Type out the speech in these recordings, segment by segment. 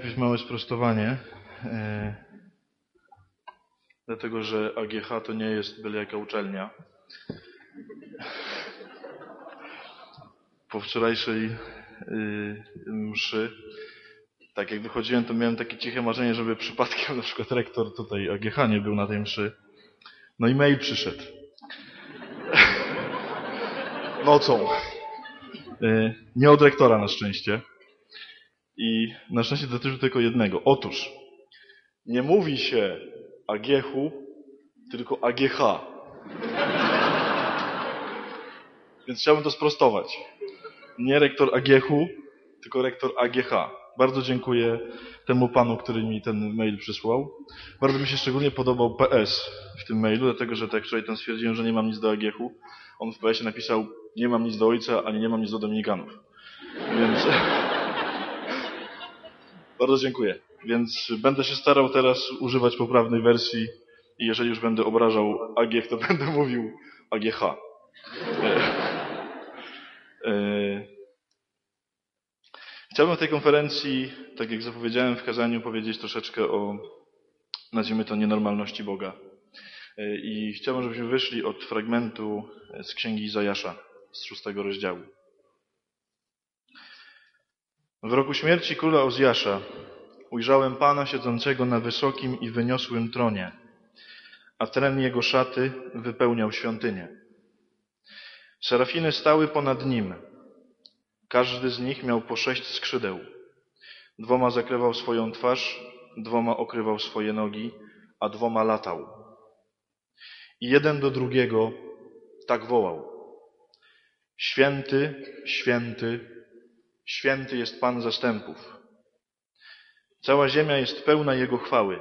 Najpierw małe sprostowanie. E, dlatego, że AGH to nie jest byle jaka uczelnia. Po wczorajszej y, mszy, tak jak wychodziłem, to miałem takie ciche marzenie, żeby przypadkiem na przykład rektor tutaj AGH nie był na tej mszy. No i mail przyszedł. Nocą. Y, nie od rektora na szczęście. I na szczęście dotyczy tylko jednego. Otóż nie mówi się Agiechu, tylko AGH. Więc chciałbym to sprostować. Nie rektor Agiechu, tylko rektor AGH. Bardzo dziękuję temu panu, który mi ten mail przysłał. Bardzo mi się szczególnie podobał PS w tym mailu, dlatego że tak wczoraj tam stwierdziłem, że nie mam nic do Agiechu. On w PS napisał, nie mam nic do ojca, ani nie mam nic do Dominikanów. Więc... Bardzo dziękuję. Więc będę się starał teraz używać poprawnej wersji i jeżeli już będę obrażał AGH, to będę mówił AGH. Chciałbym w tej konferencji, tak jak zapowiedziałem w kazaniu, powiedzieć troszeczkę o, nazwijmy to, nienormalności Boga. I chciałbym, żebyśmy wyszli od fragmentu z Księgi Izajasza, z szóstego rozdziału. W roku śmierci króla Ozjasza ujrzałem Pana siedzącego na wysokim i wyniosłym tronie, a tren jego szaty wypełniał świątynię. Serafiny stały ponad nim. Każdy z nich miał po sześć skrzydeł. Dwoma zakrywał swoją twarz, dwoma okrywał swoje nogi, a dwoma latał. I jeden do drugiego tak wołał. Święty, święty, święty jest Pan zastępów. Cała ziemia jest pełna Jego chwały.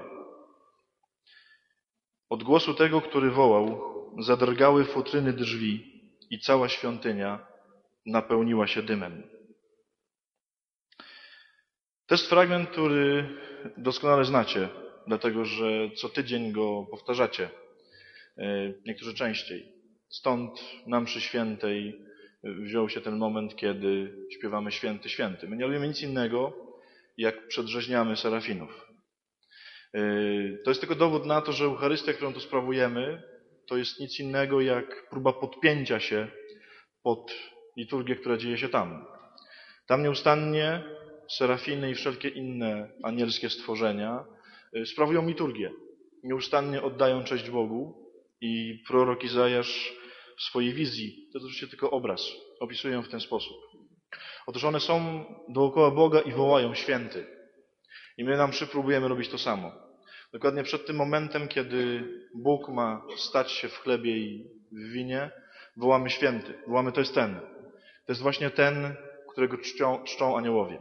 Od głosu tego, który wołał, zadrgały futryny drzwi i cała świątynia napełniła się dymem. To jest fragment, który doskonale znacie, dlatego że co tydzień go powtarzacie, niektórzy częściej. Stąd nam przy świętej wziął się ten moment, kiedy śpiewamy święty, święty. My nie robimy nic innego, jak przedrzeźniamy serafinów. To jest tylko dowód na to, że Eucharystia, którą tu sprawujemy, to jest nic innego jak próba podpięcia się pod liturgię, która dzieje się tam. Tam nieustannie serafiny i wszelkie inne anielskie stworzenia sprawują liturgię. Nieustannie oddają cześć Bogu i prorok Izajasz w swojej wizji, to jest oczywiście tylko obraz, opisują w ten sposób. Otóż one są dookoła Boga i wołają święty. I my nam próbujemy robić to samo. Dokładnie przed tym momentem, kiedy Bóg ma stać się w chlebie i w winie, wołamy święty. Wołamy, to jest ten. To jest właśnie ten, którego czczą, czczą aniołowie.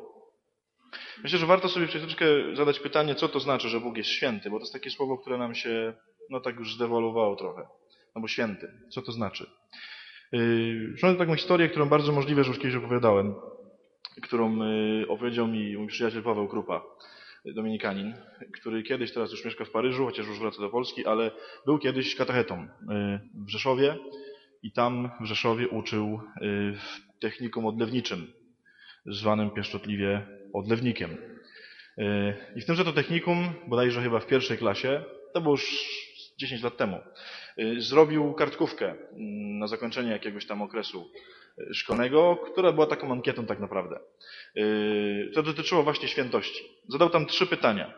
Myślę, że warto sobie troszeczkę zadać pytanie, co to znaczy, że Bóg jest święty, bo to jest takie słowo, które nam się, no tak już zdewalowało trochę. No bo święty. Co to znaczy? Yy, Przypomnę taką historię, którą bardzo możliwe, że już kiedyś opowiadałem, którą yy, opowiedział mi mój przyjaciel Paweł Krupa, dominikanin, który kiedyś, teraz już mieszka w Paryżu, chociaż już wraca do Polski, ale był kiedyś katechetą yy, w Rzeszowie i tam w Rzeszowie uczył w technikum odlewniczym, zwanym pieszczotliwie odlewnikiem. I w tymże to technikum, bodajże chyba w pierwszej klasie, to było już 10 lat temu, zrobił kartkówkę mm, na zakończenie jakiegoś tam okresu szkolnego, która była taką ankietą tak naprawdę. To dotyczyło właśnie świętości. Zadał tam trzy pytania.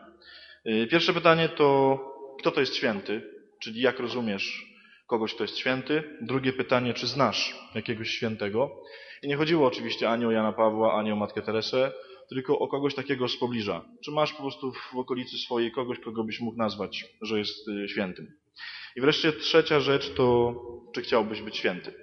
Pierwsze pytanie to, kto to jest święty, czyli jak rozumiesz kogoś, kto jest święty. Drugie pytanie, czy znasz jakiegoś świętego. I nie chodziło oczywiście ani o Jana Pawła, ani o Matkę Teresę, tylko o kogoś takiego z pobliża. Czy masz po prostu w okolicy swojej kogoś, kogo byś mógł nazwać, że jest świętym. I wreszcie trzecia rzecz to, czy chciałbyś być święty?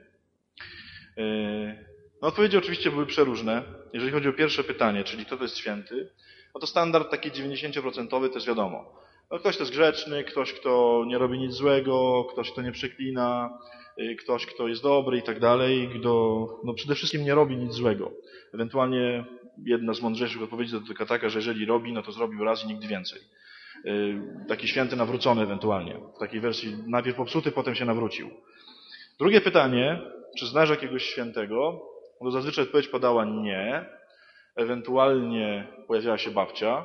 No odpowiedzi oczywiście były przeróżne. Jeżeli chodzi o pierwsze pytanie, czyli kto to jest święty, no to standard taki 90% to jest wiadomo. No ktoś, kto jest grzeczny, ktoś, kto nie robi nic złego, ktoś, kto nie przeklina, ktoś, kto jest dobry i tak dalej, kto no przede wszystkim nie robi nic złego. Ewentualnie jedna z mądrzejszych odpowiedzi to tylko taka, że jeżeli robi, no to zrobił raz i nigdy więcej. Taki święty nawrócony ewentualnie. W takiej wersji najpierw popsuty, potem się nawrócił. Drugie pytanie, czy znasz jakiegoś świętego? No zazwyczaj odpowiedź podała nie. ewentualnie pojawiała się babcia,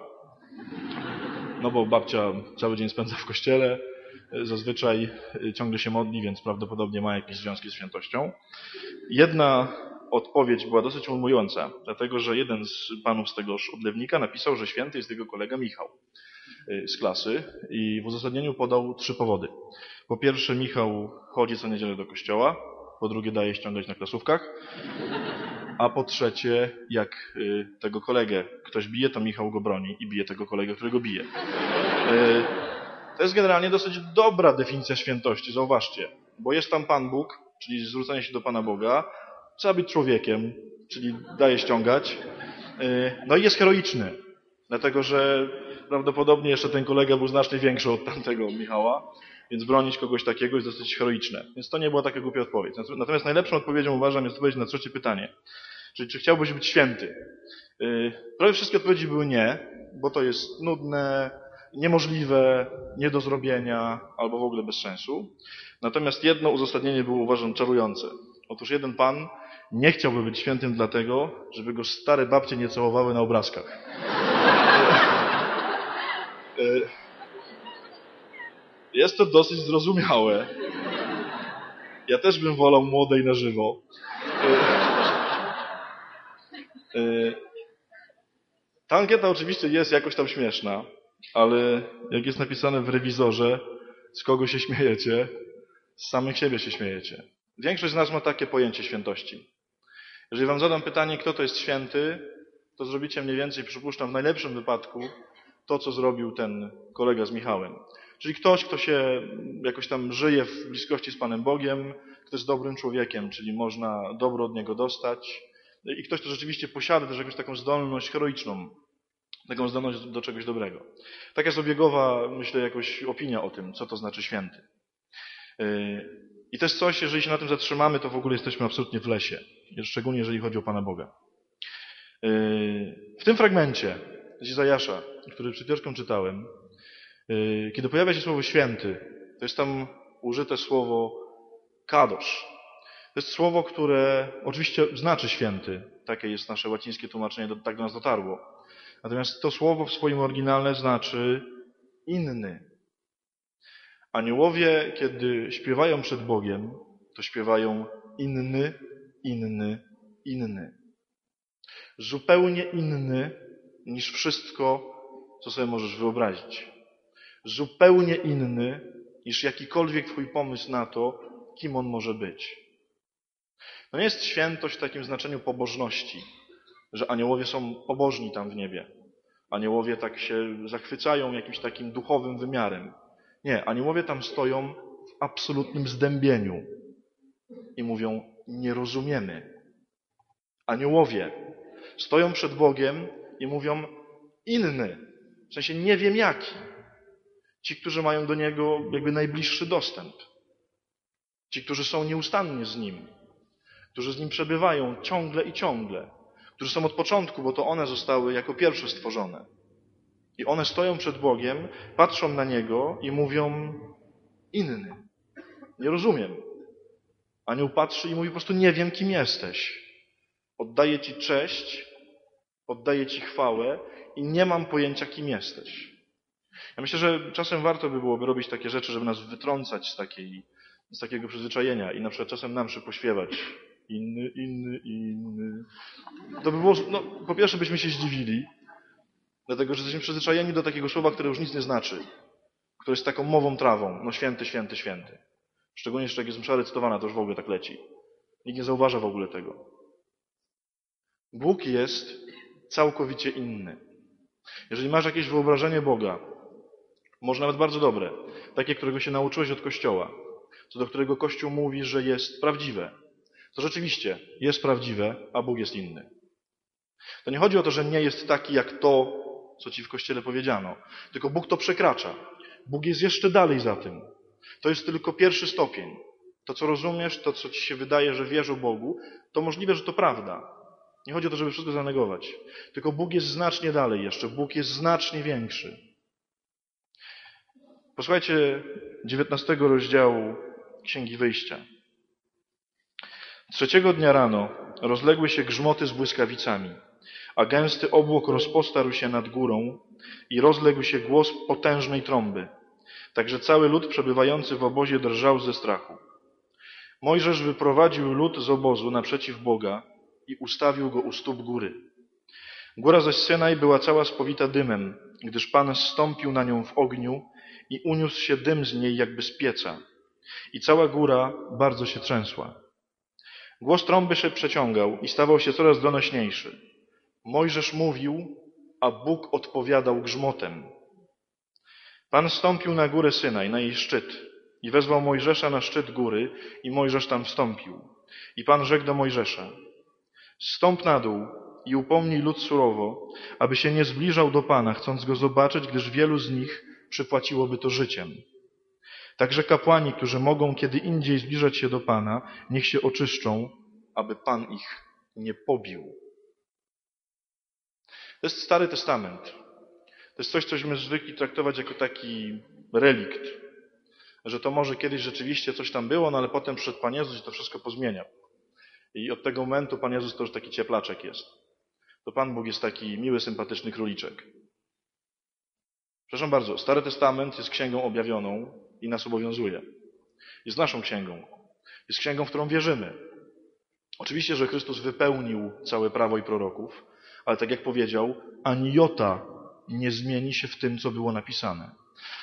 no bo babcia cały dzień spędza w kościele, zazwyczaj ciągle się modli, więc prawdopodobnie ma jakieś związki z świętością. Jedna odpowiedź była dosyć ujmująca, dlatego że jeden z panów z tegoż odlewnika napisał, że święty jest jego kolega Michał y, z klasy i w uzasadnieniu podał trzy powody. Po pierwsze, Michał chodzi co niedzielę do kościoła, po drugie, daje ściągać na klasówkach, a po trzecie, jak y, tego kolegę ktoś bije, to Michał go broni i bije tego kolegę, którego bije. Y, to jest generalnie dosyć dobra definicja świętości, zauważcie, bo jest tam Pan Bóg, czyli zwrócenie się do Pana Boga, trzeba być człowiekiem, czyli daje ściągać, y, no i jest heroiczny, dlatego że prawdopodobnie jeszcze ten kolega był znacznie większy od tamtego Michała, więc bronić kogoś takiego jest dosyć heroiczne. Więc to nie była taka głupia odpowiedź. Natomiast najlepszą odpowiedzią uważam jest odpowiedź na trzecie pytanie. Czyli czy chciałbyś być święty? Prawie wszystkie odpowiedzi były nie, bo to jest nudne, niemożliwe, nie do zrobienia albo w ogóle bez sensu. Natomiast jedno uzasadnienie było uważam czarujące. Otóż jeden pan nie chciałby być świętym dlatego, żeby go stare babcie nie całowały na obrazkach. Jest to dosyć zrozumiałe. Ja też bym wolał młodej na żywo. Ta ankieta oczywiście jest jakoś tam śmieszna, ale jak jest napisane w rewizorze, z kogo się śmiejecie, z samych siebie się śmiejecie. Większość z nas ma takie pojęcie świętości. Jeżeli wam zadam pytanie, kto to jest święty, to zrobicie mniej więcej, przypuszczam, w najlepszym wypadku to, co zrobił ten kolega z Michałem. Czyli ktoś, kto się jakoś tam żyje w bliskości z Panem Bogiem, kto jest dobrym człowiekiem, czyli można dobro od niego dostać i ktoś, kto rzeczywiście posiada też jakąś taką zdolność heroiczną, taką zdolność do czegoś dobrego. Taka jest obiegowa, myślę, jakoś opinia o tym, co to znaczy święty. I to jest coś, jeżeli się na tym zatrzymamy, to w ogóle jesteśmy absolutnie w lesie. Szczególnie jeżeli chodzi o Pana Boga. W tym fragmencie z Izajasza, który przed chwileczką czytałem, kiedy pojawia się słowo święty, to jest tam użyte słowo kadosz. To jest słowo, które oczywiście znaczy święty. Takie jest nasze łacińskie tłumaczenie, tak do nas dotarło. Natomiast to słowo w swoim oryginale znaczy inny. Aniołowie, kiedy śpiewają przed Bogiem, to śpiewają inny, inny, inny. Zupełnie inny niż wszystko, co sobie możesz wyobrazić. Zupełnie inny niż jakikolwiek Twój pomysł na to, kim on może być. To nie jest świętość w takim znaczeniu pobożności, że aniołowie są pobożni tam w niebie. Aniołowie tak się zachwycają jakimś takim duchowym wymiarem. Nie, aniołowie tam stoją w absolutnym zdębieniu i mówią, nie rozumiemy. Aniołowie stoją przed Bogiem i mówią, inny, w sensie nie wiem jaki. Ci, którzy mają do Niego jakby najbliższy dostęp. Ci, którzy są nieustannie z Nim. Którzy z Nim przebywają ciągle i ciągle. Którzy są od początku, bo to one zostały jako pierwsze stworzone. I one stoją przed Bogiem, patrzą na Niego i mówią inny. Nie rozumiem. Anioł patrzy i mówi po prostu nie wiem, kim jesteś. Oddaję Ci cześć, oddaję Ci chwałę i nie mam pojęcia, kim jesteś. Ja myślę, że czasem warto by byłoby robić takie rzeczy, żeby nas wytrącać z, takiej, z takiego przyzwyczajenia i na przykład czasem nam się pośpiewać inny, inny, inny. To by było, no, po pierwsze byśmy się zdziwili, Dlatego, że jesteśmy przyzwyczajeni do takiego słowa, które już nic nie znaczy. Które jest taką mową trawą. No święty, święty, święty. Szczególnie jeszcze jak jest msza recytowana, to już w ogóle tak leci. Nikt nie zauważa w ogóle tego. Bóg jest całkowicie inny. Jeżeli masz jakieś wyobrażenie Boga, może nawet bardzo dobre, takie, którego się nauczyłeś od Kościoła, co do którego Kościół mówi, że jest prawdziwe, to rzeczywiście jest prawdziwe, a Bóg jest inny. To nie chodzi o to, że nie jest taki jak to, co ci w kościele powiedziano. Tylko Bóg to przekracza. Bóg jest jeszcze dalej za tym. To jest tylko pierwszy stopień. To, co rozumiesz, to, co ci się wydaje, że wiesz o Bogu, to możliwe, że to prawda. Nie chodzi o to, żeby wszystko zanegować. Tylko Bóg jest znacznie dalej jeszcze. Bóg jest znacznie większy. Posłuchajcie 19 rozdziału Księgi Wyjścia. Trzeciego dnia rano rozległy się grzmoty z błyskawicami. a gęsty obłok rozpostarł się nad górą i rozległ się głos potężnej trąby. Także cały lud przebywający w obozie drżał ze strachu. Mojżesz wyprowadził lud z obozu naprzeciw Boga i ustawił go u stóp góry. Góra zaś Synaj była cała spowita dymem, gdyż Pan zstąpił na nią w ogniu i uniósł się dym z niej jakby z pieca. I cała góra bardzo się trzęsła. Głos trąby się przeciągał i stawał się coraz donośniejszy. Mojżesz mówił, a Bóg odpowiadał grzmotem. Pan stąpił na górę Synaj, na jej szczyt i wezwał Mojżesza na szczyt góry i Mojżesz tam wstąpił. I Pan rzekł do Mojżesza, stąp na dół i upomnij lud surowo, aby się nie zbliżał do Pana, chcąc Go zobaczyć, gdyż wielu z nich przypłaciłoby to życiem. Także kapłani, którzy mogą kiedy indziej zbliżać się do Pana, niech się oczyszczą, aby Pan ich nie pobił. To jest Stary Testament. To jest coś, cośmy zwykli traktować jako taki relikt. Że to może kiedyś rzeczywiście coś tam było, no ale potem przyszedł Pan Jezus to wszystko pozmieniał. I od tego momentu Pan Jezus to już taki cieplaczek jest. To Pan Bóg jest taki miły, sympatyczny króliczek. Przepraszam bardzo, Stary Testament jest księgą objawioną i nas obowiązuje. Jest naszą księgą. Jest księgą, w którą wierzymy. Oczywiście, że Chrystus wypełnił całe prawo i proroków, ale tak jak powiedział, ani jota nie zmieni się w tym, co było napisane.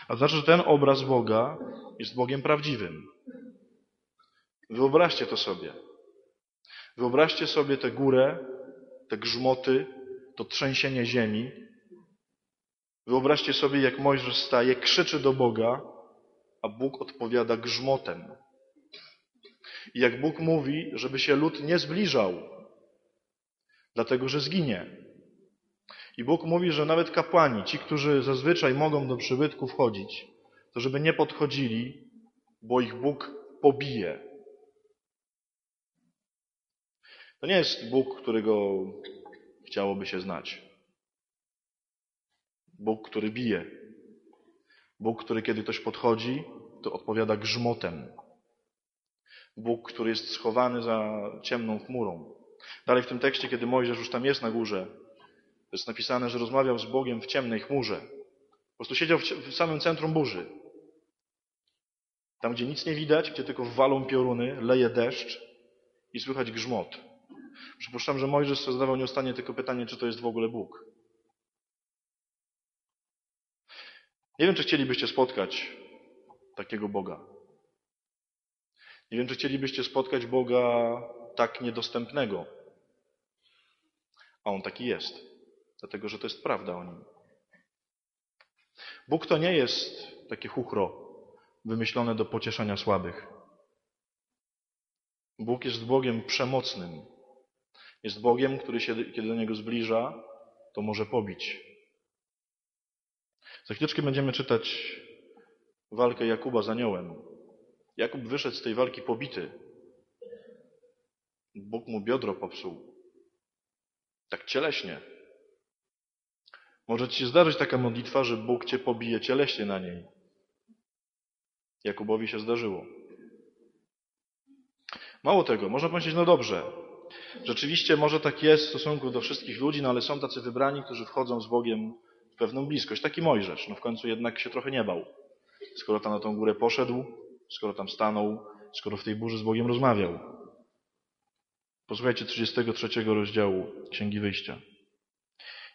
A to znaczy, że ten obraz Boga jest Bogiem prawdziwym. Wyobraźcie to sobie. Wyobraźcie sobie tę górę, te grzmoty, to trzęsienie ziemi. Wyobraźcie sobie, jak Mojżesz staje, krzyczy do Boga, a Bóg odpowiada grzmotem. I jak Bóg mówi, żeby się lud nie zbliżał, dlatego że zginie. I Bóg mówi, że nawet kapłani, ci, którzy zazwyczaj mogą do przybytku wchodzić, to żeby nie podchodzili, bo ich Bóg pobije. To nie jest Bóg, którego chciałoby się znać. Bóg, który bije. Bóg, który kiedy ktoś podchodzi, to odpowiada grzmotem. Bóg, który jest schowany za ciemną chmurą. Dalej w tym tekście, kiedy Mojżesz już tam jest na górze, jest napisane, że rozmawiał z Bogiem w ciemnej chmurze. Po prostu siedział w samym centrum burzy. Tam, gdzie nic nie widać, gdzie tylko walą pioruny, leje deszcz i słychać grzmot. Przypuszczam, że Mojżesz sobie zadawał nieustannie tylko pytanie, czy to jest w ogóle Bóg. Nie wiem, czy chcielibyście spotkać takiego Boga. Nie wiem, czy chcielibyście spotkać Boga tak niedostępnego. A On taki jest. Dlatego, że to jest prawda o Nim. Bóg to nie jest takie chuchro wymyślone do pocieszania słabych. Bóg jest Bogiem przemocnym. Jest Bogiem, który się, kiedy do Niego zbliża, to może pobić. Za chwileczkę będziemy czytać walkę Jakuba z aniołem. Jakub wyszedł z tej walki pobity. Bóg mu biodro popsuł. Tak cieleśnie. Może ci się zdarzyć taka modlitwa, że Bóg cię pobije cieleśnie na niej. Jakubowi się zdarzyło. Mało tego, można powiedzieć, no dobrze, rzeczywiście może tak jest w stosunku do wszystkich ludzi, no ale są tacy wybrani, którzy wchodzą z Bogiem w pewną bliskość. Taki Mojżesz, no w końcu jednak się trochę nie bał. Skoro tam na tą górę poszedł, skoro tam stanął, skoro w tej burzy z Bogiem rozmawiał. Posłuchajcie 33 rozdziału Księgi Wyjścia.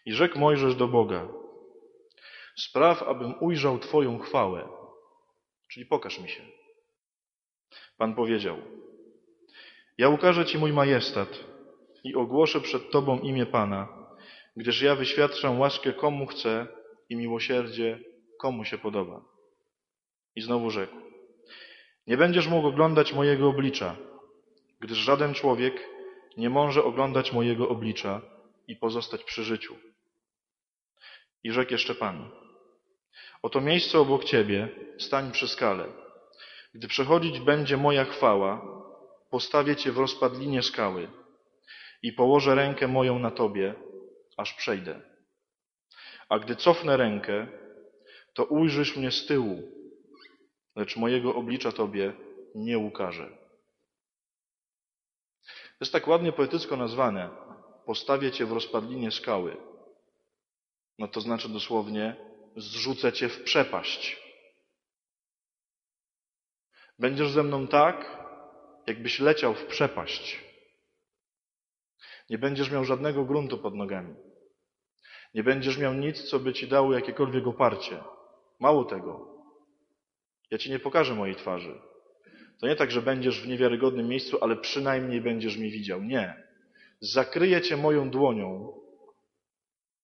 I rzekł Mojżesz do Boga, spraw, abym ujrzał Twoją chwałę, czyli pokaż mi się. Pan powiedział, ja ukażę Ci mój majestat i ogłoszę przed Tobą imię Pana, gdyż ja wyświadczam łaskę komu chcę i miłosierdzie komu się podoba. I znowu rzekł, nie będziesz mógł oglądać mojego oblicza, gdyż żaden człowiek nie może oglądać mojego oblicza i pozostać przy życiu. I rzekł jeszcze Pan, oto miejsce obok Ciebie, stań przy skale. Gdy przechodzić będzie moja chwała, postawię Cię w rozpadlinie skały i położę rękę moją na Tobie, aż przejdę. A gdy cofnę rękę, to ujrzysz mnie z tyłu, lecz mojego oblicza Tobie nie ukażę. To jest tak ładnie poetycko nazwane. postawię cię w rozpadlinie skały, no to znaczy dosłownie zrzucę cię w przepaść. Będziesz ze mną tak, jakbyś leciał w przepaść. Nie będziesz miał żadnego gruntu pod nogami. Nie będziesz miał nic, co by ci dało jakiekolwiek oparcie. Mało tego. Ja ci nie pokażę mojej twarzy. To nie tak, że będziesz w niewiarygodnym miejscu, ale przynajmniej będziesz mi widział. Nie. Zakryję cię moją dłonią,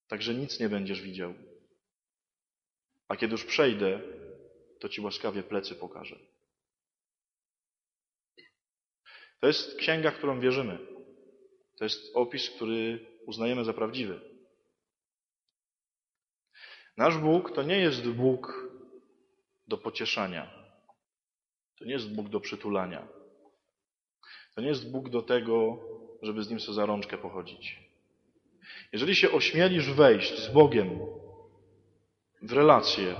tak że nic nie będziesz widział. A kiedy już przejdę, to ci łaskawie plecy pokażę. To jest księga, w którą wierzymy. To jest opis, który uznajemy za prawdziwy. Nasz Bóg to nie jest Bóg do pocieszania. To nie jest Bóg do przytulania. To nie jest Bóg do tego, żeby z Nim sobie za rączkę pochodzić. Jeżeli się ośmielisz wejść z Bogiem w relację,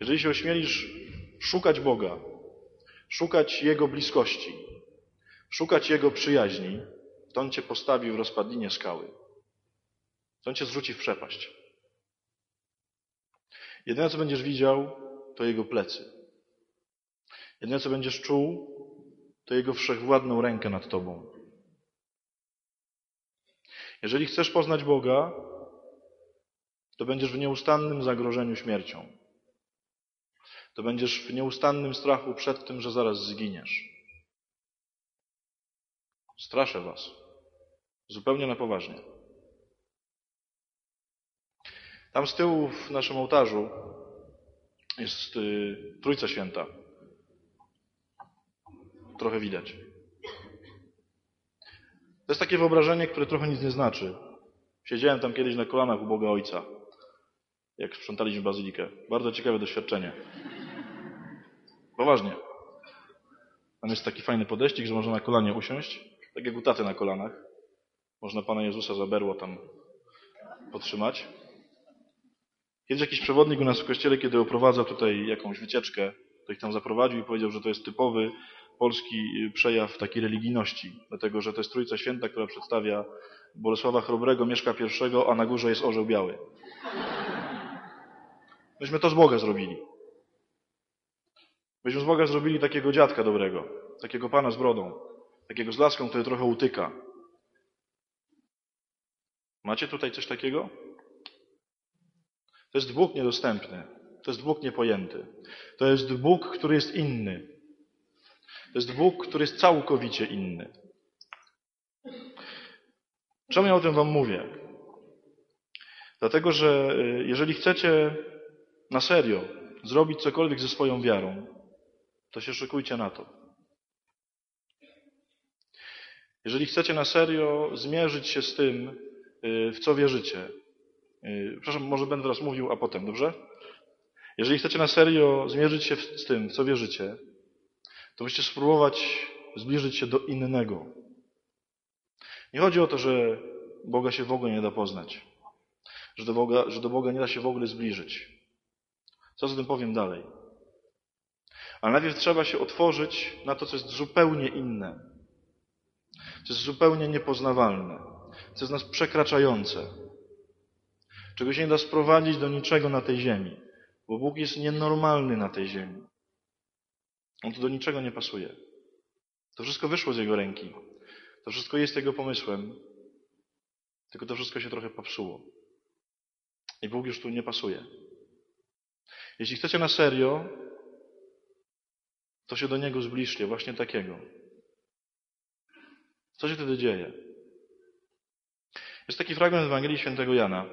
jeżeli się ośmielisz szukać Boga, szukać Jego bliskości, szukać Jego przyjaźni, to On cię postawi w rozpadlinie skały. To On cię zrzuci w przepaść. Jedyne, co będziesz widział, to Jego plecy. Jedyne, co będziesz czuł, to Jego wszechwładną rękę nad Tobą. Jeżeli chcesz poznać Boga, to będziesz w nieustannym zagrożeniu śmiercią. To będziesz w nieustannym strachu przed tym, że zaraz zginiesz. Straszę Was. Zupełnie na poważnie. Tam z tyłu w naszym ołtarzu jest y, Trójca Święta. Trochę widać. To jest takie wyobrażenie, które trochę nic nie znaczy. Siedziałem tam kiedyś na kolanach u Boga Ojca, jak sprzątaliśmy bazylikę. Bardzo ciekawe doświadczenie. Poważnie. Tam jest taki fajny podejścik, że można na kolanie usiąść, tak jak u taty na kolanach. Można Pana Jezusa za berło tam potrzymać. Kiedyś jakiś przewodnik u nas w kościele, kiedy oprowadzał tutaj jakąś wycieczkę, to ich tam zaprowadził i powiedział, że to jest typowy polski przejaw takiej religijności, dlatego że to jest Trójca Święta, która przedstawia Bolesława Chrobrego, Mieszka I, a na górze jest orzeł biały. Myśmy to z Boga zrobili. Myśmy z Boga zrobili takiego dziadka dobrego, takiego pana z brodą, takiego z laską, który trochę utyka. Macie tutaj coś takiego? To jest Bóg niedostępny. To jest Bóg niepojęty. To jest Bóg, który jest inny. To jest Bóg, który jest całkowicie inny. Czemu ja o tym Wam mówię? Dlatego, że y, jeżeli chcecie na serio zrobić cokolwiek ze swoją wiarą, to się szykujcie na to. Jeżeli chcecie na serio zmierzyć się z tym, y, w co wierzycie, y, przepraszam, może będę teraz mówił, a potem, dobrze? Jeżeli chcecie na serio zmierzyć się z tym, w co wierzycie, to musicie spróbować zbliżyć się do innego. Nie chodzi o to, że Boga się w ogóle nie da poznać, że do Boga, że do Boga nie da się w ogóle zbliżyć. Co z tym powiem dalej? Ale najpierw trzeba się otworzyć na to, co jest zupełnie inne, co jest zupełnie niepoznawalne, co jest nas przekraczające, czego się nie da sprowadzić do niczego na tej ziemi, bo Bóg jest nienormalny na tej ziemi. On tu do niczego nie pasuje. To wszystko wyszło z Jego ręki. To wszystko jest Jego pomysłem. Tylko to wszystko się trochę popsuło. I Bóg już tu nie pasuje. Jeśli chcecie na serio, to się do Niego zbliżcie, właśnie takiego. Co się wtedy dzieje? Jest taki fragment Ewangelii Świętego Jana,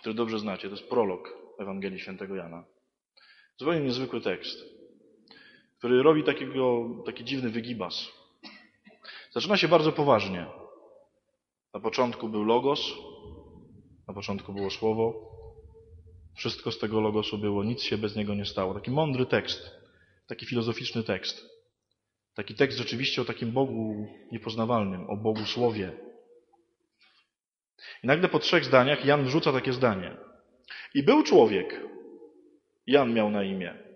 który dobrze znacie. To jest prolog Ewangelii Świętego Jana. Zupełnie niezwykły tekst który robi takiego, taki dziwny wygibas. Zaczyna się bardzo poważnie. Na początku był logos, na początku było słowo. Wszystko z tego logosu było, nic się bez niego nie stało. Taki mądry tekst, taki filozoficzny tekst. Taki tekst rzeczywiście o takim Bogu niepoznawalnym, o Bogu Słowie. I nagle po trzech zdaniach Jan wrzuca takie zdanie. I był człowiek. Jan miał na imię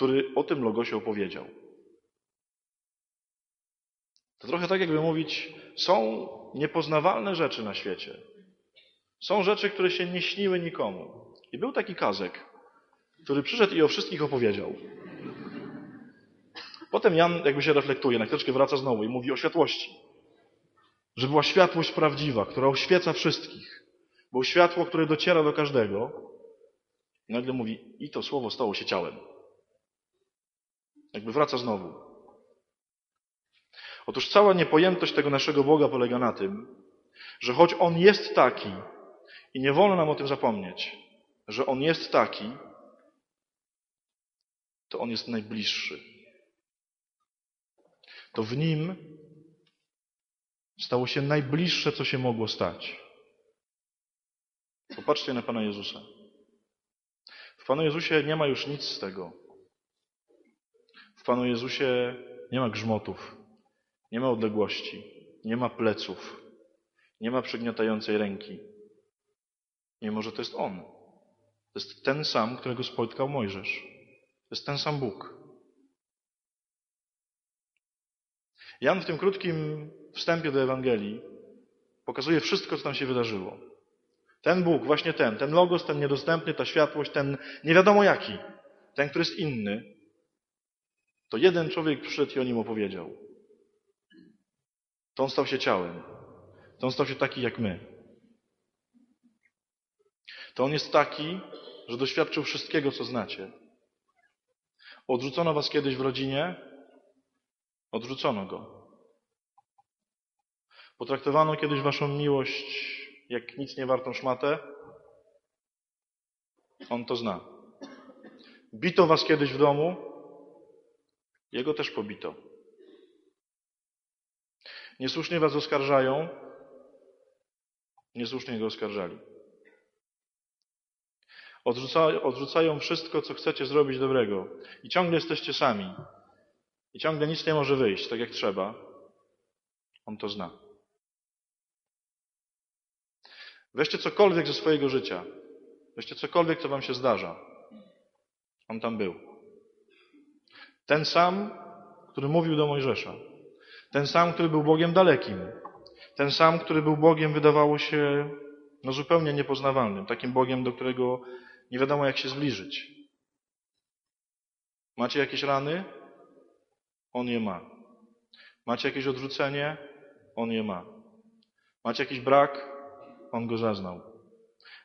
który o tym logosie opowiedział. To trochę tak, jakby mówić, są niepoznawalne rzeczy na świecie. Są rzeczy, które się nie śniły nikomu. I był taki kazek, który przyszedł i o wszystkich opowiedział. Potem Jan jakby się reflektuje, na chwileczkę wraca znowu i mówi o światłości. Że była światłość prawdziwa, która oświeca wszystkich. Było światło, które dociera do każdego. I nagle mówi, i to słowo stało się ciałem. Jakby wraca znowu. Otóż cała niepojętość tego naszego Boga polega na tym, że choć On jest taki, i nie wolno nam o tym zapomnieć, że On jest taki, to On jest najbliższy. To w Nim stało się najbliższe, co się mogło stać. Popatrzcie na Pana Jezusa. W Panu Jezusie nie ma już nic z tego. W Panu Jezusie nie ma grzmotów, nie ma odległości, nie ma pleców, nie ma przygniatającej ręki. Mimo, że to jest On. To jest ten sam, którego spotkał Mojżesz. To jest ten sam Bóg. Jan w tym krótkim wstępie do Ewangelii pokazuje wszystko, co tam się wydarzyło. Ten Bóg, właśnie ten, ten Logos, ten niedostępny, ta światłość, ten nie wiadomo jaki, ten, który jest inny, to jeden człowiek przyszedł i o nim opowiedział. To on stał się ciałem. To on stał się taki jak my. To on jest taki, że doświadczył wszystkiego, co znacie. Odrzucono was kiedyś w rodzinie? Odrzucono go. Potraktowano kiedyś waszą miłość jak nic nie wartą szmatę? On to zna. Bito was kiedyś w domu? Jego też pobito. Niesłusznie was oskarżają? Niesłusznie go oskarżali. Odrzuca, odrzucają wszystko, co chcecie zrobić dobrego. I ciągle jesteście sami. I ciągle nic nie może wyjść tak jak trzeba. On to zna. Weźcie cokolwiek ze swojego życia. Weźcie cokolwiek, co wam się zdarza. On tam był. Ten sam, który mówił do Mojżesza. Ten sam, który był Bogiem dalekim. Ten sam, który był Bogiem, wydawało się, no zupełnie niepoznawalnym. Takim Bogiem, do którego nie wiadomo, jak się zbliżyć. Macie jakieś rany? On je ma. Macie jakieś odrzucenie? On je ma. Macie jakiś brak? On go zaznał.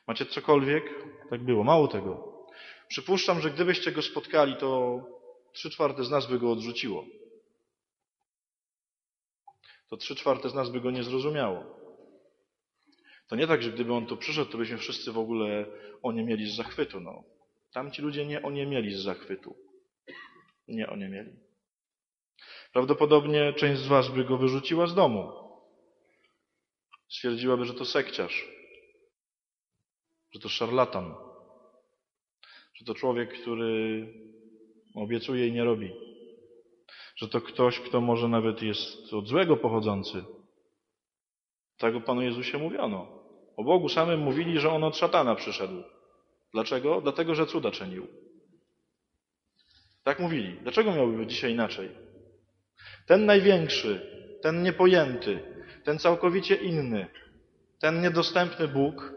Macie cokolwiek? Tak było. Mało tego. Przypuszczam, że gdybyście go spotkali, to trzy czwarte z nas by go odrzuciło. To trzy czwarte z nas by go nie zrozumiało. To nie tak, że gdyby on tu przyszedł, to byśmy wszyscy w ogóle oniemieli z zachwytu. No. Tamci ludzie nie oniemieli z zachwytu. Nie oniemieli. Prawdopodobnie część z was by go wyrzuciła z domu. Stwierdziłaby, że to sekciarz, że to szarlatan, że to człowiek, który obiecuje i nie robi, że to ktoś, kto może nawet jest od złego pochodzący. Tak o Panu Jezusie mówiono. O Bogu samym mówili, że On od szatana przyszedł. Dlaczego? Dlatego, że cuda czynił. Tak mówili. Dlaczego miałby być dzisiaj inaczej? Ten największy, ten niepojęty, ten całkowicie inny, ten niedostępny Bóg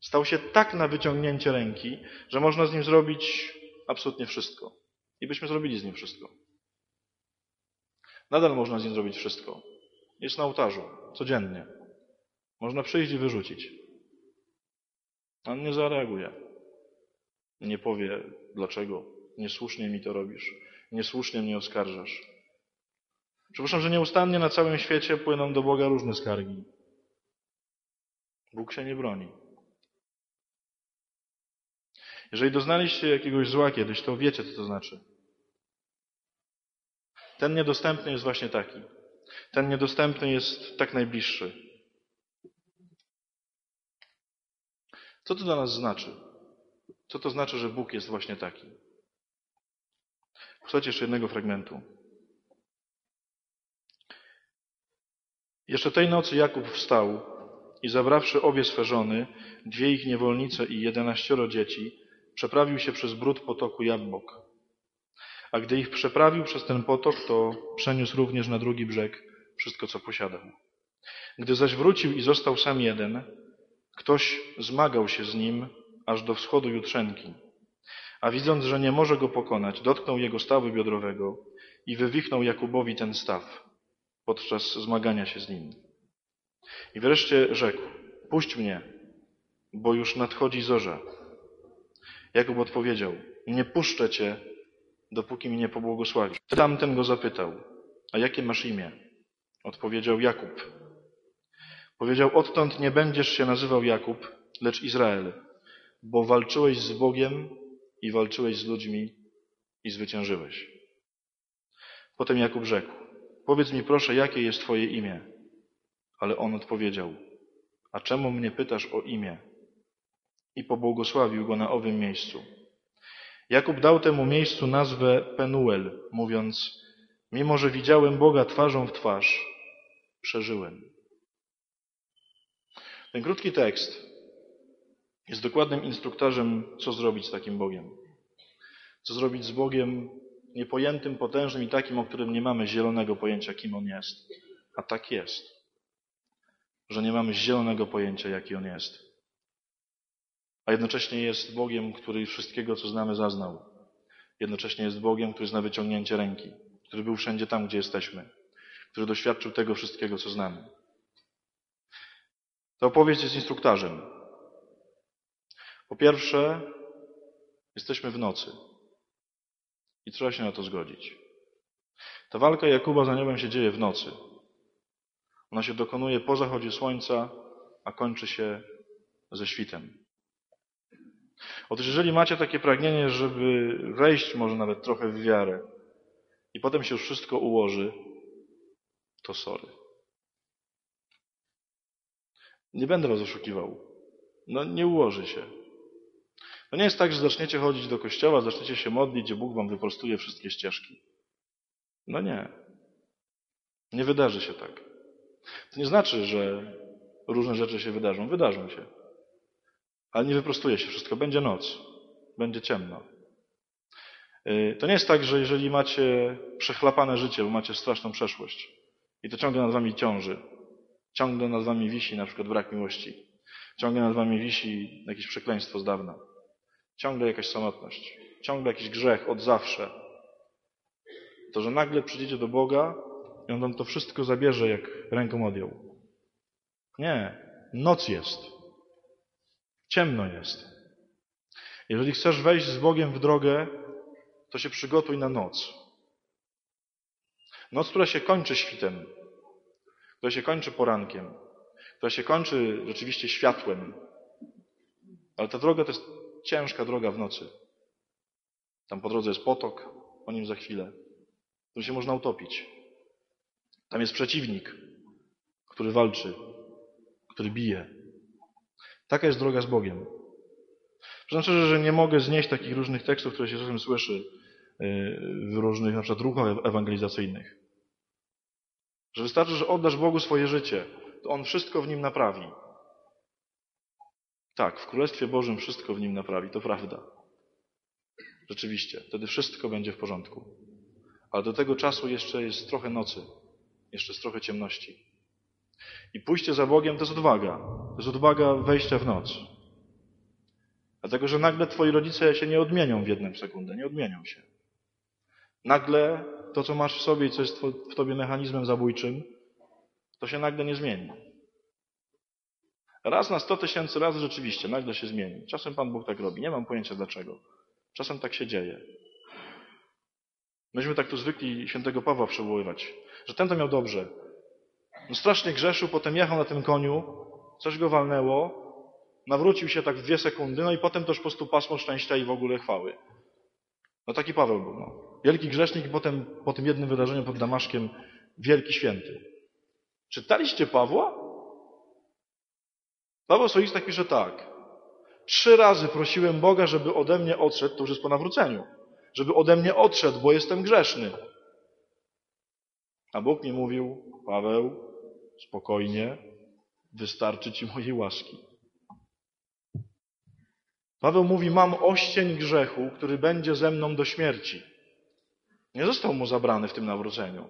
stał się tak na wyciągnięcie ręki, że można z nim zrobić absolutnie wszystko. I byśmy zrobili z nim wszystko. Nadal można z nim zrobić wszystko. Jest na ołtarzu, codziennie. Można przyjść i wyrzucić. On nie zareaguje. Nie powie, dlaczego. Niesłusznie mi to robisz. Niesłusznie mnie oskarżasz. Przypuszczam, że nieustannie na całym świecie płyną do Boga różne skargi. Bóg się nie broni. Jeżeli doznaliście jakiegoś zła kiedyś, to wiecie, co to znaczy. Ten niedostępny jest właśnie taki. Ten niedostępny jest tak najbliższy. Co to dla nas znaczy? Co to znaczy, że Bóg jest właśnie taki? Słuchajcie jeszcze jednego fragmentu. Jeszcze tej nocy Jakub wstał i zabrawszy obie swe żony, dwie ich niewolnice i jedenaścioro dzieci, przeprawił się przez brud potoku Jabbok. A gdy ich przeprawił przez ten potok, to przeniósł również na drugi brzeg wszystko, co posiadał. Gdy zaś wrócił i został sam jeden, ktoś zmagał się z nim aż do wschodu jutrzenki. A widząc, że nie może go pokonać, dotknął jego stawu biodrowego i wywichnął Jakubowi ten staw podczas zmagania się z nim. I wreszcie rzekł, puść mnie, bo już nadchodzi zorza. Jakub odpowiedział, nie puszczę cię, dopóki mi nie pobłogosławisz. Tamten go zapytał, a jakie masz imię? Odpowiedział Jakub. Powiedział, odtąd nie będziesz się nazywał Jakub, lecz Izrael, bo walczyłeś z Bogiem i walczyłeś z ludźmi i zwyciężyłeś. Potem Jakub rzekł, powiedz mi proszę, jakie jest twoje imię? Ale on odpowiedział, a czemu mnie pytasz o imię? I pobłogosławił go na owym miejscu. Jakub dał temu miejscu nazwę Penuel, mówiąc, mimo że widziałem Boga twarzą w twarz, przeżyłem. Ten krótki tekst jest dokładnym instruktarzem, co zrobić z takim Bogiem. Co zrobić z Bogiem niepojętym, potężnym i takim, o którym nie mamy zielonego pojęcia, kim On jest. A tak jest, że nie mamy zielonego pojęcia, jaki On jest. A jednocześnie jest Bogiem, który wszystkiego, co znamy, zaznał. Jednocześnie jest Bogiem, który zna wyciągnięcie ręki, który był wszędzie tam, gdzie jesteśmy, który doświadczył tego wszystkiego, co znamy. Ta opowieść jest instruktarzem. Po pierwsze, jesteśmy w nocy i trzeba się na to zgodzić. Ta walka Jakuba z aniołem się dzieje w nocy. Ona się dokonuje po zachodzie słońca, a kończy się ze świtem. Otóż jeżeli macie takie pragnienie, żeby wejść może nawet trochę w wiarę i potem się już wszystko ułoży, to sorry. Nie będę was oszukiwał. No nie ułoży się. To nie jest tak, że zaczniecie chodzić do kościoła, zaczniecie się modlić, gdzie Bóg wam wyprostuje wszystkie ścieżki. No nie. Nie wydarzy się tak. To nie znaczy, że różne rzeczy się wydarzą. Wydarzą się. Ale nie wyprostuje się wszystko. Będzie noc. Będzie ciemno. Y, to nie jest tak, że jeżeli macie przechlapane życie, bo macie straszną przeszłość i to ciągle nad wami ciąży, ciągle nad wami wisi na przykład brak miłości, ciągle nad wami wisi jakieś przekleństwo z dawna, ciągle jakaś samotność, ciągle jakiś grzech od zawsze, to że nagle przyjdziecie do Boga i On wam to wszystko zabierze, jak ręką odjął. Nie. Noc jest. Ciemno jest. Jeżeli chcesz wejść z Bogiem w drogę, to się przygotuj na noc. Noc, która się kończy świtem, która się kończy porankiem, która się kończy rzeczywiście światłem. Ale ta droga to jest ciężka droga w nocy. Tam po drodze jest potok, o nim za chwilę. Tu się można utopić. Tam jest przeciwnik, który walczy, który bije. Taka jest droga z Bogiem. Przyznam szczerze, że nie mogę znieść takich różnych tekstów, które się czasem słyszy y, w różnych na przykład ruchach ewangelizacyjnych. Że wystarczy, że oddasz Bogu swoje życie, to On wszystko w nim naprawi. Tak, w Królestwie Bożym wszystko w nim naprawi, to prawda. Rzeczywiście, wtedy wszystko będzie w porządku. Ale do tego czasu jeszcze jest trochę nocy, jeszcze jest trochę ciemności. I pójście za Bogiem to jest odwaga. To jest odwaga wejścia w noc. Dlatego, że nagle twoi rodzice się nie odmienią w jedną sekundę, nie odmienią się. Nagle to, co masz w sobie i co jest w tobie mechanizmem zabójczym, to się nagle nie zmieni. Raz na sto tysięcy razy rzeczywiście nagle się zmieni. Czasem Pan Bóg tak robi. Nie mam pojęcia dlaczego. Czasem tak się dzieje. Myśmy tak tu zwykli świętego Pawła przywoływać, że ten to miał dobrze. No strasznie grzeszył, potem jechał na tym koniu, coś go walnęło, nawrócił się tak w dwie sekundy, no i potem też po prostu pasmo szczęścia i w ogóle chwały. No taki Paweł był. No. Wielki grzesznik i potem po tym jednym wydarzeniu pod Damaszkiem wielki święty. Czytaliście Pawła? Paweł Solistach pisze tak. Trzy razy prosiłem Boga, żeby ode mnie odszedł, to już jest po nawróceniu, żeby ode mnie odszedł, bo jestem grzeszny. A Bóg mi mówił, Paweł, spokojnie, wystarczy ci mojej łaski. Paweł mówi, mam oścień grzechu, który będzie ze mną do śmierci. Nie został mu zabrany w tym nawróceniu.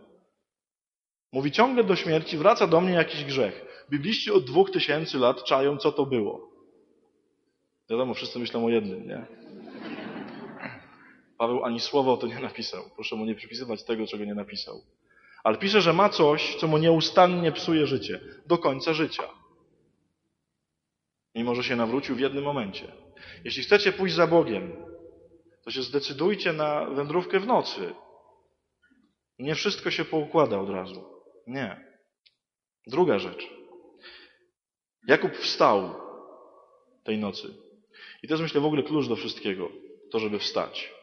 Mówi ciągle do śmierci, wraca do mnie jakiś grzech. Bibliści od dwóch tysięcy lat czają, co to było. Wiadomo, wszyscy myślą o jednym, nie? Paweł ani słowa o to nie napisał. Proszę mu nie przypisywać tego, czego nie napisał. Ale pisze, że ma coś, co mu nieustannie psuje życie. Do końca życia. Mimo, że się nawrócił w jednym momencie. Jeśli chcecie pójść za Bogiem, to się zdecydujcie na wędrówkę w nocy. Nie wszystko się poukłada od razu. Nie. Druga rzecz. Jakub wstał tej nocy. I to jest, myślę, w ogóle klucz do wszystkiego. To, żeby wstać.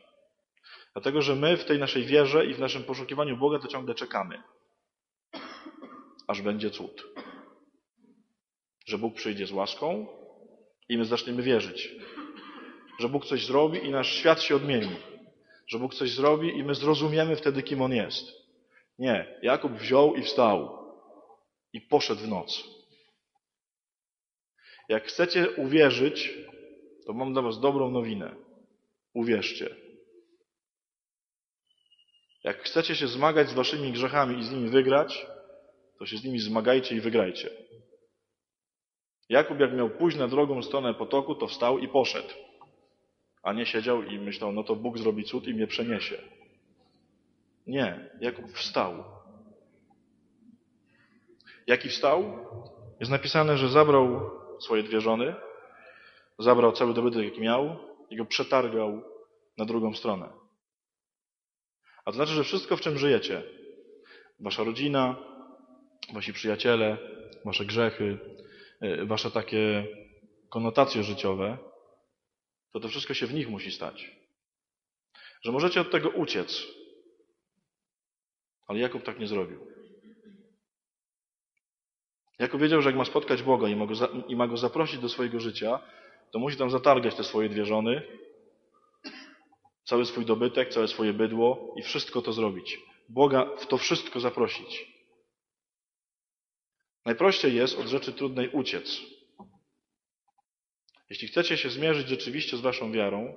Dlatego, że my w tej naszej wierze i w naszym poszukiwaniu Boga to ciągle czekamy. Aż będzie cud. Że Bóg przyjdzie z łaską i my zaczniemy wierzyć. Że Bóg coś zrobi i nasz świat się odmieni. Że Bóg coś zrobi i my zrozumiemy wtedy, kim On jest. Nie. Jakub wziął i wstał. I poszedł w noc. Jak chcecie uwierzyć, to mam dla Was dobrą nowinę. Uwierzcie. Jak chcecie się zmagać z Waszymi grzechami i z nimi wygrać, to się z nimi zmagajcie i wygrajcie. Jakub, jak miał pójść na drugą stronę potoku, to wstał i poszedł. A nie siedział i myślał, no to Bóg zrobi cud i mnie przeniesie. Nie, Jakub wstał. Jaki wstał? Jest napisane, że zabrał swoje dwie żony, zabrał cały dobytek, jaki miał i go przetargał na drugą stronę. A to znaczy, że wszystko, w czym żyjecie, wasza rodzina, wasi przyjaciele, wasze grzechy, wasze takie konotacje życiowe, to to wszystko się w nich musi stać. Że możecie od tego uciec. Ale Jakub tak nie zrobił. Jakub wiedział, że jak ma spotkać Boga i ma, go, i ma go zaprosić do swojego życia, to musi tam zatargać te swoje dwie żony, cały swój dobytek, całe swoje bydło i wszystko to zrobić. Boga w to wszystko zaprosić. Najprościej jest od rzeczy trudnej uciec. Jeśli chcecie się zmierzyć rzeczywiście z waszą wiarą,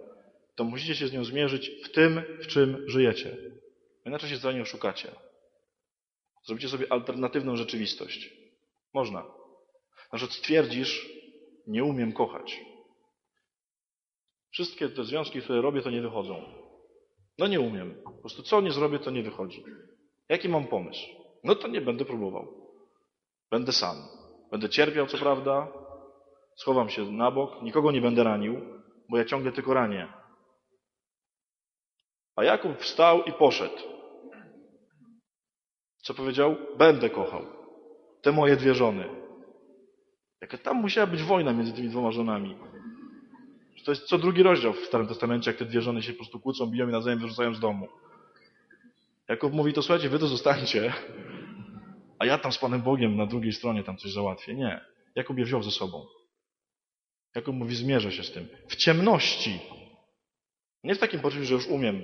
to musicie się z nią zmierzyć w tym, w czym żyjecie. Inaczej się za nią szukacie. Zrobicie sobie alternatywną rzeczywistość. Można. Na przykład stwierdzisz, nie umiem kochać. Wszystkie te związki, które robię, to nie wychodzą. No nie umiem. Po prostu co nie zrobię, to nie wychodzi. Jaki mam pomysł? No to nie będę próbował. Będę sam. Będę cierpiał, co prawda. Schowam się na bok. Nikogo nie będę ranił, bo ja ciągle tylko ranię. A Jakub wstał i poszedł. Co powiedział? Będę kochał. Te moje dwie żony. Jaka tam musiała być wojna między tymi dwoma żonami. To jest co drugi rozdział w Starym Testamencie, jak te dwie żony się po prostu kłócą, biją i nawzajem wyrzucają z domu. Jakub mówi, to słuchajcie, wy to zostańcie, a ja tam z Panem Bogiem na drugiej stronie tam coś załatwię. Nie. Jakub je wziął ze sobą. Jakub mówi, zmierzę się z tym. W ciemności. Nie w takim poczuciu, że już umiem.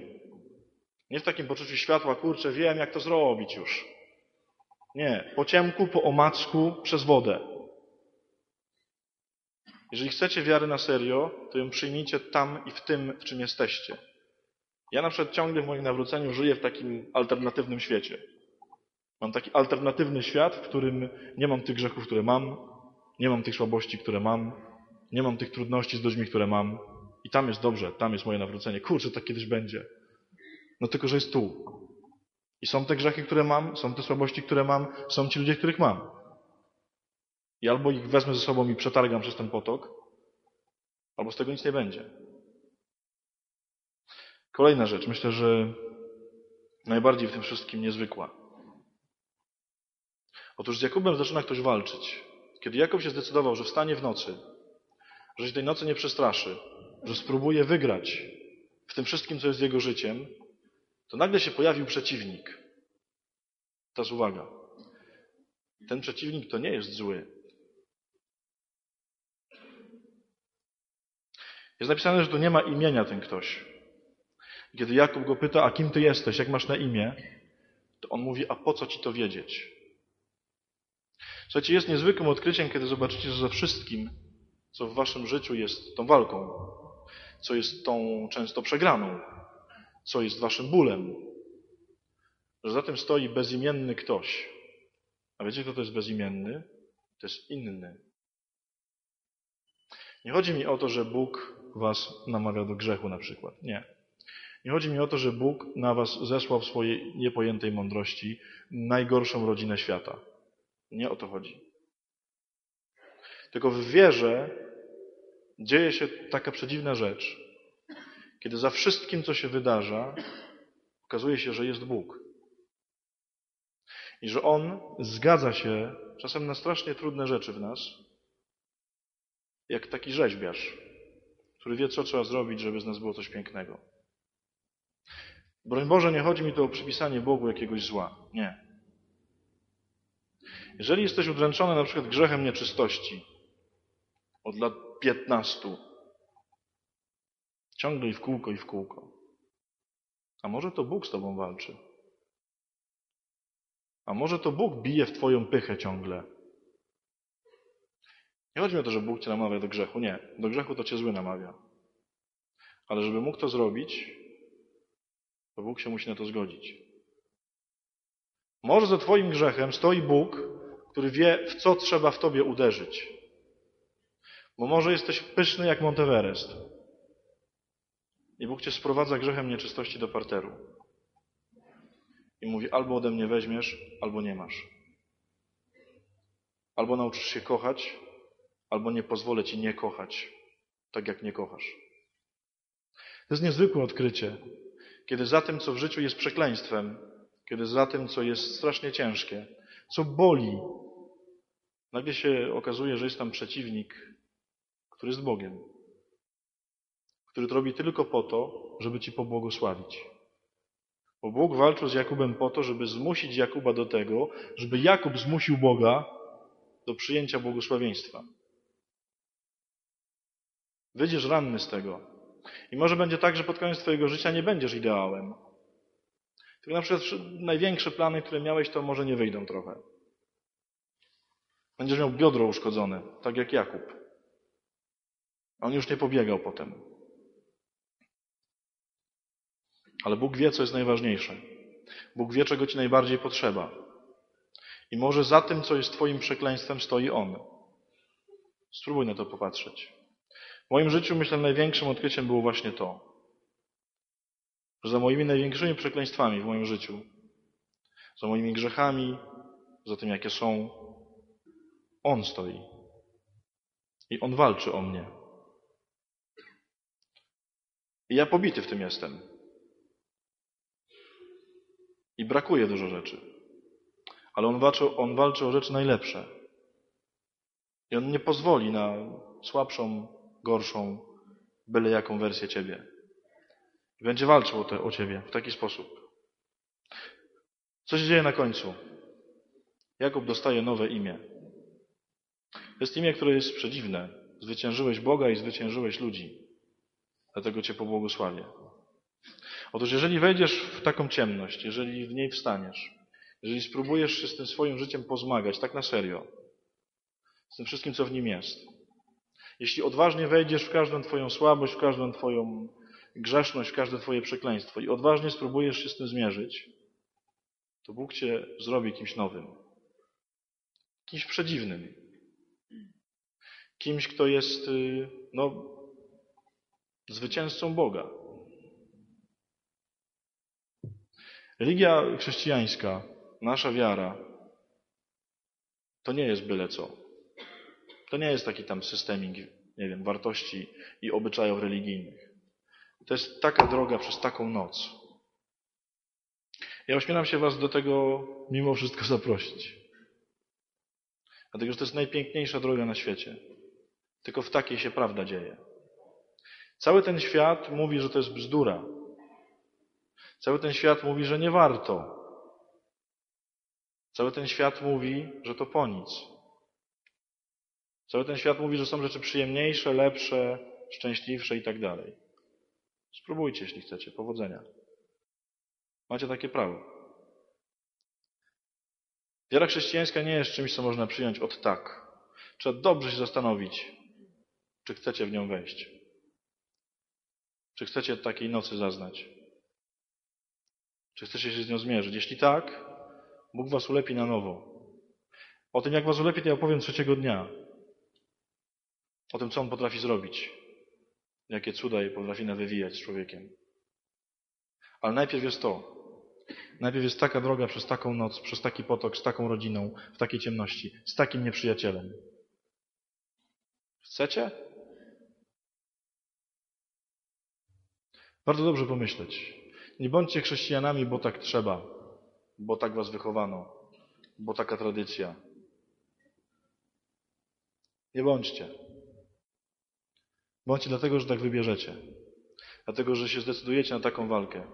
Nie w takim poczuciu światła, kurczę, wiem jak to zrobić już. Nie. Po ciemku, po omacku, przez wodę. Jeżeli chcecie wiary na serio, to ją przyjmijcie tam i w tym, w czym jesteście. Ja na przykład ciągle w moim nawróceniu żyję w takim alternatywnym świecie. Mam taki alternatywny świat, w którym nie mam tych grzechów, które mam, nie mam tych słabości, które mam, nie mam tych trudności z ludźmi, które mam. I tam jest dobrze, tam jest moje nawrócenie. Kurczę, tak kiedyś będzie. No tylko, że jest tu. I są te grzechy, które mam, są te słabości, które mam, są ci ludzie, których mam. I albo ich wezmę ze sobą i przetargam przez ten potok, albo z tego nic nie będzie. Kolejna rzecz, myślę, że najbardziej w tym wszystkim niezwykła. Otóż z Jakubem zaczyna ktoś walczyć. Kiedy Jakub się zdecydował, że wstanie w nocy, że się tej nocy nie przestraszy, że spróbuje wygrać w tym wszystkim, co jest jego życiem, to nagle się pojawił przeciwnik. Teraz uwaga. Ten przeciwnik to nie jest zły. Jest napisane, że to nie ma imienia ten ktoś. Kiedy Jakub go pyta, a kim ty jesteś, jak masz na imię, to on mówi, a po co ci to wiedzieć? Słuchajcie, jest niezwykłym odkryciem, kiedy zobaczycie, że za wszystkim, co w waszym życiu jest tą walką, co jest tą często przegraną, co jest waszym bólem, że za tym stoi bezimienny ktoś, A wiecie, kto to jest bezimienny? To jest inny. Nie chodzi mi o to, że Bóg was namawia do grzechu na przykład. Nie. Nie chodzi mi o to, że Bóg na was zesłał w swojej niepojętej mądrości najgorszą rodzinę świata. Nie o to chodzi. Tylko w wierze dzieje się taka przedziwna rzecz, kiedy za wszystkim, co się wydarza, okazuje się, że jest Bóg. I że On zgadza się czasem na strasznie trudne rzeczy w nas, jak taki rzeźbiarz, który wie, co trzeba zrobić, żeby z nas było coś pięknego. Broń Boże, nie chodzi mi tu o przypisanie Bogu jakiegoś zła. Nie. Jeżeli jesteś udręczony na przykład grzechem nieczystości od lat 15, ciągle i w kółko i w kółko, a może to Bóg z tobą walczy? A może to Bóg bije w twoją pychę ciągle? Nie chodzi mi o to, że Bóg cię namawia do grzechu. Nie. Do grzechu to cię zły namawia. Ale żeby mógł to zrobić, to Bóg się musi na to zgodzić. Może za twoim grzechem stoi Bóg, który wie, w co trzeba w tobie uderzyć. Bo może jesteś pyszny jak Monteverest. I Bóg cię sprowadza grzechem nieczystości do parteru. I mówi, albo ode mnie weźmiesz, albo nie masz. Albo nauczysz się kochać, albo nie pozwolę ci nie kochać, tak jak nie kochasz. To jest niezwykłe odkrycie, kiedy za tym, co w życiu jest przekleństwem, kiedy za tym, co jest strasznie ciężkie, co boli, nagle się okazuje, że jest tam przeciwnik, który jest Bogiem, który to robi tylko po to, żeby ci pobłogosławić. Bo Bóg walczył z Jakubem po to, żeby zmusić Jakuba do tego, żeby Jakub zmusił Boga do przyjęcia błogosławieństwa. Wyjdziesz ranny z tego. I może będzie tak, że pod koniec Twojego życia nie będziesz ideałem. Tylko na przykład największe plany, które miałeś, to może nie wyjdą trochę. Będziesz miał biodro uszkodzone, tak jak Jakub. On już nie pobiegał potem. Ale Bóg wie, co jest najważniejsze. Bóg wie, czego Ci najbardziej potrzeba. I może za tym, co jest Twoim przekleństwem, stoi On. Spróbuj na to popatrzeć. W moim życiu, myślę, największym odkryciem było właśnie to, że za moimi największymi przekleństwami w moim życiu, za moimi grzechami, za tym, jakie są, On stoi. I On walczy o mnie. I ja pobity w tym jestem. I brakuje dużo rzeczy. Ale on walczy, on walczy o rzeczy najlepsze. I on nie pozwoli na słabszą, gorszą, byle jaką wersję ciebie. I będzie walczył o, te, o ciebie w taki sposób. Co się dzieje na końcu? Jakub dostaje nowe imię. Jest imię, które jest przedziwne. Zwyciężyłeś Boga i zwyciężyłeś ludzi. Dlatego Cię pobłogosławię. Otóż jeżeli wejdziesz w taką ciemność, jeżeli w niej wstaniesz, jeżeli spróbujesz się z tym swoim życiem pozmagać, tak na serio, z tym wszystkim, co w nim jest, jeśli odważnie wejdziesz w każdą Twoją słabość, w każdą Twoją grzeszność, w każde Twoje przekleństwo i odważnie spróbujesz się z tym zmierzyć, to Bóg Cię zrobi kimś nowym. Kimś przedziwnym. Kimś, kto jest, y, no, zwycięzcą Boga. Religia chrześcijańska, nasza wiara, to nie jest byle co. To nie jest taki tam systemik, nie wiem, wartości i obyczajów religijnych. To jest taka droga przez taką noc. Ja ośmielam się Was do tego mimo wszystko zaprosić. Dlatego, że to jest najpiękniejsza droga na świecie. Tylko w takiej się prawda dzieje. Cały ten świat mówi, że to jest bzdura. Cały ten świat mówi, że nie warto. Cały ten świat mówi, że to po nic. Cały ten świat mówi, że są rzeczy przyjemniejsze, lepsze, szczęśliwsze i tak dalej. Spróbujcie, jeśli chcecie. Powodzenia. Macie takie prawo. Wiara chrześcijańska nie jest czymś, co można przyjąć od tak. Trzeba dobrze się zastanowić, czy chcecie w nią wejść. Czy chcecie takiej nocy zaznać? Czy chcecie się z nią zmierzyć? Jeśli tak, Bóg was ulepi na nowo. O tym, jak was ulepić, ja opowiem trzeciego dnia. O tym, co on potrafi zrobić. Jakie cuda potrafi nawywiyać z człowiekiem. Ale najpierw jest to. Najpierw jest taka droga przez taką noc, przez taki potok, z taką rodziną, w takiej ciemności, z takim nieprzyjacielem. Chcecie? Bardzo dobrze pomyśleć. Nie bądźcie chrześcijanami, bo tak trzeba, bo tak was wychowano, bo taka tradycja. Nie bądźcie. Bądźcie dlatego, że tak wybierzecie. Dlatego, że się zdecydujecie na taką walkę.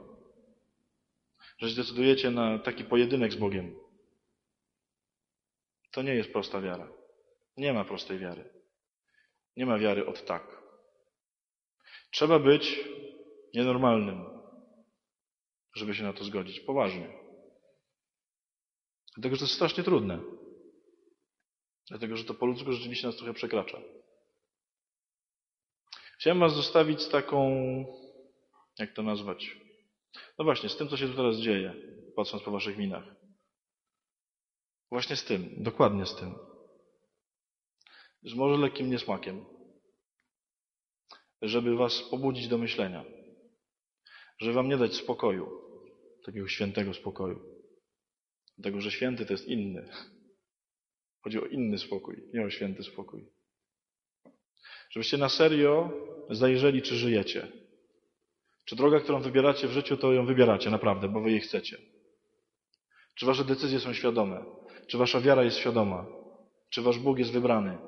Że się zdecydujecie na taki pojedynek z Bogiem. To nie jest prosta wiara. Nie ma prostej wiary. Nie ma wiary od tak. Trzeba być nienormalnym, żeby się na to zgodzić. Poważnie. Dlatego, że to jest strasznie trudne. Dlatego, że to po ludzku rzeczywiście nas trochę przekracza. Chciałem Was zostawić z taką, jak to nazwać? No właśnie, z tym, co się tu teraz dzieje, patrząc po Waszych minach. Właśnie z tym, dokładnie z tym. Z może lekkim niesmakiem. Żeby Was pobudzić do myślenia. Żeby Wam nie dać spokoju, takiego świętego spokoju. Dlatego, że święty to jest inny. Chodzi o inny spokój, nie o święty spokój. Żebyście na serio zajrzeli, czy żyjecie. Czy droga, którą wybieracie w życiu, to ją wybieracie naprawdę, bo wy jej chcecie. Czy wasze decyzje są świadome? Czy wasza wiara jest świadoma? Czy wasz Bóg jest wybrany?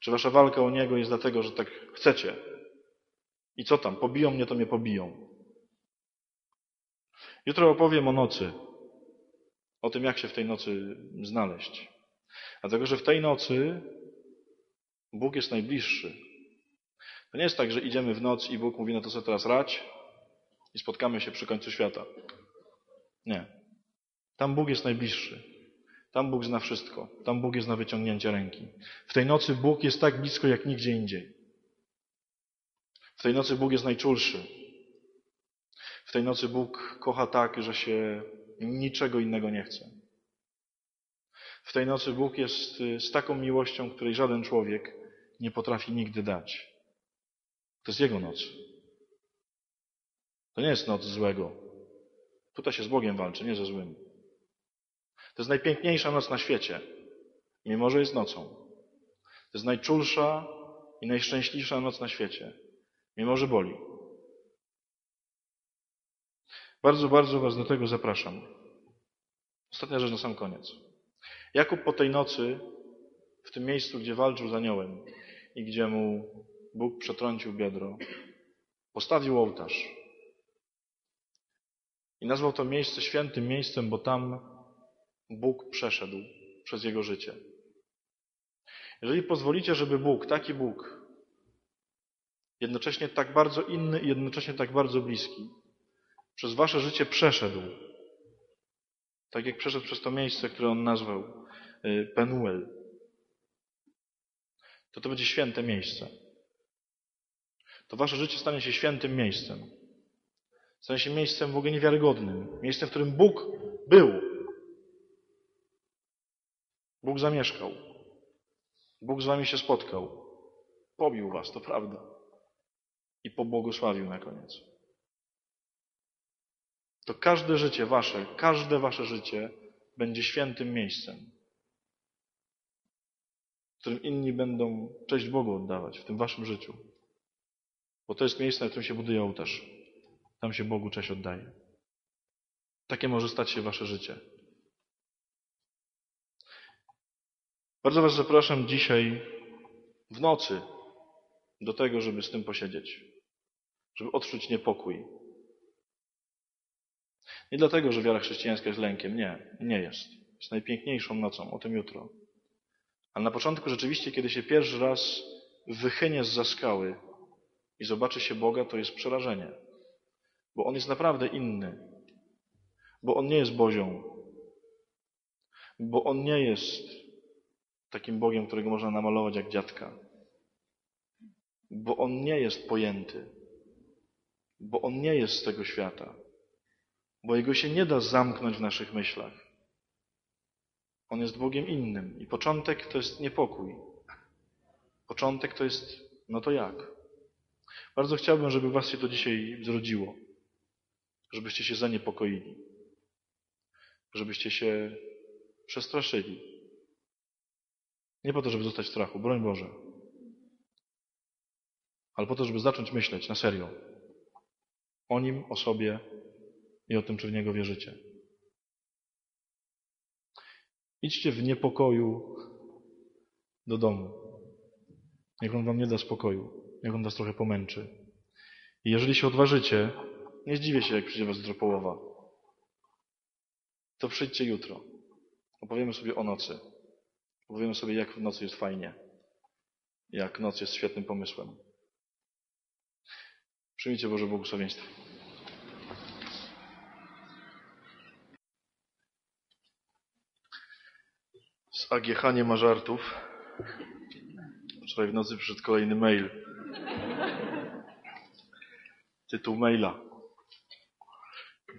Czy wasza walka o Niego jest dlatego, że tak chcecie? I co tam? Pobiją mnie, to mnie pobiją. Jutro opowiem o nocy. O tym, jak się w tej nocy znaleźć. Dlatego, że w tej nocy Bóg jest najbliższy. To nie jest tak, że idziemy w noc i Bóg mówi, no to co teraz rać i spotkamy się przy końcu świata. Nie. Tam Bóg jest najbliższy. Tam Bóg zna wszystko. Tam Bóg jest na wyciągnięcie ręki. W tej nocy Bóg jest tak blisko jak nigdzie indziej. W tej nocy Bóg jest najczulszy. W tej nocy Bóg kocha tak, że się niczego innego nie chce. W tej nocy Bóg jest y, z taką miłością, której żaden człowiek nie potrafi nigdy dać. To jest Jego noc. To nie jest noc złego. Tutaj się z Bogiem walczy, nie ze złym. To jest najpiękniejsza noc na świecie, mimo że jest nocą. To jest najczulsza i najszczęśliwsza noc na świecie, mimo że boli. Bardzo, bardzo Was do tego zapraszam. Ostatnia rzecz na sam koniec. Jakub po tej nocy, w tym miejscu, gdzie walczył z aniołem i gdzie mu Bóg przetrącił biodro, postawił ołtarz. I nazwał to miejsce świętym miejscem, bo tam Bóg przeszedł przez jego życie. Jeżeli pozwolicie, żeby Bóg, taki Bóg, jednocześnie tak bardzo inny i jednocześnie tak bardzo bliski, przez wasze życie przeszedł, tak jak przeszedł przez to miejsce, które on nazwał y, Penuel, to to będzie święte miejsce. To wasze życie stanie się świętym miejscem. Stanie się miejscem w ogóle niewiarygodnym. Miejscem, w którym Bóg był. Bóg zamieszkał. Bóg z wami się spotkał. Pobił was, to prawda. I pobłogosławił na koniec to każde życie wasze, każde wasze życie będzie świętym miejscem, którym inni będą cześć Bogu oddawać w tym waszym życiu. Bo to jest miejsce, na którym się buduje ołtarz. Tam się Bogu cześć oddaje. Takie może stać się wasze życie. Bardzo was zapraszam dzisiaj w nocy do tego, żeby z tym posiedzieć. Żeby odczuć niepokój, nie dlatego, że wiara chrześcijańska jest lękiem. Nie, nie jest. Jest najpiękniejszą nocą, o tym jutro. Ale na początku rzeczywiście, kiedy się pierwszy raz wychynie z za skały i zobaczy się Boga, to jest przerażenie. Bo On jest naprawdę inny. Bo On nie jest Bozią. Bo On nie jest takim Bogiem, którego można namalować jak dziadka. Bo On nie jest pojęty. Bo On nie jest z tego świata bo Jego się nie da zamknąć w naszych myślach. On jest Bogiem innym. I początek to jest niepokój. Początek to jest, no to jak? Bardzo chciałbym, żeby was się to dzisiaj zrodziło. Żebyście się zaniepokoili. Żebyście się przestraszyli. Nie po to, żeby zostać w strachu, broń Boże. Ale po to, żeby zacząć myśleć na serio. O Nim, o sobie i o tym, czy w Niego wierzycie. Idźcie w niepokoju do domu. Niech On wam nie da spokoju. Niech On was trochę pomęczy. I jeżeli się odważycie, nie zdziwię się, jak przyjdzie was jutro połowa. To przyjdźcie jutro. Opowiemy sobie o nocy. Opowiemy sobie, jak w nocy jest fajnie. Jak noc jest świetnym pomysłem. Przyjmijcie Boże błogosławieństwo. Z AGH nie ma żartów. Wczoraj w nocy przyszedł kolejny mail. Tytuł maila.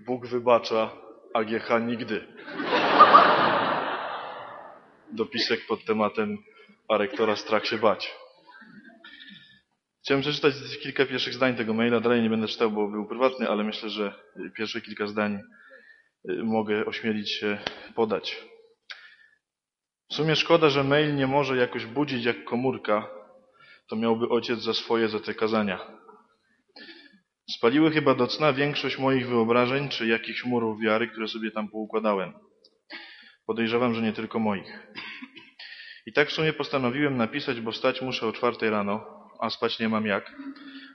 Bóg wybacza, AGH nigdy. Dopisek pod tematem a rektora strach się bać. Chciałem przeczytać kilka pierwszych zdań tego maila. Dalej nie będę czytał, bo był prywatny, ale myślę, że pierwsze kilka zdań y, mogę ośmielić się podać. W sumie szkoda, że mail nie może jakoś budzić jak komórka. To miałby ojciec za swoje za te kazania. Spaliły chyba do cna większość moich wyobrażeń czy jakichś murów wiary, które sobie tam poukładałem. Podejrzewam, że nie tylko moich. I tak w sumie postanowiłem napisać, bo stać muszę o czwartej rano, a spać nie mam jak,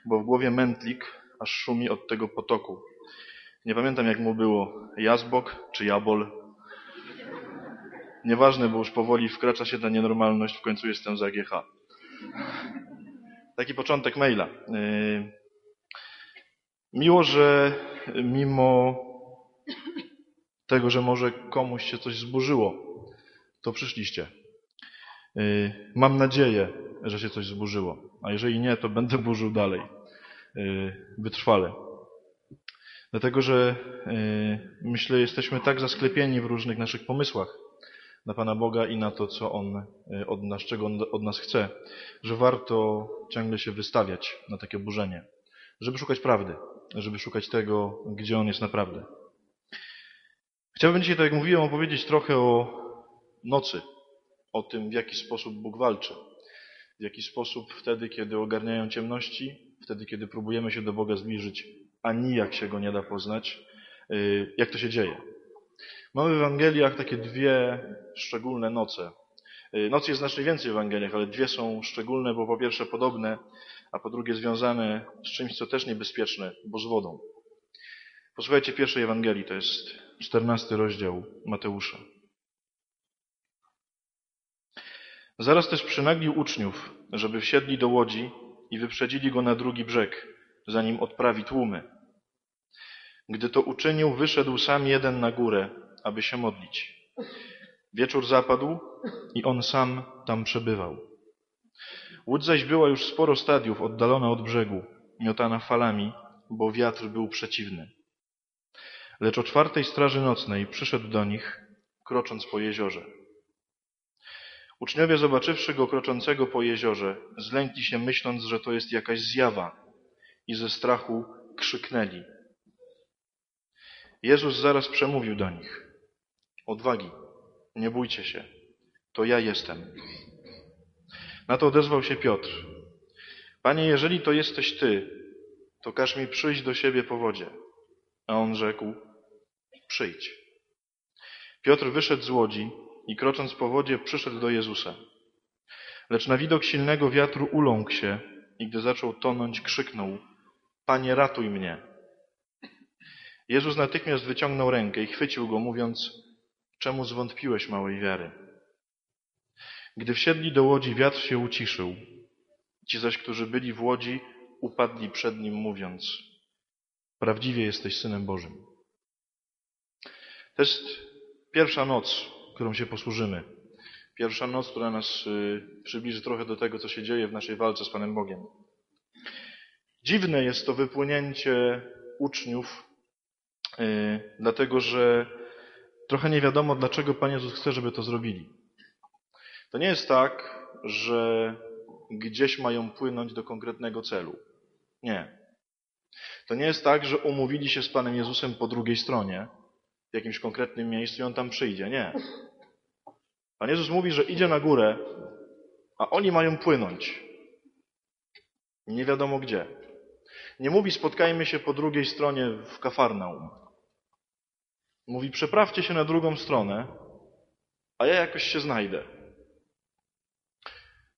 bo w głowie mętlik aż szumi od tego potoku. Nie pamiętam jak mu było, jazbok czy jabol. Nieważne, bo już powoli wkracza się ta nienormalność, w końcu jestem za GH. Taki początek maila. Yy, miło, że mimo tego, że może komuś się coś zburzyło, to przyszliście. Yy, mam nadzieję, że się coś zburzyło. A jeżeli nie, to będę burzył dalej. Yy, wytrwale. Dlatego, że myślę, jesteśmy tak zasklepieni w różnych naszych pomysłach na Pana Boga i na to, co On od nas, czego On od nas chce, że warto ciągle się wystawiać na takie burzenie, żeby szukać prawdy, żeby szukać tego, gdzie On jest naprawdę. Chciałbym dzisiaj, tak jak mówiłem, opowiedzieć trochę o nocy, o tym, w jaki sposób Bóg walczy. W jaki sposób wtedy, kiedy ogarniają ciemności, wtedy, kiedy próbujemy się do Boga zbliżyć, a nijak się Go nie da poznać, y, jak to się dzieje. Mamy w Ewangeliach takie dwie szczególne noce. Y, nocy jest znacznie więcej w Ewangeliach, ale dwie są szczególne, bo po pierwsze podobne, a po drugie związane z czymś, co też niebezpieczne, bo z wodą. Posłuchajcie pierwszej Ewangelii, to jest czternasty rozdział Mateusza. Zaraz też przynaglił uczniów, żeby wsiedli do łodzi i wyprzedzili go na drugi brzeg, zanim odprawi tłumy. Gdy to uczynił, wyszedł sam jeden na górę, aby się modlić. Wieczór zapadł i on sam tam przebywał. Łódź zaś była już sporo stadiów oddalona od brzegu, miotana falami, bo wiatr był przeciwny. Lecz o czwartej straży nocnej przyszedł do nich, krocząc po jeziorze. Uczniowie, zobaczywszy go kroczącego po jeziorze, zlękli się, myśląc, że to jest jakaś zjawa i ze strachu krzyknęli. Jezus zaraz przemówił do nich. Odwagi, nie bójcie się, to ja jestem. Na to odezwał się Piotr. Panie, jeżeli to jesteś Ty, to każ mi przyjść do siebie po wodzie. A on rzekł, przyjdź. Piotr wyszedł z łodzi i krocząc po wodzie przyszedł do Jezusa. Lecz na widok silnego wiatru uląkł się i gdy zaczął tonąć, krzyknął, Panie, ratuj mnie. Jezus natychmiast wyciągnął rękę i chwycił go, mówiąc, czemu zwątpiłeś małej wiary? Gdy wsiedli do łodzi, wiatr się uciszył. Ci zaś, którzy byli w łodzi, upadli przed nim, mówiąc, prawdziwie jesteś Synem Bożym. To jest pierwsza noc, którą się posłużymy. Pierwsza noc, która nas y, przybliży trochę do tego, co się dzieje w naszej walce z Panem Bogiem. Dziwne jest to wypłynięcie uczniów, y, dlatego że trochę nie wiadomo, dlaczego Pan Jezus chce, żeby to zrobili. To nie jest tak, że gdzieś mają płynąć do konkretnego celu. Nie. To nie jest tak, że umówili się z Panem Jezusem po drugiej stronie, w jakimś konkretnym miejscu i On tam przyjdzie. Nie. Pan Jezus mówi, że idzie na górę, a oni mają płynąć. Nie wiadomo gdzie. Nie mówi spotkajmy się po drugiej stronie w Kafarnaum. Mówi przeprawcie się na drugą stronę, a ja jakoś się znajdę.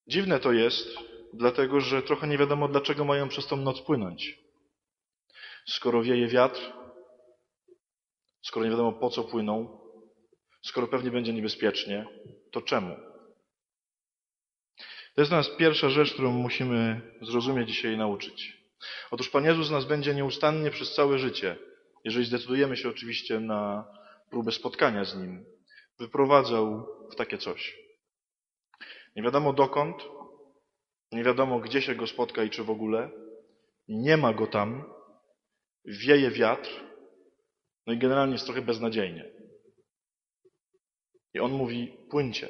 Dziwne to jest, dlatego że trochę nie wiadomo, dlaczego mają przez tą noc płynąć. Skoro wieje wiatr, skoro nie wiadomo po co płyną, skoro pewnie będzie niebezpiecznie, to czemu? To jest nas pierwsza rzecz, którą musimy zrozumieć dzisiaj i nauczyć. Otóż Pan Jezus nas będzie nieustannie przez całe życie, jeżeli zdecydujemy się oczywiście na próbę spotkania z Nim, wyprowadzał w takie coś. Nie wiadomo dokąd, nie wiadomo gdzie się Go spotka i czy w ogóle, nie ma Go tam, wieje wiatr, no i generalnie jest trochę beznadziejnie. I On mówi, płyńcie.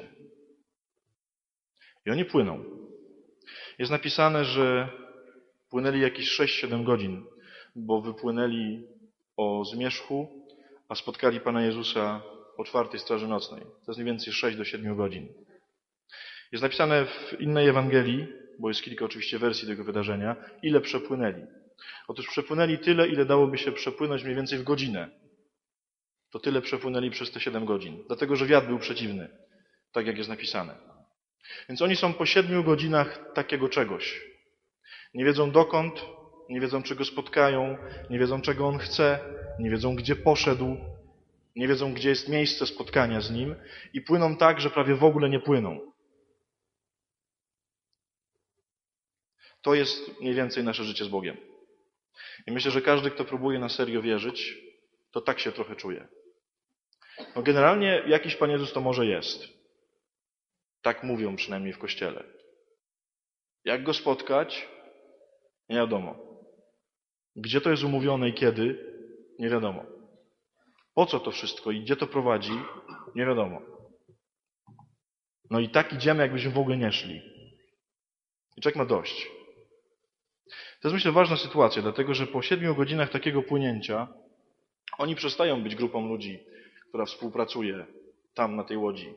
I oni płyną. Jest napisane, że płynęli jakieś 6-7 godzin, bo wypłynęli o zmierzchu, a spotkali Pana Jezusa o czwartej straży nocnej. To jest mniej więcej 6 do 7 godzin. Jest napisane w innej Ewangelii, bo jest kilka oczywiście wersji tego wydarzenia, ile przepłynęli. Otóż przepłynęli tyle, ile dałoby się przepłynąć mniej więcej w godzinę. To tyle przepłynęli przez te 7 godzin, dlatego że wiatr był przeciwny, tak jak jest napisane. Więc oni są po 7 godzinach takiego czegoś. Nie wiedzą dokąd, nie wiedzą czego spotkają, nie wiedzą czego on chce, nie wiedzą gdzie poszedł, nie wiedzą gdzie jest miejsce spotkania z nim i płyną tak, że prawie w ogóle nie płyną. To jest mniej więcej nasze życie z Bogiem. I myślę, że każdy, kto próbuje na serio wierzyć, to tak się trochę czuje. No generalnie jakiś Pan Jezus to może jest. Tak mówią przynajmniej w Kościele. Jak Go spotkać? Nie wiadomo. Gdzie to jest umówione i kiedy? Nie wiadomo. Po co to wszystko i gdzie to prowadzi? Nie wiadomo. No i tak idziemy, jakbyśmy w ogóle nie szli. I człowiek ma dość. To jest myślę ważna sytuacja, dlatego że po siedmiu godzinach takiego płynięcia oni przestają być grupą ludzi, która współpracuje tam na tej łodzi.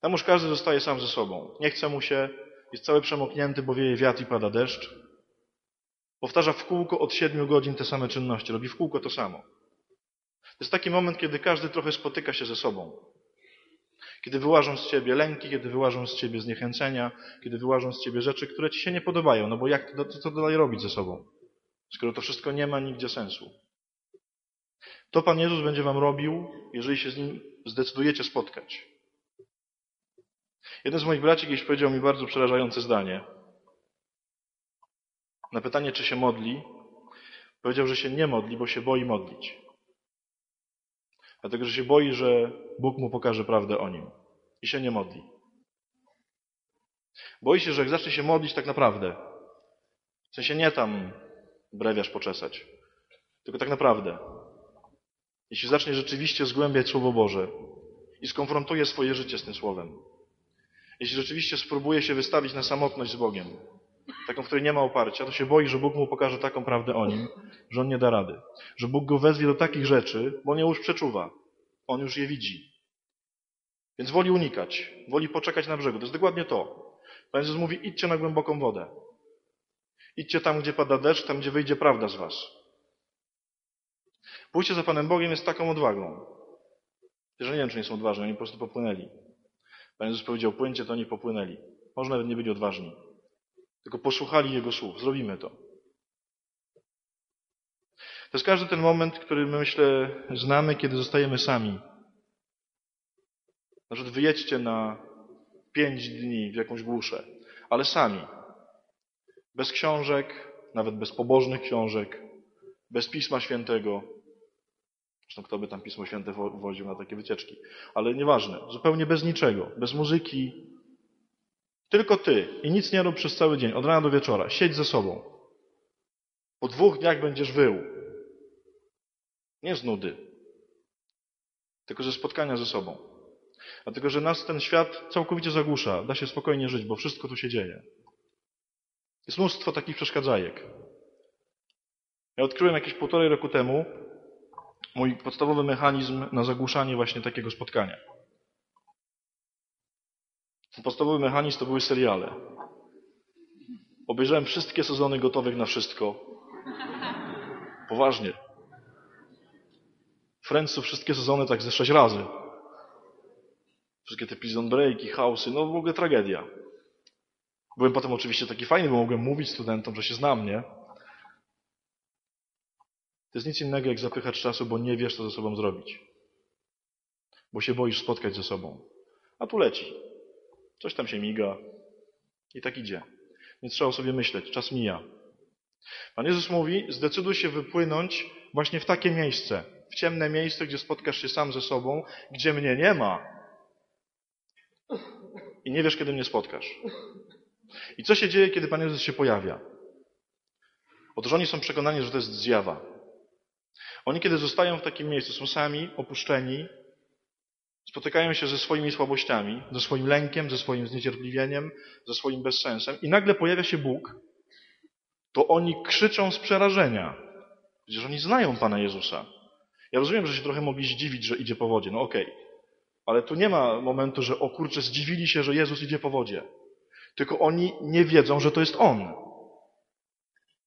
Tam już każdy zostaje sam ze sobą. Nie chce mu się, jest cały przemoknięty, bo wieje wiatr i pada deszcz. Powtarza w kółko od siedmiu godzin te same czynności, robi w kółko to samo. To jest taki moment, kiedy każdy trochę spotyka się ze sobą. Kiedy wyłażą z ciebie lęki, kiedy wyłażą z ciebie zniechęcenia, kiedy wyłażą z ciebie rzeczy, które ci się nie podobają, no bo jak to, to dalej robić ze sobą, skoro to wszystko nie ma nigdzie sensu. To Pan Jezus będzie wam robił, jeżeli się z Nim zdecydujecie spotkać. Jeden z moich braci kiedyś powiedział mi bardzo przerażające zdanie. Na pytanie, czy się modli, powiedział, że się nie modli, bo się boi modlić. Dlatego, że się boi, że Bóg mu pokaże prawdę o nim. I się nie modli. Boi się, że jak zacznie się modlić tak naprawdę, w sensie nie tam brewiarz poczesać, tylko tak naprawdę, jeśli zacznie rzeczywiście zgłębiać Słowo Boże i skonfrontuje swoje życie z tym Słowem, jeśli rzeczywiście spróbuje się wystawić na samotność z Bogiem, taką, w której nie ma oparcia, to się boi, że Bóg mu pokaże taką prawdę o nim, że on nie da rady. Że Bóg go wezwie do takich rzeczy, bo on już przeczuwa. On już je widzi. Więc woli unikać. Woli poczekać na brzegu. To jest dokładnie to. Pan Jezus mówi, idźcie na głęboką wodę. Idźcie tam, gdzie pada deszcz, tam, gdzie wyjdzie prawda z was. Pójście za Panem Bogiem jest taką odwagą. Że nie wiem, czy nie są odważni, oni po prostu popłynęli. Pan Jezus powiedział, płyńcie, to oni popłynęli. Może nawet nie byli odważni. Tylko posłuchali Jego słów. Zrobimy to. To jest każdy ten moment, który my myślę znamy, kiedy zostajemy sami. Na przykład wyjedźcie na pięć dni w jakąś głuszę, ale sami. Bez książek, nawet bez pobożnych książek, bez Pisma Świętego. Zresztą kto by tam Pismo Święte woził na takie wycieczki. Ale nieważne. Zupełnie bez niczego. Bez muzyki, tylko ty i nic nie rób przez cały dzień, od rana do wieczora. Siedź ze sobą. Po dwóch dniach będziesz wył. Nie z nudy. tylko ze spotkania ze sobą. Dlatego, że nas ten świat całkowicie zagłusza. Da się spokojnie żyć, bo wszystko tu się dzieje. Jest mnóstwo takich przeszkadzajek. Ja odkryłem jakieś półtorej roku temu mój podstawowy mechanizm na zagłuszanie właśnie takiego spotkania. Podstawowy mechanizm to były seriale. Obejrzałem wszystkie sezony gotowych na wszystko. Poważnie. Friendsu wszystkie sezony tak ze sześć razy. Wszystkie te prison breaki, house'y, no w ogóle tragedia. Byłem potem oczywiście taki fajny, bo mogłem mówić studentom, że się znam, nie? To jest nic innego jak zapychać czasu, bo nie wiesz, co ze sobą zrobić. Bo się boisz spotkać ze sobą. A tu leci. Coś tam się miga i tak idzie. Więc trzeba o sobie myśleć. Czas mija. Pan Jezus mówi, zdecyduj się wypłynąć właśnie w takie miejsce. W ciemne miejsce, gdzie spotkasz się sam ze sobą, gdzie mnie nie ma. I nie wiesz, kiedy mnie spotkasz. I co się dzieje, kiedy Pan Jezus się pojawia? Otóż oni są przekonani, że to jest zjawa. Oni, kiedy zostają w takim miejscu, są sami, opuszczeni, spotykają się ze swoimi słabościami, ze swoim lękiem, ze swoim zniecierpliwieniem, ze swoim bezsensem i nagle pojawia się Bóg, to oni krzyczą z przerażenia. Przecież oni znają Pana Jezusa. Ja rozumiem, że się trochę mogli zdziwić, że idzie po wodzie. No okej. Okay. Ale tu nie ma momentu, że o kurczę, zdziwili się, że Jezus idzie po wodzie. Tylko oni nie wiedzą, że to jest On.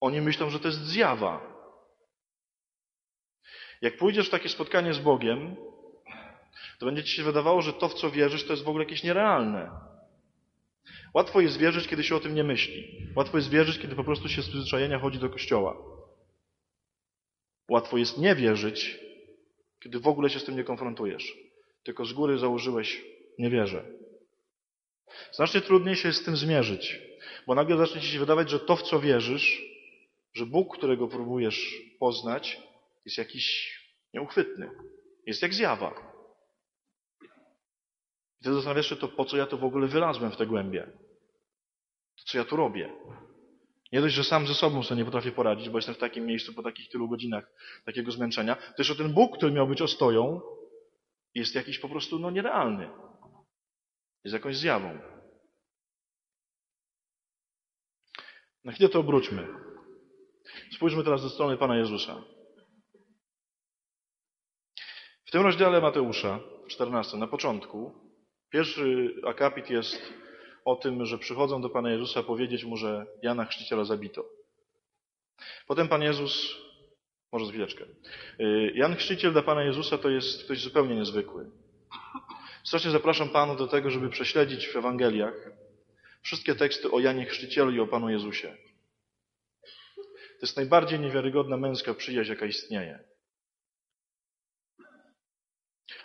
Oni myślą, że to jest zjawa. Jak pójdziesz w takie spotkanie z Bogiem, to będzie ci się wydawało, że to, w co wierzysz, to jest w ogóle jakieś nierealne. Łatwo jest wierzyć, kiedy się o tym nie myśli. Łatwo jest wierzyć, kiedy po prostu się z przyzwyczajenia chodzi do kościoła. Łatwo jest nie wierzyć, kiedy w ogóle się z tym nie konfrontujesz. Tylko z góry założyłeś, nie wierzę. Znacznie trudniej się jest z tym zmierzyć, bo nagle zacznie ci się wydawać, że to, w co wierzysz, że Bóg, którego próbujesz poznać, jest jakiś nieuchwytny. Jest jak zjawa. I ty zastanawiasz się, to po co ja to w ogóle wylazłem w te głębie? To co ja tu robię? Nie dość, że sam ze sobą sobie nie potrafię poradzić, bo jestem w takim miejscu po takich tylu godzinach takiego zmęczenia. To jeszcze ten Bóg, który miał być ostoją, jest jakiś po prostu no, nierealny. Jest jakąś zjawą. Na chwilę to obróćmy. Spójrzmy teraz ze strony Pana Jezusa. W tym rozdziale Mateusza, 14, na początku, pierwszy akapit jest o tym, że przychodzą do Pana Jezusa powiedzieć Mu, że Jana Chrzciciela zabito. Potem Pan Jezus, może z chwileczkę, y, Jan Chrzciciel dla Pana Jezusa to jest ktoś zupełnie niezwykły. Strasznie zapraszam Panu do tego, żeby prześledzić w Ewangeliach wszystkie teksty o Janie Chrzcicielu i o Panu Jezusie. To jest najbardziej niewiarygodna męska przyjaźń, jaka istnieje.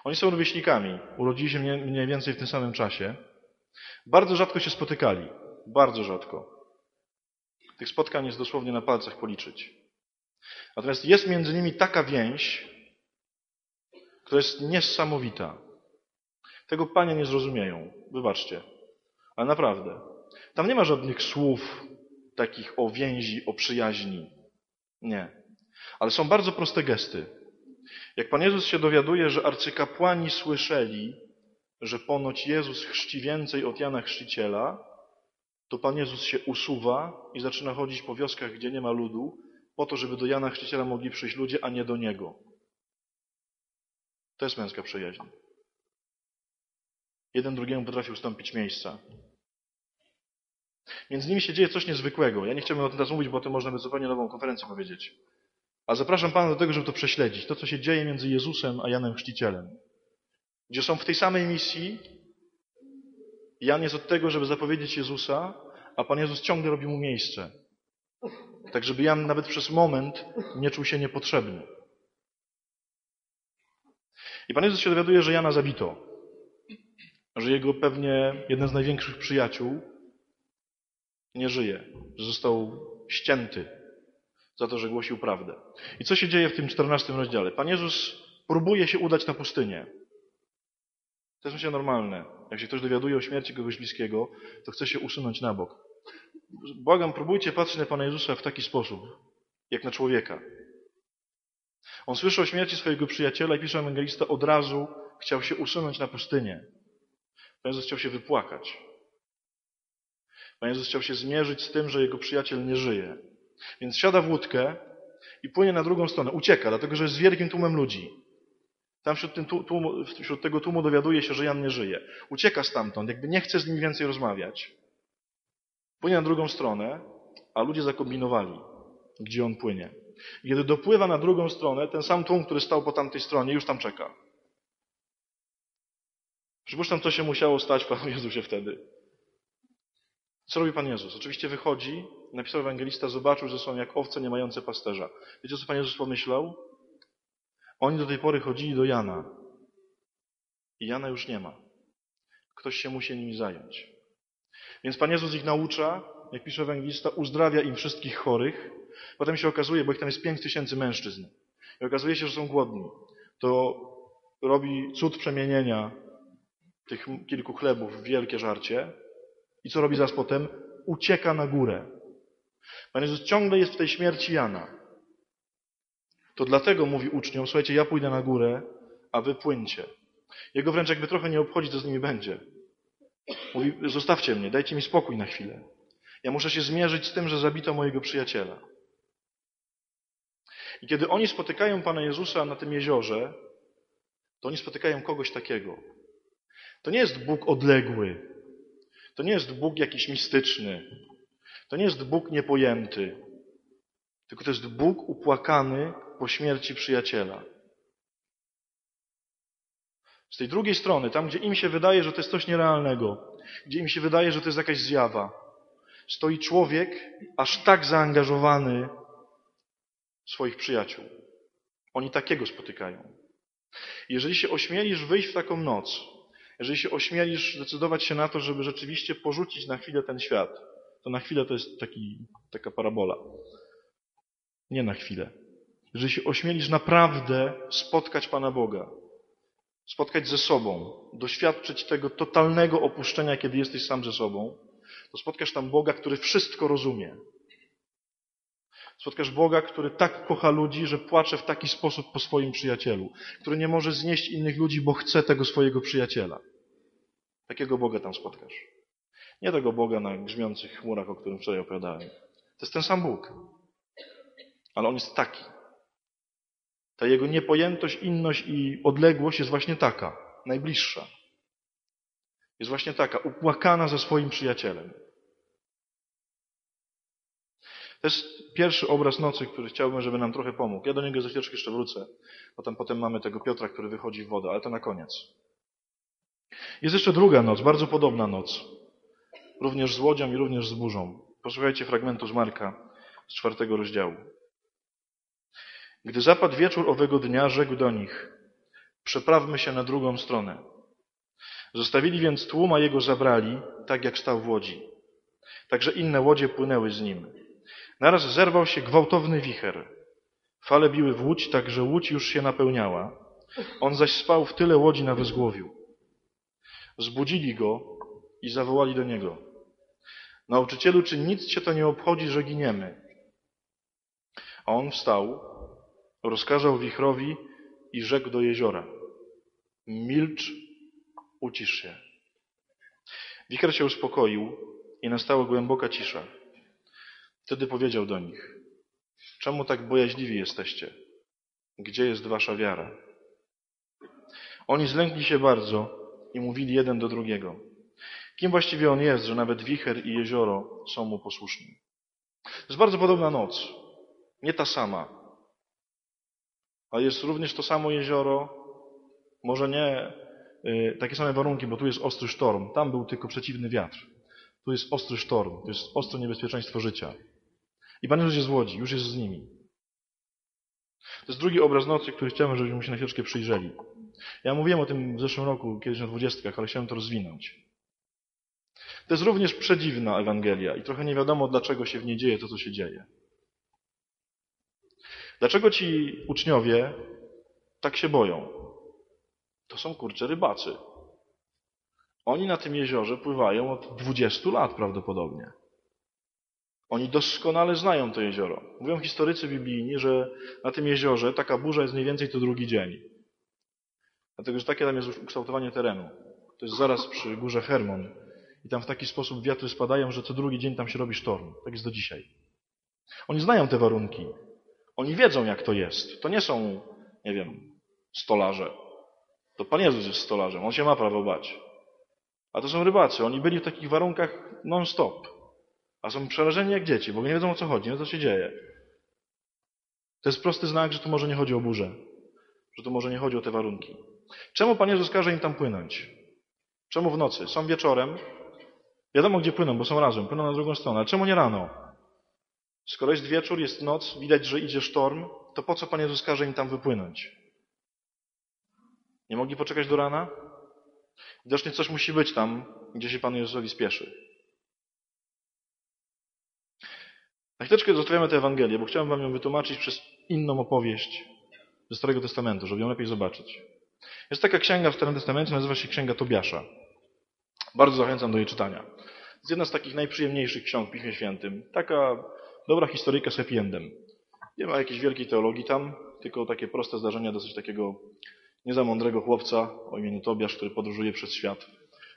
Oni są rówieśnikami, urodzili się mniej więcej w tym samym czasie. Bardzo rzadko się spotykali. Bardzo rzadko. Tych spotkań jest dosłownie na palcach policzyć. Natomiast jest między nimi taka więź, która jest niesamowita. Tego panie nie zrozumieją. Wybaczcie. Ale naprawdę. Tam nie ma żadnych słów takich o więzi, o przyjaźni. Nie. Ale są bardzo proste gesty. Jak Pan Jezus się dowiaduje, że arcykapłani słyszeli, że ponoć Jezus chrzci więcej od Jana Chrzciciela, to Pan Jezus się usuwa i zaczyna chodzić po wioskach, gdzie nie ma ludu, po to, żeby do Jana Chrzciciela mogli przyjść ludzie, a nie do Niego. To jest męska przyjaźń. Jeden drugiemu potrafi ustąpić miejsca. Między nimi się dzieje coś niezwykłego. Ja nie chciałbym o tym teraz mówić, bo o tym można by zupełnie nową konferencję powiedzieć. A zapraszam Pana do tego, żeby to prześledzić. To, co się dzieje między Jezusem a Janem Chrzcicielem. Gdzie są w tej samej misji. Jan jest od tego, żeby zapowiedzieć Jezusa, a Pan Jezus ciągle robi mu miejsce. Tak, żeby Jan nawet przez moment nie czuł się niepotrzebny. I Pan Jezus się dowiaduje, że Jana zabito. Że jego pewnie jeden z największych przyjaciół nie żyje. Że został ścięty za to, że głosił prawdę. I co się dzieje w tym czternastym rozdziale? Pan Jezus próbuje się udać na pustynię. To jest myślę normalne. Jak się ktoś dowiaduje o śmierci kogoś bliskiego, to chce się usunąć na bok. Błagam, próbujcie patrzeć na Pana Jezusa w taki sposób, jak na człowieka. On słyszy o śmierci swojego przyjaciela i pisze ewangelista, od razu chciał się usunąć na pustynię. Pan Jezus chciał się wypłakać. Pan Jezus chciał się zmierzyć z tym, że jego przyjaciel nie żyje. Więc siada w łódkę i płynie na drugą stronę. Ucieka, dlatego że jest z wielkim tłumem ludzi. Tam wśród, tłumu, wśród tego tłumu dowiaduje się, że Jan nie żyje. Ucieka stamtąd, jakby nie chce z nim więcej rozmawiać. Płynie na drugą stronę, a ludzie zakombinowali, gdzie on płynie. Kiedy dopływa na drugą stronę, ten sam tłum, który stał po tamtej stronie, już tam czeka. Przypuszczam, co się musiało stać Panu Jezusie wtedy. Co robi Pan Jezus? Oczywiście wychodzi, napisał ewangelista, zobaczył, że są jak owce nie mające pasterza. Wiecie, co Pan Jezus pomyślał? Oni do tej pory chodzili do Jana. I Jana już nie ma. Ktoś się musi nimi zająć. Więc Pan Jezus ich naucza, jak pisze ewangelista, uzdrawia im wszystkich chorych. Potem się okazuje, bo ich tam jest pięć tysięcy mężczyzn. I okazuje się, że są głodni. To robi cud przemienienia tych kilku chlebów w wielkie żarcie. I co robi zaraz potem? Ucieka na górę. Pan Jezus ciągle jest w tej śmierci Jana. To dlatego mówi uczniom, słuchajcie, ja pójdę na górę, a wy płyńcie. Jego wręcz jakby trochę nie obchodzi, co z nimi będzie. Mówi, zostawcie mnie, dajcie mi spokój na chwilę. Ja muszę się zmierzyć z tym, że zabito mojego przyjaciela. I kiedy oni spotykają Pana Jezusa na tym jeziorze, to oni spotykają kogoś takiego. To nie jest Bóg odległy. To nie jest Bóg jakiś mistyczny. To nie jest Bóg niepojęty. Tylko to jest Bóg upłakany po śmierci przyjaciela. Z tej drugiej strony, tam gdzie im się wydaje, że to jest coś nierealnego, gdzie im się wydaje, że to jest jakaś zjawa, stoi człowiek aż tak zaangażowany w swoich przyjaciół. Oni takiego spotykają. Jeżeli się ośmielisz wyjść w taką noc, jeżeli się ośmielisz zdecydować się na to, żeby rzeczywiście porzucić na chwilę ten świat, to na chwilę to jest taki, taka parabola. Nie na chwilę. Jeżeli się ośmielisz naprawdę spotkać Pana Boga, spotkać ze sobą, doświadczyć tego totalnego opuszczenia, kiedy jesteś sam ze sobą, to spotkasz tam Boga, który wszystko rozumie. Spotkasz Boga, który tak kocha ludzi, że płacze w taki sposób po swoim przyjacielu, który nie może znieść innych ludzi, bo chce tego swojego przyjaciela. Takiego Boga tam spotkasz. Nie tego Boga na grzmiących chmurach, o którym wczoraj opowiadałem. To jest ten sam Bóg. Ale On jest taki. Ta Jego niepojętość, inność i odległość jest właśnie taka, najbliższa. Jest właśnie taka, upłakana ze swoim przyjacielem. To jest pierwszy obraz nocy, który chciałbym, żeby nam trochę pomógł. Ja do niego za chwileczkę jeszcze wrócę. Potem, potem mamy tego Piotra, który wychodzi w wodę, ale to na koniec. Jest jeszcze druga noc, bardzo podobna noc. Również z łodzią i również z burzą. Posłuchajcie fragmentu z Marka z czwartego rozdziału. Gdy zapadł wieczór owego dnia, rzekł do nich, przeprawmy się na drugą stronę. Zostawili więc tłum, a jego zabrali, tak jak stał w łodzi. Także inne łodzie płynęły z nim. Naraz zerwał się gwałtowny wicher. Fale biły w łódź, tak że łódź już się napełniała. On zaś spał w tyle łodzi na wezgłowiu. Zbudzili go i zawołali do niego. Nauczycielu, czy nic cię to nie obchodzi, że giniemy? A on wstał, rozkazał wichrowi i rzekł do jeziora. Milcz, ucisz się. Wicher się uspokoił i nastała głęboka cisza. Wtedy powiedział do nich, czemu tak bojaźliwi jesteście? Gdzie jest wasza wiara? Oni zlękli się bardzo i mówili jeden do drugiego. Kim właściwie on jest, że nawet wicher i jezioro są mu posłuszni? To jest bardzo podobna noc. Nie ta sama. Ale jest również to samo jezioro, może nie y, takie same warunki, bo tu jest ostry sztorm. Tam był tylko przeciwny wiatr. Tu jest ostry sztorm. To jest ostre niebezpieczeństwo życia. I Pan Jezus jest w Łodzi, już jest z nimi. To jest drugi obraz nocy, który chciałem, żebyśmy się na chwileczkę przyjrzeli. Ja mówiłem o tym w zeszłym roku, kiedyś na dwudziestkach, ale chciałem to rozwinąć. To jest również przedziwna Ewangelia i trochę nie wiadomo, dlaczego się w niej dzieje to, co się dzieje. Dlaczego ci uczniowie tak się boją? To są kurcze rybacy. Oni na tym jeziorze pływają od 20 lat prawdopodobnie. Oni doskonale znają to jezioro. Mówią historycy biblijni, że na tym jeziorze taka burza jest mniej więcej to drugi dzień. Dlatego, że takie tam jest ukształtowanie terenu. To jest zaraz przy górze Hermon. I tam w taki sposób wiatry spadają, że co drugi dzień tam się robi sztorm. Tak jest do dzisiaj. Oni znają te warunki. Oni wiedzą, jak to jest. To nie są, nie wiem, stolarze. To Pan Jezus jest stolarzem. On się ma prawo bać. A to są rybacy. Oni byli w takich warunkach non-stop. A są przerażeni jak dzieci, bo nie wiedzą o co chodzi, no co się dzieje. To jest prosty znak, że tu może nie chodzi o burzę. Że tu może nie chodzi o te warunki. Czemu Pan Jezus każe im tam płynąć? Czemu w nocy? Są wieczorem. Wiadomo, gdzie płyną, bo są razem. Płyną na drugą stronę. Ale czemu nie rano? Skoro jest wieczór, jest noc, widać, że idzie sztorm, to po co Pan Jezus każe im tam wypłynąć? Nie mogli poczekać do rana? Widocznie coś musi być tam, gdzie się Panu Jezusowi spieszy. Na chwileczkę zostawiamy tę Ewangelię, bo chciałem Wam ją wytłumaczyć przez inną opowieść ze Starego Testamentu, żeby ją lepiej zobaczyć. Jest taka księga w Starym Testamencie, nazywa się Księga Tobiasza. Bardzo zachęcam do jej czytania. Jest jedna z takich najprzyjemniejszych ksiąg w Piśmie Świętym. Taka dobra historyjka z happy endem. Nie ma jakiejś wielkiej teologii tam, tylko takie proste zdarzenia dosyć takiego niezamądrego chłopca o imieniu Tobiasz, który podróżuje przez świat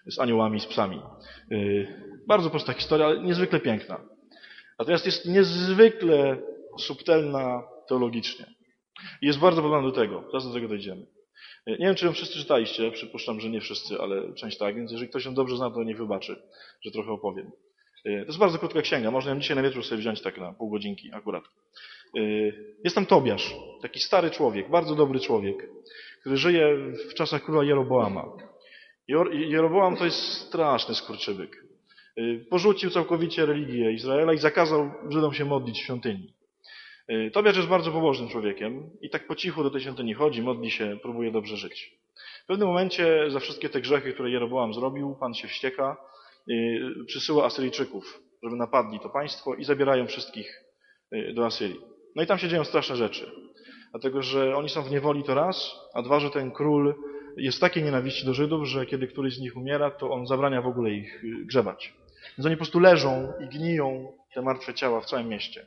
z aniołami, z psami. Yy, bardzo prosta historia, ale niezwykle piękna. Natomiast jest niezwykle subtelna teologicznie. I jest bardzo podobna do tego. Zaraz do tego dojdziemy. Nie wiem, czy ją wszyscy czytaliście. Przypuszczam, że nie wszyscy, ale część tak. Więc jeżeli ktoś ją dobrze zna, to nie wybaczy, że trochę opowiem. To jest bardzo krótka księga. Można ją dzisiaj na wieczór sobie wziąć tak na pół godzinki akurat. Jest tam Tobiasz, taki stary człowiek, bardzo dobry człowiek, który żyje w czasach króla Jeroboama. Jeroboam to jest straszny skurczybyk. Porzucił całkowicie religię Izraela i zakazał Żydom się modlić w świątyni. Tobiasz jest bardzo pobożnym człowiekiem i tak po cichu do tej świątyni chodzi, modli się, próbuje dobrze żyć. W pewnym momencie za wszystkie te grzechy, które Jeroboam zrobił, Pan się wścieka, przysyła Asyryjczyków, żeby napadli to państwo i zabierają wszystkich do Asyrii. No i tam się dzieją straszne rzeczy. Dlatego, że oni są w niewoli to raz, a dwa, że ten król jest w takiej nienawiści do Żydów, że kiedy któryś z nich umiera, to on zabrania w ogóle ich grzebać. Więc oni po prostu leżą i gniją te martwe ciała w całym mieście.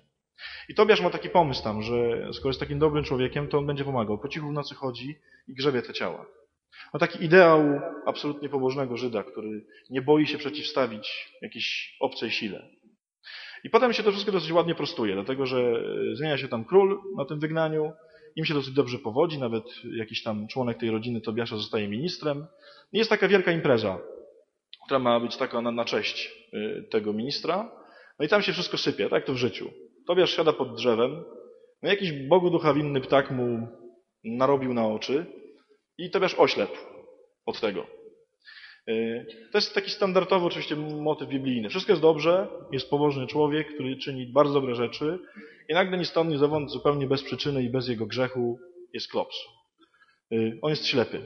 I Tobiasz ma taki pomysł tam, że skoro jest takim dobrym człowiekiem, to on będzie pomagał. Po cichu w nocy chodzi i grzebie te ciała. Ma taki ideał absolutnie pobożnego Żyda, który nie boi się przeciwstawić jakiejś obcej sile. I potem się to wszystko dosyć ładnie prostuje, dlatego że zmienia się tam król na tym wygnaniu, im się dosyć dobrze powodzi, nawet jakiś tam członek tej rodziny Tobiasza zostaje ministrem. I jest taka wielka impreza, która ma być taka na, na cześć tego ministra. No i tam się wszystko sypie, tak to w życiu. Tobiasz siada pod drzewem, no jakiś Bogu ducha winny ptak mu narobił na oczy i Tobiasz oślepł od tego. To jest taki standardowy oczywiście motyw biblijny. Wszystko jest dobrze, jest pobożny człowiek, który czyni bardzo dobre rzeczy i nagle ni stąd, ni zowąd, zupełnie bez przyczyny i bez jego grzechu jest klops. On jest ślepy.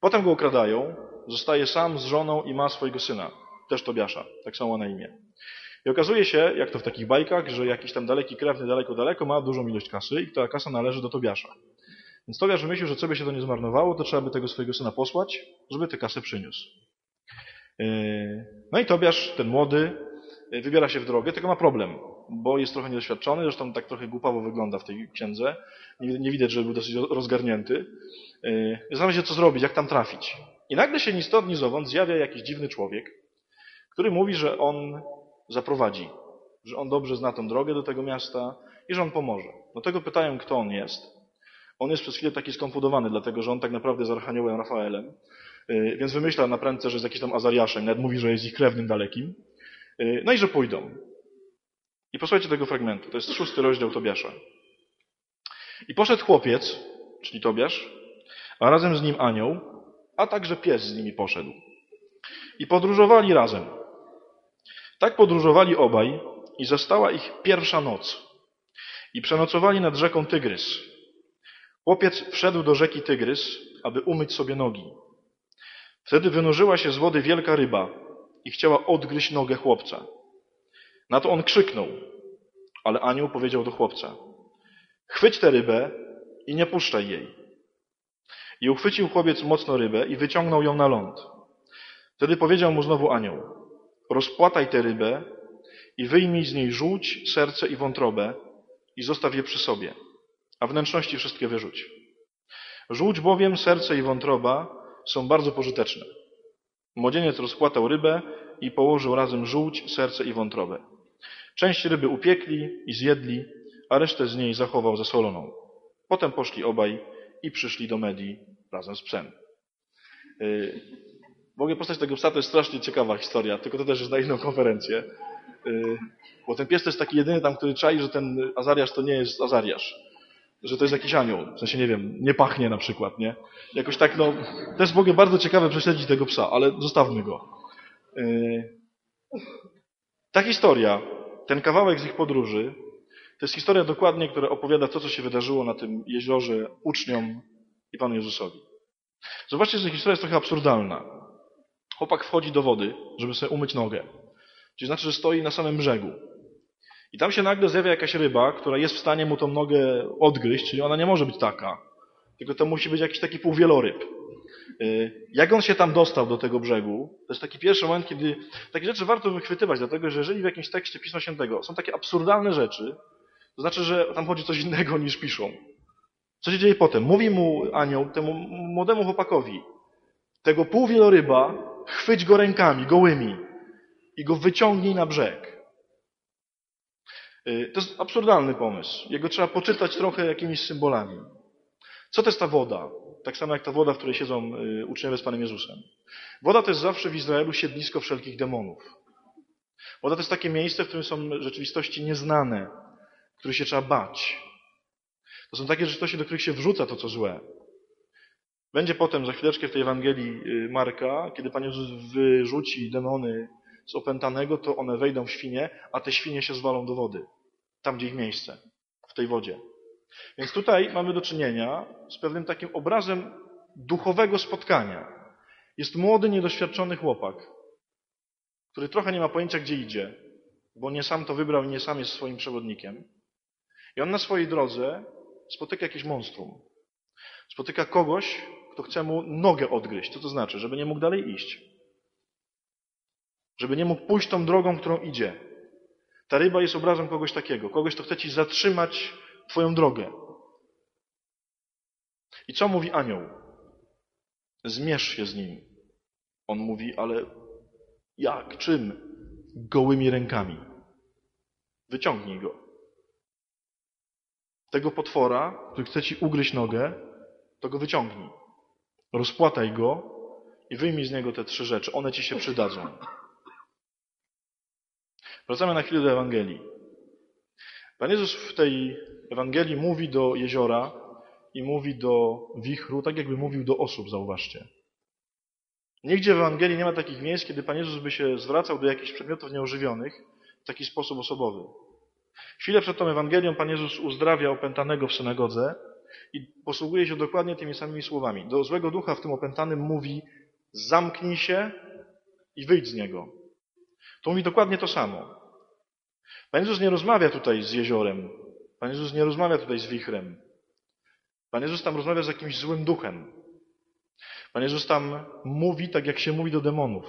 Potem go okradają, zostaje sam z żoną i ma swojego syna, też Tobiasza, tak samo na imię. I okazuje się, jak to w takich bajkach, że jakiś tam daleki krewny daleko, daleko ma dużą ilość kasy i ta kasa należy do Tobiasza. Więc Tobiasz wymyślił, że co by się to nie zmarnowało, to trzeba by tego swojego syna posłać, żeby tę kasę przyniósł. No i Tobiasz, ten młody, wybiera się w drogę, tylko ma problem, bo jest trochę niedoświadczony, zresztą tak trochę głupawo wygląda w tej księdze. Nie, nie widać, że był dosyć rozgarnięty. Zastanawia się, co zrobić, jak tam trafić. I nagle się ni stąd, ni zowąd zjawia jakiś dziwny człowiek, który mówi, że on zaprowadzi, że on dobrze zna tę drogę do tego miasta i że on pomoże. Do tego pytają, kto on jest. On jest przez chwilę taki skonfudowany, dlatego że on tak naprawdę jest Archaniołem Rafaelem, więc wymyśla na prędce, że jest jakiś tam Azariaszem, nawet mówi, że jest ich krewnym dalekim. No i że pójdą. I posłuchajcie tego fragmentu. To jest szósty rozdział Tobiasza. I poszedł chłopiec, czyli Tobiasz, a razem z nim anioł, a także pies z nimi poszedł. I podróżowali razem. Tak podróżowali obaj i została ich pierwsza noc. I przenocowali nad rzeką Tygrys. Chłopiec wszedł do rzeki Tygrys, aby umyć sobie nogi. Wtedy wynurzyła się z wody wielka ryba i chciała odgryźć nogę chłopca. Na to on krzyknął, ale anioł powiedział do chłopca: Chwyć tę rybę i nie puszczaj jej. I uchwycił chłopiec mocno rybę i wyciągnął ją na ląd. Wtedy powiedział mu znowu anioł: Rozpłataj tę rybę i wyjmij z niej żółć, serce i wątrobę i zostaw je przy sobie, a wnętrzności wszystkie wyrzuć. Żółć bowiem, serce i wątroba są bardzo pożyteczne. Młodzieniec rozpłatał rybę i położył razem żółć, serce i wątrobę. Część ryby upiekli i zjedli, a resztę z niej zachował zasoloną. Potem poszli obaj i przyszli do Medii razem z psem. Ogóle postać tego psa to jest strasznie ciekawa historia, tylko to też jest na inną konferencję. Yy, bo ten pies to jest taki jedyny tam, który czai, że ten Azariasz to nie jest Azariasz. Że to jest jakiś anioł. W sensie, nie wiem, nie pachnie na przykład, nie? Jakoś tak, no, w ogóle bardzo ciekawe prześledzić tego psa, ale zostawmy go. Yy, ta historia, ten kawałek z ich podróży, to jest historia dokładnie, która opowiada to, co się wydarzyło na tym jeziorze uczniom i Panu Jezusowi. Zobaczcie, że historia jest trochę absurdalna. Chłopak wchodzi do wody, żeby sobie umyć nogę. Czyli znaczy, że stoi na samym brzegu. I tam się nagle zjawia jakaś ryba, która jest w stanie mu tą nogę odgryźć, czyli ona nie może być taka. Tylko to musi być jakiś taki półwieloryb. Y, jak on się tam dostał do tego brzegu, to jest taki pierwszy moment, kiedy takie rzeczy warto wychwytywać, dlatego że jeżeli w jakimś tekście Pisma Świętego są takie absurdalne rzeczy, to znaczy, że tam chodzi coś innego niż piszą. Co się dzieje potem? Mówi mu anioł, temu młodemu chłopakowi, tego półwieloryba, chwyć go rękami, gołymi i go wyciągnij na brzeg. Y, to jest absurdalny pomysł. Jego trzeba poczytać trochę jakimiś symbolami. Co to jest ta woda? Tak samo jak ta woda, w której siedzą y, uczniowie z Panem Jezusem. Woda to jest zawsze w Izraelu siedlisko wszelkich demonów. Woda to jest takie miejsce, w którym są rzeczywistości nieznane, których się trzeba bać. To są takie rzeczywistości, do których się wrzuca to, co złe. Będzie potem za chwileczkę w tej Ewangelii y, Marka, kiedy Pan Jezus wyrzuci demony z opętanego, to one wejdą w świnie, a te świnie się zwalą do wody. Tam, gdzie ich miejsce. W tej wodzie. Więc tutaj mamy do czynienia z pewnym takim obrazem duchowego spotkania. Jest młody, niedoświadczony chłopak, który trochę nie ma pojęcia, gdzie idzie, bo nie sam to wybrał i nie sam jest swoim przewodnikiem. I on na swojej drodze spotyka jakieś monstrum. Spotyka kogoś, kto chce mu nogę odgryźć. Co to znaczy? Żeby nie mógł dalej iść. Żeby nie mógł pójść tą drogą, którą idzie. Ta ryba jest obrazem kogoś takiego. Kogoś, kto chce ci zatrzymać Twoją drogę. I co mówi anioł? Zmierz się z nim. On mówi, ale jak? Czym? Gołymi rękami. Wyciągnij go. Tego potwora, który chce ci ugryźć nogę, to go wyciągnij. Rozpłataj go i wyjmij z niego te trzy rzeczy. One ci się przydadzą. Wracamy na chwilę do Ewangelii. Pan Jezus w tej Ewangelii mówi do jeziora i mówi do wichru, tak jakby mówił do osób, zauważcie. Nigdzie w Ewangelii nie ma takich miejsc, kiedy Pan Jezus by się zwracał do jakichś przedmiotów nieożywionych w taki sposób osobowy. Chwilę przed tą Ewangelią Pan Jezus uzdrawia opętanego w synagodze i posługuje się dokładnie tymi samymi słowami. Do złego ducha w tym opętanym mówi zamknij się i wyjdź z niego. To mówi dokładnie to samo. Pan Jezus nie rozmawia tutaj z jeziorem. Pan Jezus nie rozmawia tutaj z wichrem. Pan Jezus tam rozmawia z jakimś złym duchem. Pan Jezus tam mówi tak, jak się mówi do demonów.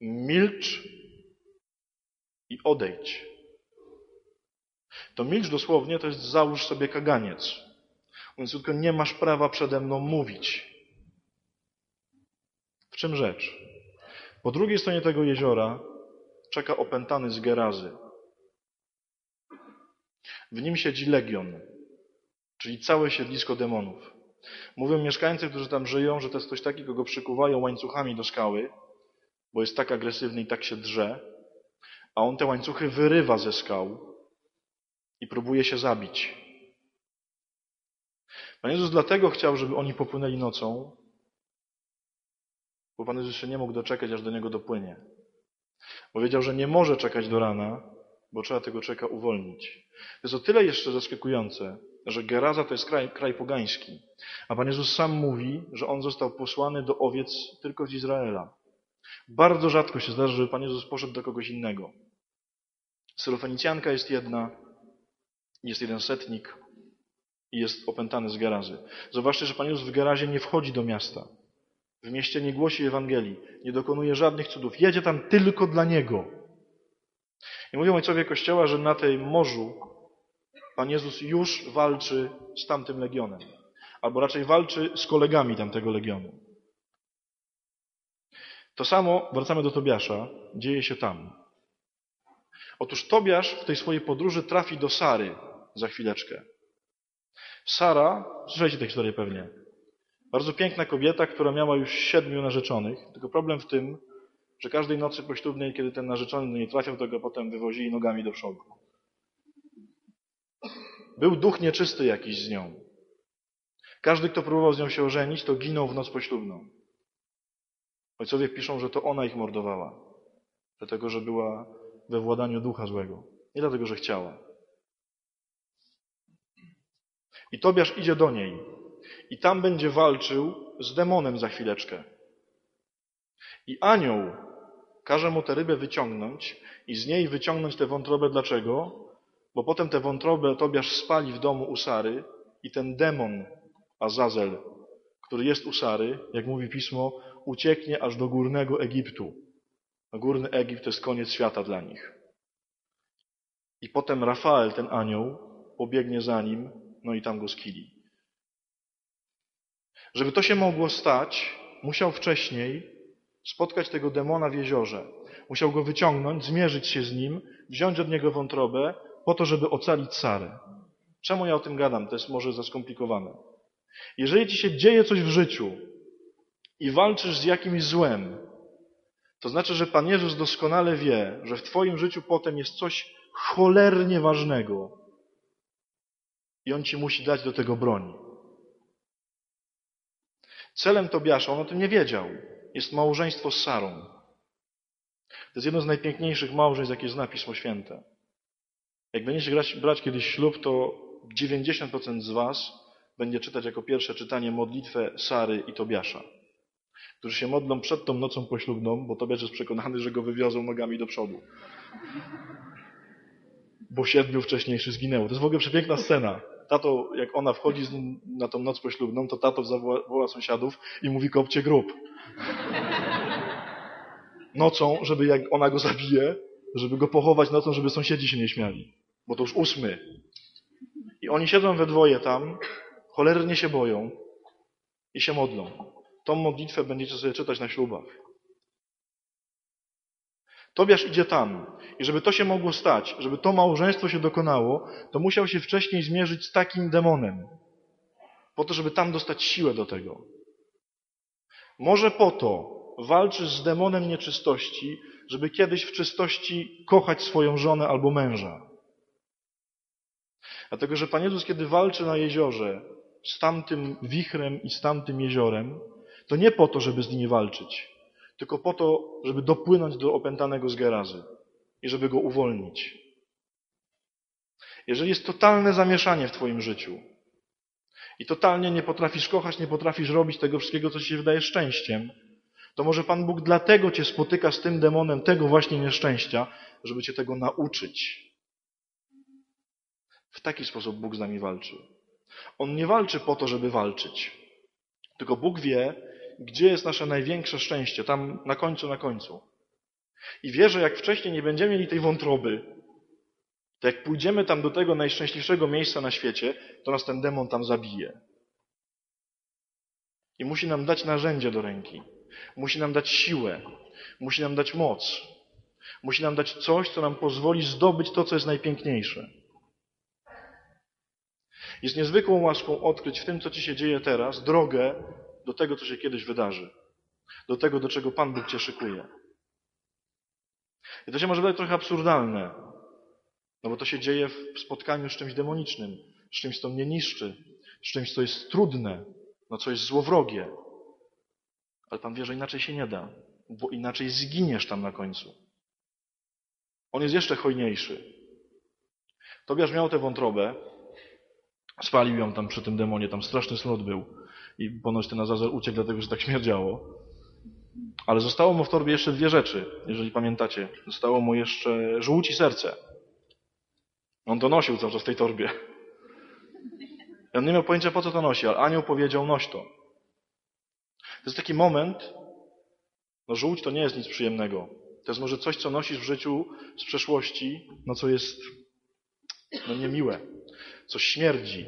Milcz i odejdź. To milcz dosłownie to jest załóż sobie kaganiec. Mówiąc tylko, nie masz prawa przede mną mówić. W czym rzecz? Po drugiej stronie tego jeziora czeka opętany z Gerazy. W nim siedzi legion, czyli całe siedlisko demonów. Mówią mieszkańcy, którzy tam żyją, że to jest ktoś taki, kogo przykuwają łańcuchami do skały, bo jest tak agresywny i tak się drze, a on te łańcuchy wyrywa ze skał i próbuje się zabić. Pan Jezus dlatego chciał, żeby oni popłynęli nocą, bo Pan Jezus się nie mógł doczekać, aż do niego dopłynie. Bo wiedział, że nie może czekać do rana, bo trzeba tego czeka uwolnić. To jest o tyle jeszcze zaskakujące, że Geraza to jest kraj, kraj pogański. A Pan Jezus sam mówi, że On został posłany do owiec tylko z Izraela. Bardzo rzadko się zdarza, żeby Pan Jezus poszedł do kogoś innego. Syrofenicjanka jest jedna, jest jeden setnik i jest opętany z Gerazy. Zobaczcie, że Pan Jezus w Gerazie nie wchodzi do miasta. W mieście nie głosi Ewangelii, nie dokonuje żadnych cudów. Jedzie tam tylko dla Niego. I mówią ojcowie Kościoła, że na tej morzu Pan Jezus już walczy z tamtym legionem. albo raczej walczy z kolegami tamtego legionu. To samo, wracamy do Tobiasza, dzieje się tam. Otóż Tobiasz w tej swojej podróży trafi do Sary za chwileczkę. Sara, słyszeliście tę historię pewnie, bardzo piękna kobieta, która miała już siedmiu narzeczonych, tylko problem w tym, że każdej nocy poślubnej, kiedy ten narzeczony do niej trafiał, to go potem wywozili nogami do przodu. Był duch nieczysty jakiś z nią. Każdy, kto próbował z nią się ożenić, to ginął w noc poślubną. Ojcowie piszą, że to ona ich mordowała. Dlatego, że była we władaniu ducha złego. Nie dlatego, że chciała. I Tobiasz idzie do niej. I tam będzie walczył z demonem za chwileczkę. I anioł każe mu tę rybę wyciągnąć i z niej wyciągnąć tę wątrobę. Dlaczego? Bo potem tę wątrobę Tobiasz spali w domu u Sary i ten demon Azazel, który jest u Sary, jak mówi Pismo, ucieknie aż do górnego Egiptu. A górny Egipt to jest koniec świata dla nich. I potem Rafael, ten anioł, pobiegnie za nim, no i tam go skili. Żeby to się mogło stać, musiał wcześniej spotkać tego demona w jeziorze. Musiał go wyciągnąć, zmierzyć się z nim, wziąć od niego wątrobę, po to, żeby ocalić Sarę. Czemu ja o tym gadam? To jest może za skomplikowane. Jeżeli ci się dzieje coś w życiu i walczysz z jakimś złem, to znaczy, że Pan Jezus doskonale wie, że w Twoim życiu potem jest coś cholernie ważnego i On Ci musi dać do tego broń. Celem Tobiasza, on o tym nie wiedział, jest małżeństwo z Sarą. To jest jedno z najpiękniejszych małżeństw, jakie zna Pismo Święte. Jak będziecie grać, brać kiedyś ślub, to 90% z Was będzie czytać jako pierwsze czytanie modlitwę Sary i Tobiasza, którzy się modlą przed tą nocą poślubną, bo Tobiasz jest przekonany, że go wywiozą nogami do przodu. Bo siedmiu wcześniejszych zginęło. To jest w ogóle przepiękna scena. Tato, jak ona wchodzi na tą noc poślubną, to tato zawoła sąsiadów i mówi kopcie grób. Nocą, żeby jak ona go zabije, żeby go pochować nocą, żeby sąsiedzi się nie śmiali. Bo to już ósmy. I oni siedzą we dwoje tam, cholernie się boją i się modlą. Tą modlitwę będziecie sobie czytać na ślubach. Tobiasz idzie tam. I żeby to się mogło stać, żeby to małżeństwo się dokonało, to musiał się wcześniej zmierzyć z takim demonem. Po to, żeby tam dostać siłę do tego. Może po to walczysz z demonem nieczystości, żeby kiedyś w czystości kochać swoją żonę albo męża. Dlatego, że Pan Jezus, kiedy walczy na jeziorze z tamtym wichrem i z tamtym jeziorem, to nie po to, żeby z nimi walczyć, tylko po to, żeby dopłynąć do opętanego z Gerazy i żeby go uwolnić. Jeżeli jest totalne zamieszanie w Twoim życiu i totalnie nie potrafisz kochać, nie potrafisz robić tego wszystkiego, co Ci się wydaje szczęściem, to może Pan Bóg dlatego Cię spotyka z tym demonem tego właśnie nieszczęścia, żeby Cię tego nauczyć. W taki sposób Bóg z nami walczy. On nie walczy po to, żeby walczyć. Tylko Bóg wie, gdzie jest nasze największe szczęście, tam na końcu, na końcu. I wie, że jak wcześniej nie będziemy mieli tej wątroby, to jak pójdziemy tam do tego najszczęśliwszego miejsca na świecie, to nas ten demon tam zabije. I musi nam dać narzędzie do ręki. Musi nam dać siłę. Musi nam dać moc. Musi nam dać coś, co nam pozwoli zdobyć to, co jest najpiękniejsze. Jest niezwykłą łaską odkryć w tym, co Ci się dzieje teraz, drogę do tego, co się kiedyś wydarzy. Do tego, do czego Pan Bóg Cię szykuje. I to się może wydać trochę absurdalne, no bo to się dzieje w spotkaniu z czymś demonicznym, z czymś, co mnie niszczy, z czymś, co jest trudne, no co jest złowrogie. Ale Pan wie, że inaczej się nie da, bo inaczej zginiesz tam na końcu. On jest jeszcze hojniejszy. Tobiasz miał tę wątrobę, spalił ją tam przy tym demonie, tam straszny smród był i ponoć ten Azazel uciekł dlatego, że tak śmierdziało. Ale zostało mu w torbie jeszcze dwie rzeczy, jeżeli pamiętacie. Zostało mu jeszcze żółć i serce. On to nosił cały czas w tej torbie. I on nie miał pojęcia, po co to nosi, ale anioł powiedział, noś to. To jest taki moment, no żółć to nie jest nic przyjemnego. To jest może coś, co nosisz w życiu z przeszłości, no co jest no niemiłe, coś śmierdzi,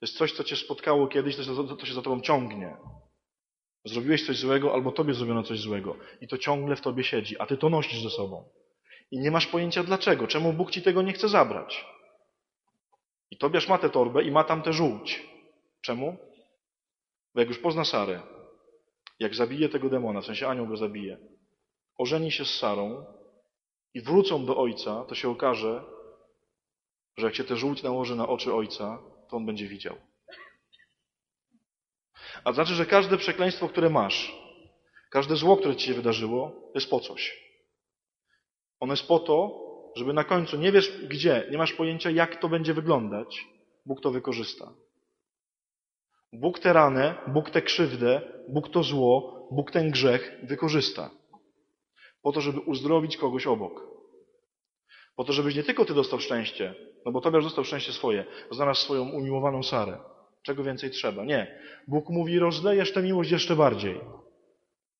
To jest coś, co cię spotkało kiedyś, to, to, to się za tobą ciągnie. Zrobiłeś coś złego, albo tobie zrobiono coś złego. I to ciągle w tobie siedzi, a ty to nosisz ze sobą. I nie masz pojęcia dlaczego, czemu Bóg ci tego nie chce zabrać. I Tobiasz ma tę torbę i ma tam tę żółć. Czemu? Bo jak już pozna Sarę, jak zabije tego demona, w sensie anioł go zabije, ożeni się z Sarą i wrócą do ojca, to się okaże, że jak się te żółć nałoży na oczy ojca, to on będzie widział. A to znaczy, że każde przekleństwo, które masz, każde zło, które ci się wydarzyło, jest po coś. Ono jest po to, żeby na końcu nie wiesz gdzie, nie masz pojęcia jak to będzie wyglądać, Bóg to wykorzysta. Bóg tę ranę, Bóg tę krzywdę, Bóg to zło, Bóg ten grzech wykorzysta. Po to, żeby uzdrowić kogoś obok. Po to, żebyś nie tylko ty dostał szczęście, no bo Tobiasz dostał szczęście swoje, znalazł swoją umiłowaną Sarę. Czego więcej trzeba? Nie. Bóg mówi, rozlejesz tę miłość jeszcze bardziej.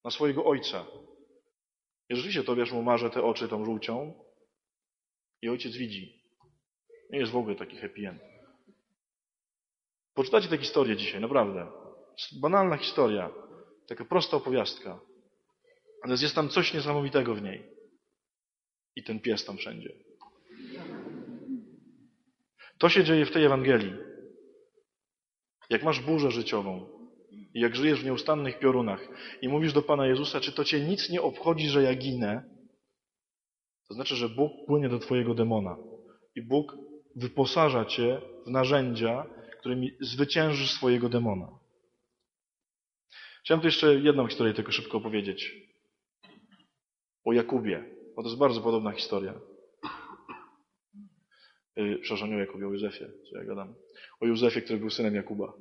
Na swojego ojca. I rzeczywiście Tobiasz mu marze te oczy tą żółcią i ojciec widzi. Nie jest w ogóle taki happy end. Poczytacie tę historię dzisiaj, naprawdę. Banalna historia. Taka prosta opowiastka. Ale jest tam coś niesamowitego w niej. I ten pies tam wszędzie. To się dzieje w tej Ewangelii. Jak masz burzę życiową i jak żyjesz w nieustannych piorunach i mówisz do Pana Jezusa, czy to Cię nic nie obchodzi, że ja ginę, to znaczy, że Bóg płynie do Twojego demona i Bóg wyposaża Cię w narzędzia, którymi zwyciężysz swojego demona. Chciałem tu jeszcze jedną historię tylko szybko opowiedzieć. O Jakubie. Bo to jest bardzo podobna historia. Yy, przepraszam, nie o Jakubie, o Józefie, co ja gadam. O Józefie, który był synem Jakuba.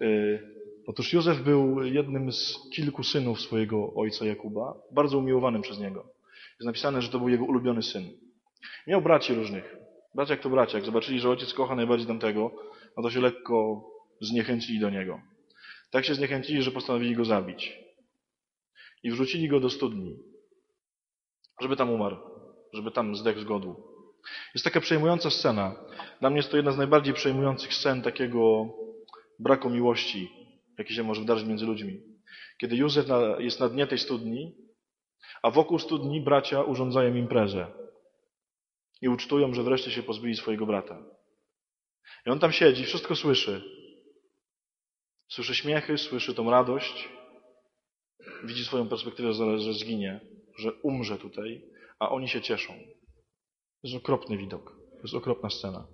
Yy, otóż Józef był jednym z kilku synów swojego ojca Jakuba, bardzo umiłowanym przez niego. Jest napisane, że to był jego ulubiony syn. Miał braci różnych. Bracia jak to bracia. Jak zobaczyli, że ojciec kocha najbardziej tamtego, no to się lekko zniechęcili do niego. Tak się zniechęcili, że postanowili go zabić. I wrzucili go do studni, żeby tam umarł, żeby tam zdechł z głodu. Jest taka przejmująca scena. Dla mnie jest to jedna z najbardziej przejmujących scen takiego braku miłości, jaki się może wydarzyć między ludźmi. Kiedy Józef jest na dnie tej studni, a wokół studni bracia urządzają imprezę i ucztują, że wreszcie się pozbyli swojego brata. I on tam siedzi, wszystko słyszy. Słyszy śmiechy, słyszy tą radość, widzi swoją perspektywę, że zginie, że umrze tutaj, a oni się cieszą. To jest okropny widok. To jest okropna scena.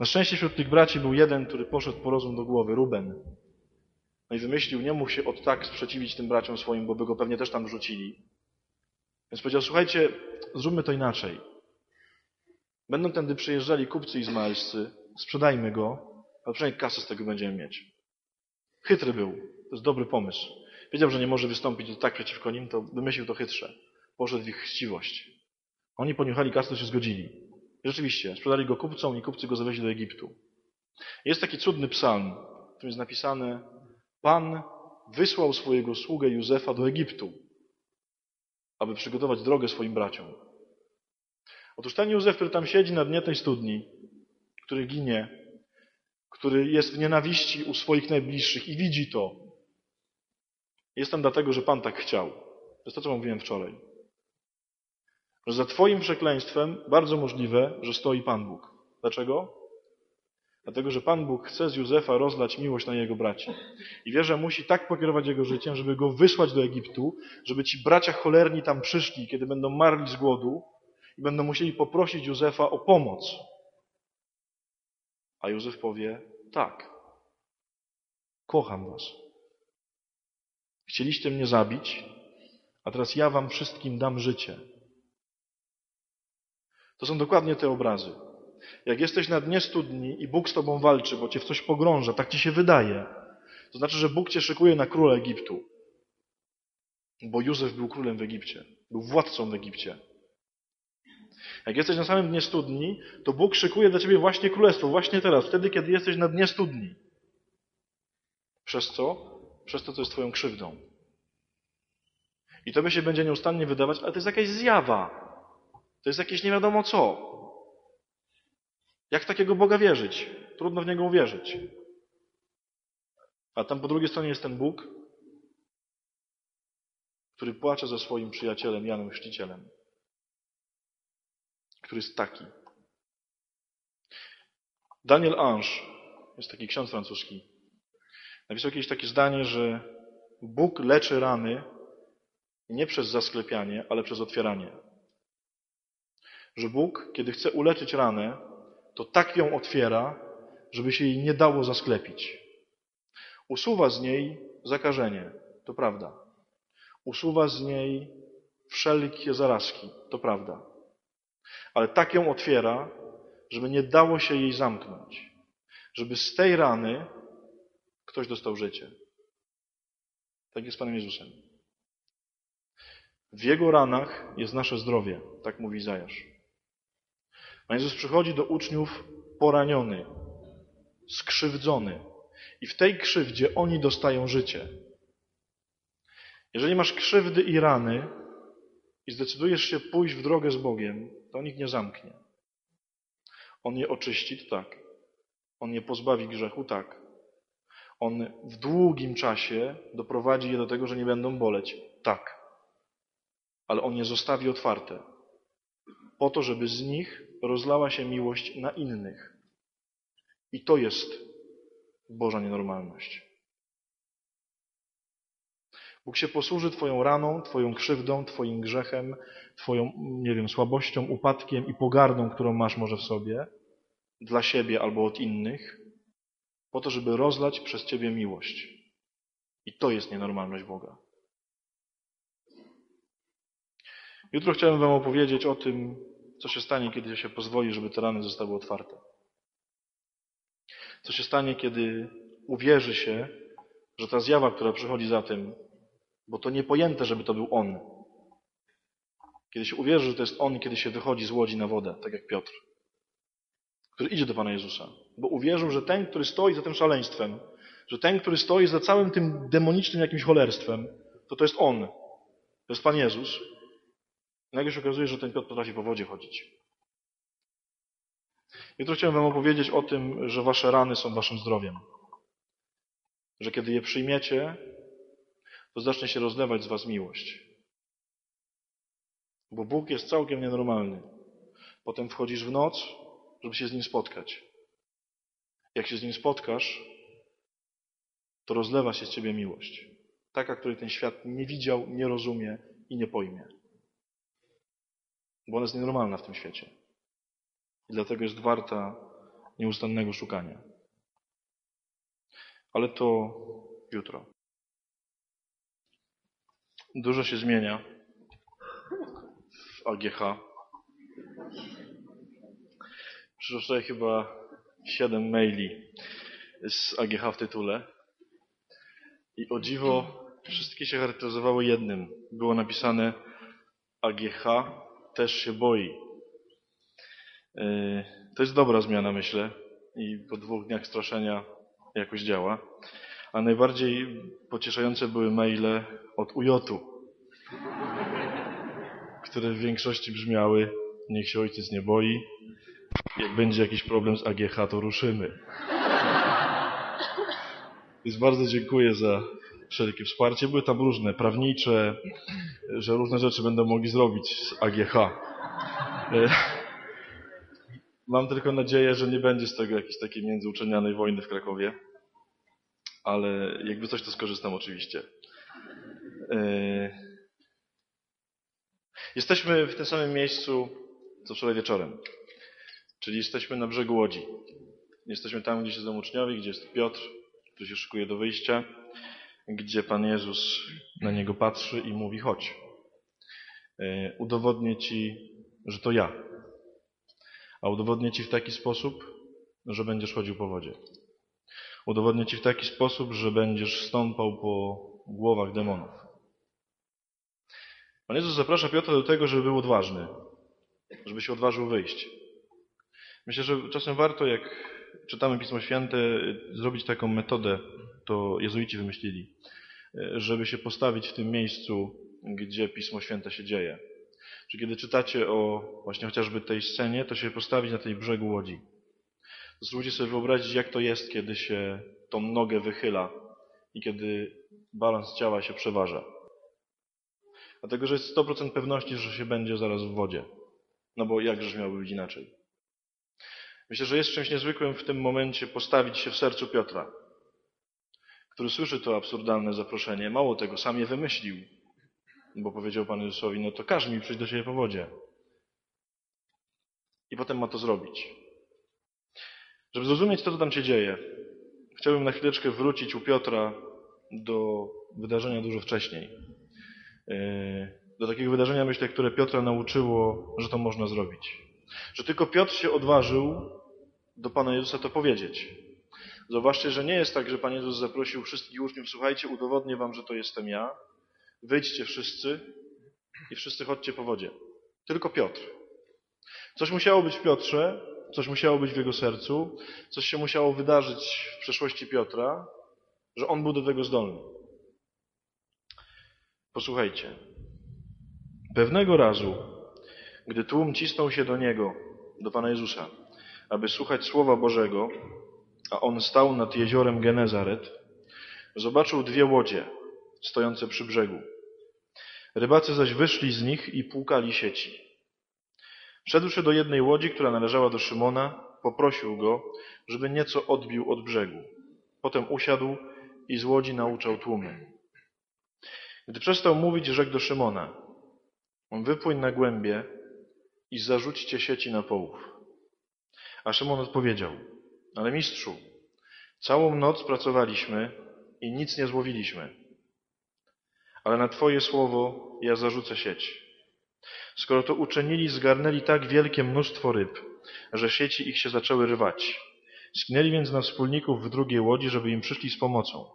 Na szczęście wśród tych braci był jeden, który poszedł po rozum do głowy, Ruben. No i wymyślił, nie mógł się od tak sprzeciwić tym braciom swoim, bo by go pewnie też tam wrzucili. Więc powiedział, słuchajcie, zróbmy to inaczej. Będą tędy przyjeżdżali kupcy izmaelscy, sprzedajmy go, a przynajmniej kasę z tego będziemy mieć. Chytry był. To jest dobry pomysł. Wiedział, że nie może wystąpić tak przeciwko nim, to wymyślił to chytrze. Poszedł w ich chciwość. Oni poniechali kasę, się zgodzili. Rzeczywiście, sprzedali go kupcom i kupcy go zawieźli do Egiptu. Jest taki cudny psalm, w którym jest napisane Pan wysłał swojego sługę Józefa do Egiptu, aby przygotować drogę swoim braciom. Otóż ten Józef, który tam siedzi na dnie tej studni, który ginie, który jest w nienawiści u swoich najbliższych i widzi to, jest tam dlatego, że Pan tak chciał. To jest to, co mówiłem wczoraj. Że za Twoim przekleństwem bardzo możliwe, że stoi Pan Bóg. Dlaczego? Dlatego, że Pan Bóg chce z Józefa rozlać miłość na jego braci. I wie, że musi tak pokierować jego życiem, żeby go wysłać do Egiptu, żeby ci bracia cholerni tam przyszli, kiedy będą marli z głodu i będą musieli poprosić Józefa o pomoc. A Józef powie, tak, kocham was. Chcieliście mnie zabić, a teraz ja wam wszystkim dam życie. To są dokładnie te obrazy. Jak jesteś na dnie studni i Bóg z tobą walczy, bo cię w coś pogrąża, tak ci się wydaje, to znaczy, że Bóg cię szykuje na króla Egiptu. Bo Józef był królem w Egipcie, był władcą w Egipcie. Jak jesteś na samym dnie studni, to Bóg szykuje dla ciebie właśnie królestwo, właśnie teraz, wtedy, kiedy jesteś na dnie studni. Przez co? Przez to, co jest twoją krzywdą. I to by się będzie nieustannie wydawać, ale to jest jakaś zjawa. To jest jakieś nie wiadomo co. Jak takiego Boga wierzyć? Trudno w Niego uwierzyć. A tam po drugiej stronie jest ten Bóg, który płacze za swoim przyjacielem Janem Chrzcicielem, który jest taki. Daniel Ange, jest taki ksiądz francuski, napisał kiedyś takie zdanie, że Bóg leczy rany nie przez zasklepianie, ale przez otwieranie. Że Bóg, kiedy chce uleczyć ranę, to tak ją otwiera, żeby się jej nie dało zasklepić. Usuwa z niej zakażenie, to prawda. Usuwa z niej wszelkie zarazki, to prawda. Ale tak ją otwiera, żeby nie dało się jej zamknąć. Żeby z tej rany ktoś dostał życie. Tak jest z Panem Jezusem. W Jego ranach jest nasze zdrowie, tak mówi Zajasz. Pan Jezus przychodzi do uczniów poraniony, skrzywdzony. I w tej krzywdzie oni dostają życie. Jeżeli masz krzywdy i rany i zdecydujesz się pójść w drogę z Bogiem, to on ich nie zamknie. On je oczyści, tak. On je pozbawi grzechu, tak. On w długim czasie doprowadzi je do tego, że nie będą boleć, tak. Ale on je zostawi otwarte, po to, żeby z nich rozlała się miłość na innych. I to jest Boża nienormalność. Bóg się posłuży Twoją raną, Twoją krzywdą, Twoim grzechem, Twoją, nie wiem, słabością, upadkiem i pogardą, którą masz może w sobie, dla siebie albo od innych, po to, żeby rozlać przez Ciebie miłość. I to jest nienormalność Boga. Jutro chciałem Wam opowiedzieć o tym, co się stanie, kiedy się pozwoli, żeby te rany zostały otwarte. Co się stanie, kiedy uwierzy się, że ta zjawa, która przychodzi za tym, bo to niepojęte, żeby to był On. Kiedy się uwierzy, że to jest On, kiedy się wychodzi z łodzi na wodę, tak jak Piotr, który idzie do Pana Jezusa, bo uwierzył, że ten, który stoi za tym szaleństwem, że ten, który stoi za całym tym demonicznym jakimś cholerstwem, to to jest On. To jest Pan Jezus. Nagle się okazuje, że ten Piotr potrafi po wodzie chodzić. Jutro chciałem Wam opowiedzieć o tym, że Wasze rany są Waszym zdrowiem. Że kiedy je przyjmiecie, to zacznie się rozlewać z Was miłość. Bo Bóg jest całkiem nienormalny. Potem wchodzisz w noc, żeby się z Nim spotkać. Jak się z Nim spotkasz, to rozlewa się z Ciebie miłość. Taka, której ten świat nie widział, nie rozumie i nie pojmie. Bo ona jest nienormalna w tym świecie. I dlatego jest warta nieustannego szukania. Ale to jutro. Dużo się zmienia w AGH. Przyszło chyba 7 maili z AGH w tytule. I o dziwo wszystkie się charakteryzowały jednym. Było napisane AGH też się boi. Yy, to jest dobra zmiana, myślę. I po dwóch dniach straszenia jakoś działa. A najbardziej pocieszające były maile od Ujotu, które w większości brzmiały niech się ojciec nie boi, jak będzie jakiś problem z AGH, to ruszymy. Więc bardzo dziękuję za wszelkie wsparcie. Były tam różne, prawnicze, że różne rzeczy będą mogli zrobić z AGH. Mam tylko nadzieję, że nie będzie z tego jakiejś takiej międzyuczelnianej wojny w Krakowie. Ale jakby coś, to skorzystam oczywiście. Jesteśmy w tym samym miejscu, co wczoraj wieczorem. Czyli jesteśmy na brzegu Łodzi. Jesteśmy tam, gdzie siedzą uczniowie, gdzie jest Piotr, który się szykuje do wyjścia, gdzie Pan Jezus na niego patrzy i mówi, chodź. Udowodnię Ci, że to ja. A udowodnię Ci w taki sposób, że będziesz chodził po wodzie. Udowodnię Ci w taki sposób, że będziesz stąpał po głowach demonów. Pan Jezus zaprasza Piotra do tego, żeby był odważny, żeby się odważył wyjść. Myślę, że czasem warto, jak czytamy Pismo Święte, zrobić taką metodę, to jezuici wymyślili, żeby się postawić w tym miejscu, gdzie Pismo Święte się dzieje. Czy kiedy czytacie o właśnie chociażby tej scenie, to się postawić na tej brzegu łodzi. Spróbujcie sobie wyobrazić, jak to jest, kiedy się tą nogę wychyla i kiedy balans ciała się przeważa. Dlatego, że jest 100% pewności, że się będzie zaraz w wodzie. No bo jakżeż miałby być inaczej? Myślę, że jest czymś niezwykłym w tym momencie postawić się w sercu Piotra, który słyszy to absurdalne zaproszenie. Mało tego, sam je wymyślił, bo powiedział Panu Jezusowi, no to każ mi przyjść do Ciebie po wodzie. I potem ma to zrobić. Żeby zrozumieć to, co tam się dzieje, chciałbym na chwileczkę wrócić u Piotra do wydarzenia dużo wcześniej. Yy, do takiego wydarzenia, myślę, które Piotra nauczyło, że to można zrobić. Że tylko Piotr się odważył do Pana Jezusa to powiedzieć. Zauważcie, że nie jest tak, że Pan Jezus zaprosił wszystkich uczniów, słuchajcie, udowodnię wam, że to jestem ja. Wyjdźcie wszyscy i wszyscy chodźcie po wodzie. Tylko Piotr. Coś musiało być w Piotrze, coś musiało być w jego sercu, coś się musiało wydarzyć w przeszłości Piotra, że on był do tego zdolny. Posłuchajcie. Pewnego razu, gdy tłum cisnął się do niego, do Pana Jezusa, aby słuchać Słowa Bożego, a on stał nad jeziorem Genezaret, zobaczył dwie łodzie stojące przy brzegu. Rybacy zaś wyszli z nich i płukali sieci. Wszedłszy do jednej łodzi, która należała do Szymona, poprosił go, żeby nieco odbił od brzegu. Potem usiadł i z łodzi nauczał tłumy. Gdy przestał mówić, rzekł do Szymona: Wypłyń na głębie i zarzućcie sieci na połów. A Szymon odpowiedział: Ale mistrzu, całą noc pracowaliśmy i nic nie złowiliśmy. Ale na Twoje słowo ja zarzucę sieć. Skoro to uczynili, zgarnęli tak wielkie mnóstwo ryb, że sieci ich się zaczęły rywać. Skinęli więc na wspólników w drugiej łodzi, żeby im przyszli z pomocą.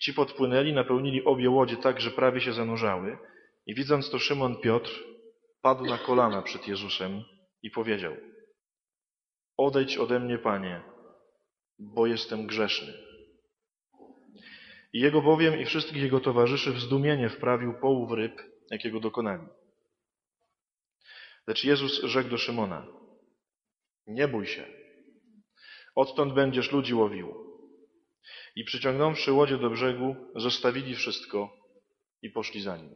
Ci podpłynęli, napełnili obie łodzie tak, że prawie się zanurzały. I widząc to Szymon Piotr padł na kolana przed Jezusem i powiedział Odejdź ode mnie, Panie, bo jestem grzeszny. I jego bowiem i wszystkich jego towarzyszy w zdumienie wprawił połów ryb, jakiego dokonali. Lecz Jezus rzekł do Szymona, nie bój się, odtąd będziesz ludzi łowił. I przyciągnąwszy łodzie do brzegu, zostawili wszystko i poszli za nim.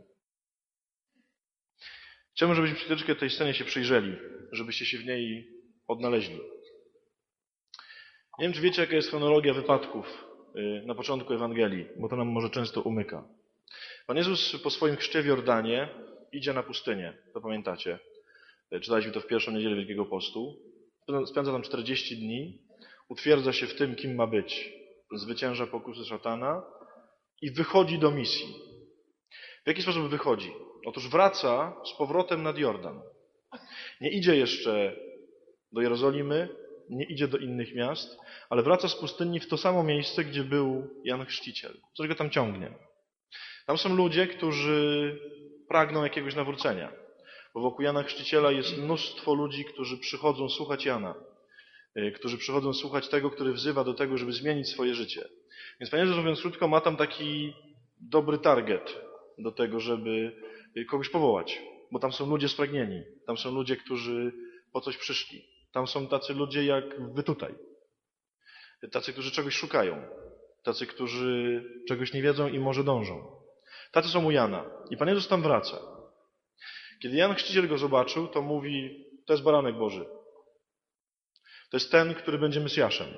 Chciałbym, żebyśmy chwileczkę tej scenie się przyjrzeli, żebyście się w niej odnaleźli. Nie wiem, czy wiecie, jaka jest chronologia wypadków y, na początku Ewangelii, bo to nam może często umyka. Pan Jezus po swoim chrzcie w Jordanie idzie na pustynię, to pamiętacie. Y, czytaliśmy to w pierwszą niedzielę Wielkiego Postu. Spędza tam 40 dni, utwierdza się w tym, kim ma być. Zwycięża pokusy szatana i wychodzi do misji. W jaki sposób wychodzi? Otóż wraca z powrotem nad Jordan. Nie idzie jeszcze do Jerozolimy, nie idzie do innych miast, ale wraca z pustyni w to samo miejsce, gdzie był Jan Chrzciciel. Coś go tam ciągnie. Tam są ludzie, którzy pragną jakiegoś nawrócenia. Bo wokół Jana Chrzciciela jest mnóstwo ludzi, którzy przychodzą słuchać Jana. Y, którzy przychodzą słuchać tego, który wzywa do tego, żeby zmienić swoje życie. Więc Panie Jezus, mówiąc krótko, ma tam taki dobry target do tego, żeby kogoś powołać. Bo tam są ludzie spragnieni. Tam są ludzie, którzy po coś przyszli. Tam są tacy ludzie jak wy tutaj. Tacy, którzy czegoś szukają. Tacy, którzy czegoś nie wiedzą i może dążą. Tacy są u Jana. I Pan Jezus tam wraca. Kiedy Jan Chrzciciel go zobaczył, to mówi, to jest baranek Boży. To jest ten, który będzie Mesjaszem.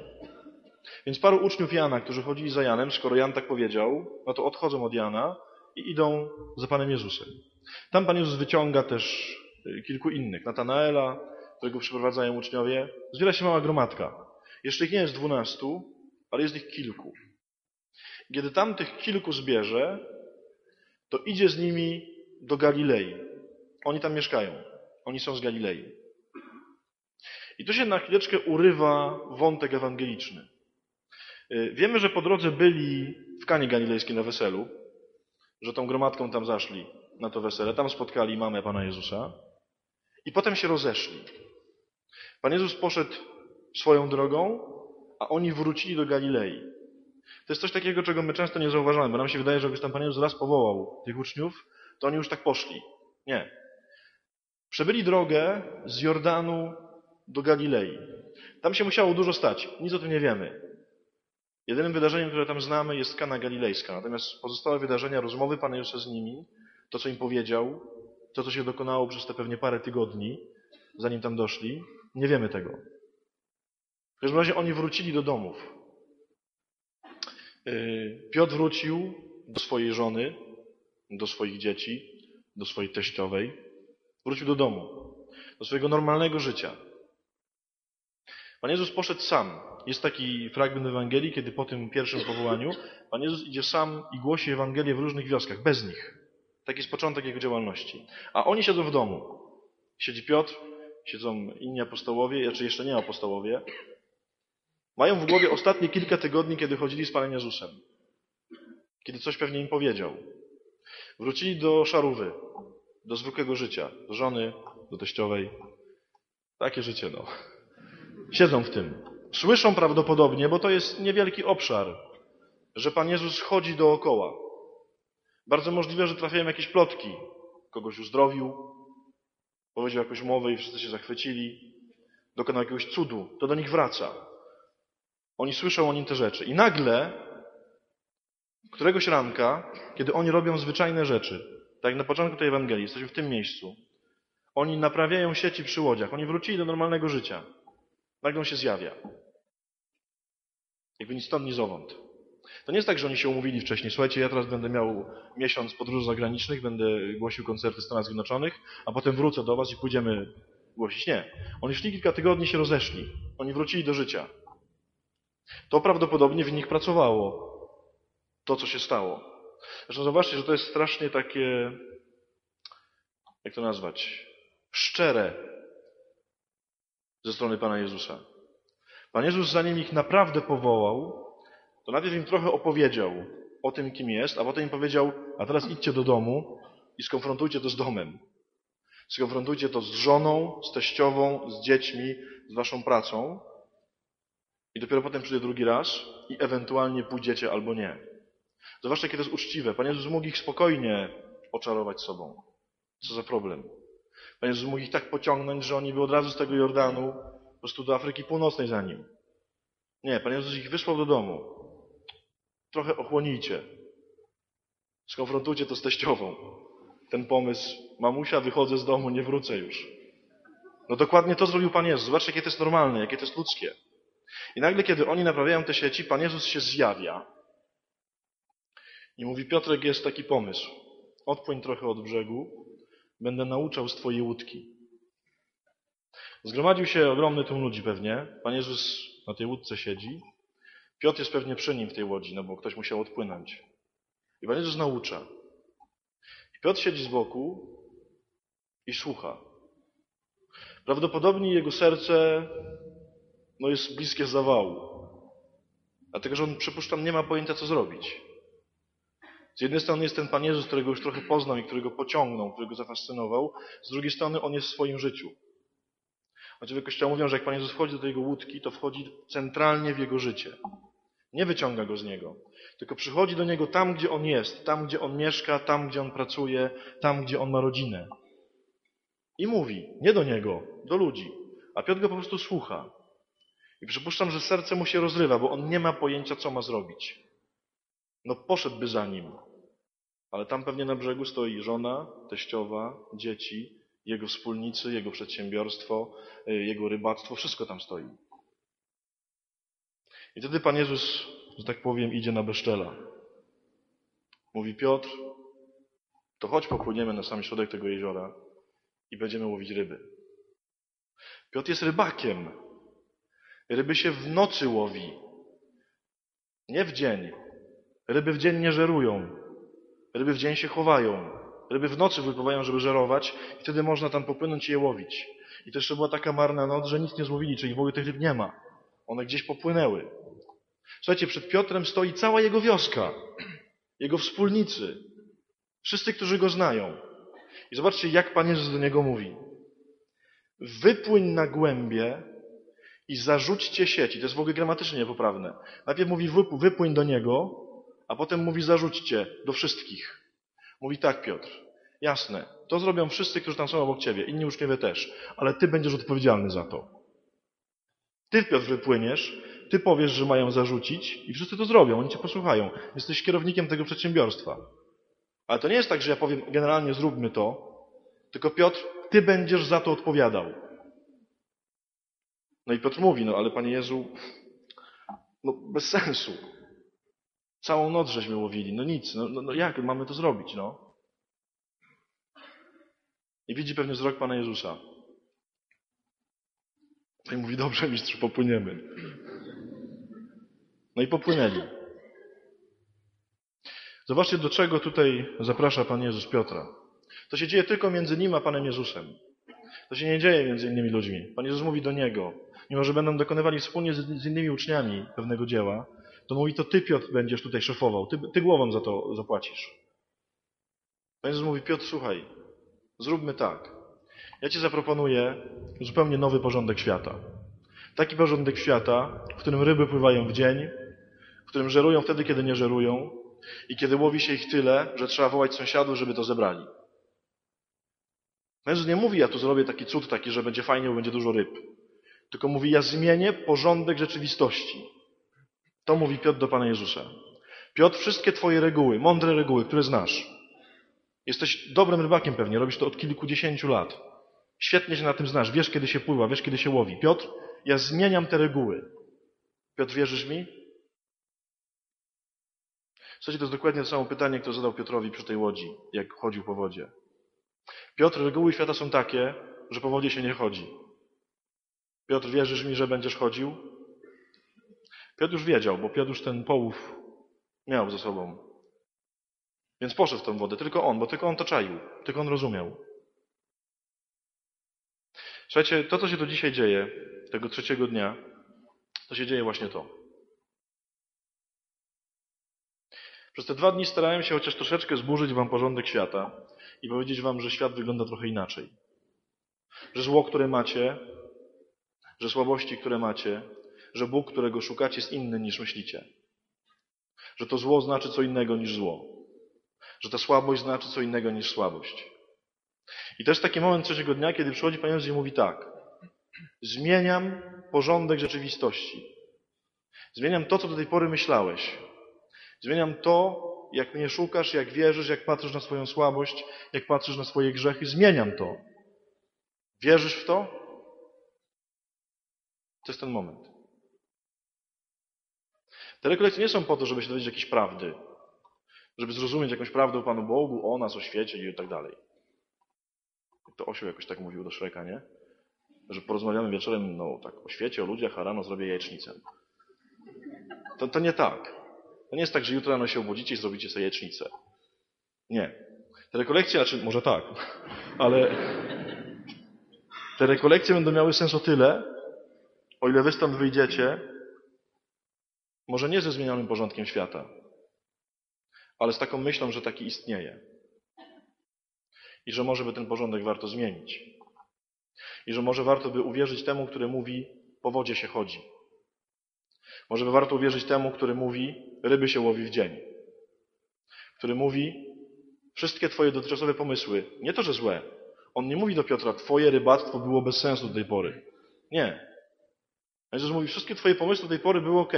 Więc paru uczniów Jana, którzy chodzili za Janem, skoro Jan tak powiedział, no to odchodzą od Jana i idą za Panem Jezusem. Tam Pan Jezus wyciąga też y, kilku innych. Natanaela, którego przyprowadzają uczniowie. Zbiera się mała gromadka. Jeszcze ich nie jest dwunastu, ale jest ich kilku. Kiedy tam tych kilku zbierze, to idzie z nimi do Galilei. Oni tam mieszkają. Oni są z Galilei. I tu się na chwileczkę urywa wątek ewangeliczny. Y, wiemy, że po drodze byli w Kanie Galilejskiej na weselu, że tą gromadką tam zaszli na to wesele. Tam spotkali mamę Pana Jezusa i potem się rozeszli. Pan Jezus poszedł swoją drogą, a oni wrócili do Galilei. To jest coś takiego, czego my często nie zauważamy, bo nam się wydaje, że jakbyś tam Pan Jezus raz powołał tych uczniów, to oni już tak poszli. Nie. Przebyli drogę z Jordanu do Galilei. Tam się musiało dużo stać. Nic o tym nie wiemy. Jedynym wydarzeniem, które tam znamy jest Kana Galilejska. Natomiast pozostałe wydarzenia, rozmowy Pana Jezusa z nimi, to co im powiedział, to co się dokonało przez te pewnie parę tygodni, zanim tam doszli, nie wiemy tego. W każdym razie oni wrócili do domów. Yy, Piotr wrócił do swojej żony, do swoich dzieci, do swojej teściowej. Wrócił do domu, do swojego normalnego życia. Pan Jezus poszedł sam. Jest taki fragment Ewangelii, kiedy po tym pierwszym powołaniu Pan Jezus idzie sam i głosi Ewangelię w różnych wioskach, bez nich. Taki jest początek Jego działalności. A oni siedzą w domu. Siedzi Piotr, siedzą inni apostołowie, czy znaczy jeszcze nie apostołowie. Mają w głowie ostatnie kilka tygodni, kiedy chodzili z Panem Jezusem. Kiedy coś pewnie im powiedział. Wrócili do szarówy, do zwykłego życia, do żony, do teściowej. Takie życie, no. Siedzą w tym. Słyszą prawdopodobnie, bo to jest niewielki obszar, że Pan Jezus chodzi dookoła. Bardzo możliwe, że trafiają jakieś plotki. Kogoś uzdrowił, powiedział jakąś mowę i wszyscy się zachwycili, dokonał jakiegoś cudu. To do nich wraca. Oni słyszą o nim te rzeczy. I nagle, któregoś ranka, kiedy oni robią zwyczajne rzeczy, tak jak na początku tej Ewangelii, jesteśmy w tym miejscu, oni naprawiają sieci przy łodziach, oni wrócili do normalnego życia. Nagle on się zjawia. Jakby ni stąd, ni zowąd. To nie jest tak, że oni się umówili wcześniej. Słuchajcie, ja teraz będę miał miesiąc podróży zagranicznych, będę głosił koncerty w Stanach Zjednoczonych, a potem wrócę do was i pójdziemy głosić. Nie. Oni szli kilka tygodni się rozeszli. Oni wrócili do życia. To prawdopodobnie w nich pracowało. To, co się stało. Zresztą zobaczcie, że to jest strasznie takie, jak to nazwać, szczere ze strony Pana Jezusa. Pan Jezus, zanim ich naprawdę powołał, to najpierw im trochę opowiedział o tym, kim jest, a potem im powiedział, a teraz idźcie do domu i skonfrontujcie to z domem. Skonfrontujcie to z żoną, z teściową, z dziećmi, z waszą pracą i dopiero potem przyjdzie drugi raz i ewentualnie pójdziecie albo nie. Zobaczcie, jakie to jest uczciwe. Pan Jezus mógł ich spokojnie oczarować sobą. Co za problem. Pan Jezus mógł ich tak pociągnąć, że oni by od razu z tego Jordanu po prostu do Afryki Północnej za nim. Nie, Pan Jezus ich wysłał do domu. Trochę ochłonijcie. Skonfrontujcie to z teściową. Ten pomysł, mamusia, wychodzę z domu, nie wrócę już. No dokładnie to zrobił Pan Jezus. Zobaczcie, jakie to jest normalne, jakie to jest ludzkie. I nagle, kiedy oni naprawiają te sieci, Pan Jezus się zjawia. I mówi, Piotrek, jest taki pomysł. Odpłyń trochę od brzegu, będę nauczał z Twojej łódki. Zgromadził się ogromny tłum ludzi pewnie. Pan Jezus na tej łódce siedzi. Piotr jest pewnie przy nim w tej łodzi, no bo ktoś musiał odpłynąć. I Pan Jezus naucza. I Piotr siedzi z boku i słucha. Prawdopodobnie jego serce no, jest bliskie zawału. Dlatego, że on, przypuszczam, nie ma pojęcia, co zrobić. Z jednej strony jest ten Pan Jezus, którego już trochę poznał i którego pociągnął, którego zafascynował. Z drugiej strony on jest w swoim życiu. Ojcowie Kościoła mówią, że jak Pan Jezus wchodzi do jego łódki, to wchodzi centralnie w jego życie. Nie wyciąga go z niego, tylko przychodzi do niego tam, gdzie on jest, tam, gdzie on mieszka, tam, gdzie on pracuje, tam, gdzie on ma rodzinę. I mówi, nie do niego, do ludzi. A Piotr go po prostu słucha. I przypuszczam, że serce mu się rozrywa, bo on nie ma pojęcia, co ma zrobić. No poszedłby za nim. Ale tam pewnie na brzegu stoi żona, teściowa, dzieci, jego wspólnicy, jego przedsiębiorstwo, y, jego rybactwo, wszystko tam stoi. I wtedy Pan Jezus, że tak powiem, idzie na beszczela. Mówi Piotr, to chodź popłyniemy na sam środek tego jeziora i będziemy łowić ryby. Piotr jest rybakiem. Ryby się w nocy łowi, nie w dzień. Ryby w dzień nie żerują. Ryby w dzień się chowają. Ryby w nocy wypływają, żeby żerować i wtedy można tam popłynąć i je łowić. I to jeszcze była taka marna noc, że nic nie złowili, czyli w ogóle tych ryb nie ma. One gdzieś popłynęły. Słuchajcie, przed Piotrem stoi cała jego wioska, jego wspólnicy, wszyscy, którzy go znają. I zobaczcie, jak Pan Jezus do niego mówi. Wypłyń na głębie i zarzućcie sieci. To jest w ogóle gramatycznie niepoprawne. Najpierw mówi wypłyń do niego, a potem mówi zarzućcie do wszystkich. Mówi tak Piotr, jasne, to zrobią wszyscy, którzy tam są obok ciebie, inni uczniowie też, ale ty będziesz odpowiedzialny za to. Ty Piotr wypłyniesz, Ty powiesz, że mają zarzucić i wszyscy to zrobią, oni cię posłuchają. Jesteś kierownikiem tego przedsiębiorstwa. Ale to nie jest tak, że ja powiem generalnie zróbmy to, tylko Piotr, ty będziesz za to odpowiadał. No i Piotr mówi, no ale Panie Jezu, no bez sensu. Całą noc żeśmy łowili, no nic, no, no, no jak mamy to zrobić, no? I widzi pewnie wzrok Pana Jezusa. I mówi, dobrze mistrzu, popłyniemy. No i popłynęli. Zobaczcie, do czego tutaj zaprasza Pan Jezus Piotra. To się dzieje tylko między nim a Panem Jezusem. To się nie dzieje między innymi ludźmi. Pan Jezus mówi do niego, mimo że będą dokonywali wspólnie z, z innymi uczniami pewnego dzieła, to mówi, to Ty, Piotr, będziesz tutaj szefował. Ty, ty głową za to zapłacisz. Pan Jezus mówi, Piotr, słuchaj, zróbmy tak. Ja Ci zaproponuję zupełnie nowy porządek świata. Taki porządek świata, w którym ryby pływają w dzień, w którym żerują wtedy, kiedy nie żerują i kiedy łowi się ich tyle, że trzeba wołać sąsiadów, żeby to zebrali. Jezus nie mówi, ja tu zrobię taki cud taki, że będzie fajnie, bo będzie dużo ryb. Tylko mówi, ja zmienię porządek rzeczywistości. To mówi Piotr do Pana Jezusa. Piotr, wszystkie Twoje reguły, mądre reguły, które znasz. Jesteś dobrym rybakiem pewnie, robisz to od kilkudziesięciu lat. Świetnie się na tym znasz, wiesz kiedy się pływa, wiesz kiedy się łowi. Piotr, ja zmieniam te reguły. Piotr, wierzysz mi? Słuchajcie, to jest dokładnie to samo pytanie, które zadał Piotrowi przy tej łodzi, jak chodził po wodzie. Piotr, reguły świata są takie, że po wodzie się nie chodzi. Piotr, wierzysz mi, że będziesz chodził? Piotr już wiedział, bo Piotr już ten połów miał ze sobą. Więc poszedł w tę wodę, tylko on, bo tylko on to czaił, tylko on rozumiał. Słuchajcie, to co się tu dzisiaj dzieje, tego trzeciego dnia, to się dzieje właśnie to. Przez te dwa dni starałem się chociaż troszeczkę zburzyć wam porządek świata i powiedzieć wam, że świat wygląda trochę inaczej. Że zło, które macie, że słabości, które macie, że Bóg, którego szukacie, jest inny niż myślicie. Że to zło znaczy co innego niż zło. Że ta słabość znaczy co innego niż słabość. I jest taki moment trzeciego dnia, kiedy przychodzi Pan Jezus i mówi tak. Zmieniam porządek rzeczywistości. Zmieniam to, co do tej pory myślałeś. Zmieniam to, jak mnie szukasz, jak wierzysz, jak patrzysz na swoją słabość, jak patrzysz na swoje grzechy. Zmieniam to. Wierzysz w to? To jest ten moment. Te rekolekcje nie są po to, żeby się dowiedzieć jakiejś prawdy, żeby zrozumieć jakąś prawdę o Panu Bogu, o nas, o świecie i tak dalej. To Osioł jakoś tak mówił do Szreka, nie? Że porozmawiamy wieczorem no, tak o świecie, o ludziach, a rano zrobię jajecznicę. To, to nie tak. To nie jest tak, że jutro rano się obudzicie i zrobicie sobie jajecznicę. Nie. Te rekolekcje, znaczy może tak, ale te rekolekcje będą miały sens o tyle, o ile wy stąd wyjdziecie, może nie ze zmienionym porządkiem świata, ale z taką myślą, że taki istnieje. I że może by ten porządek warto zmienić. I że może warto by uwierzyć temu, który mówi, po wodzie się chodzi. Może by warto uwierzyć temu, który mówi, ryby się łowi w dzień. Który mówi, wszystkie twoje dotychczasowe pomysły, nie to, że złe. On nie mówi do Piotra, twoje rybactwo było bez sensu do tej pory. Nie. Jezus mówi, wszystkie twoje pomysły do tej pory były ok.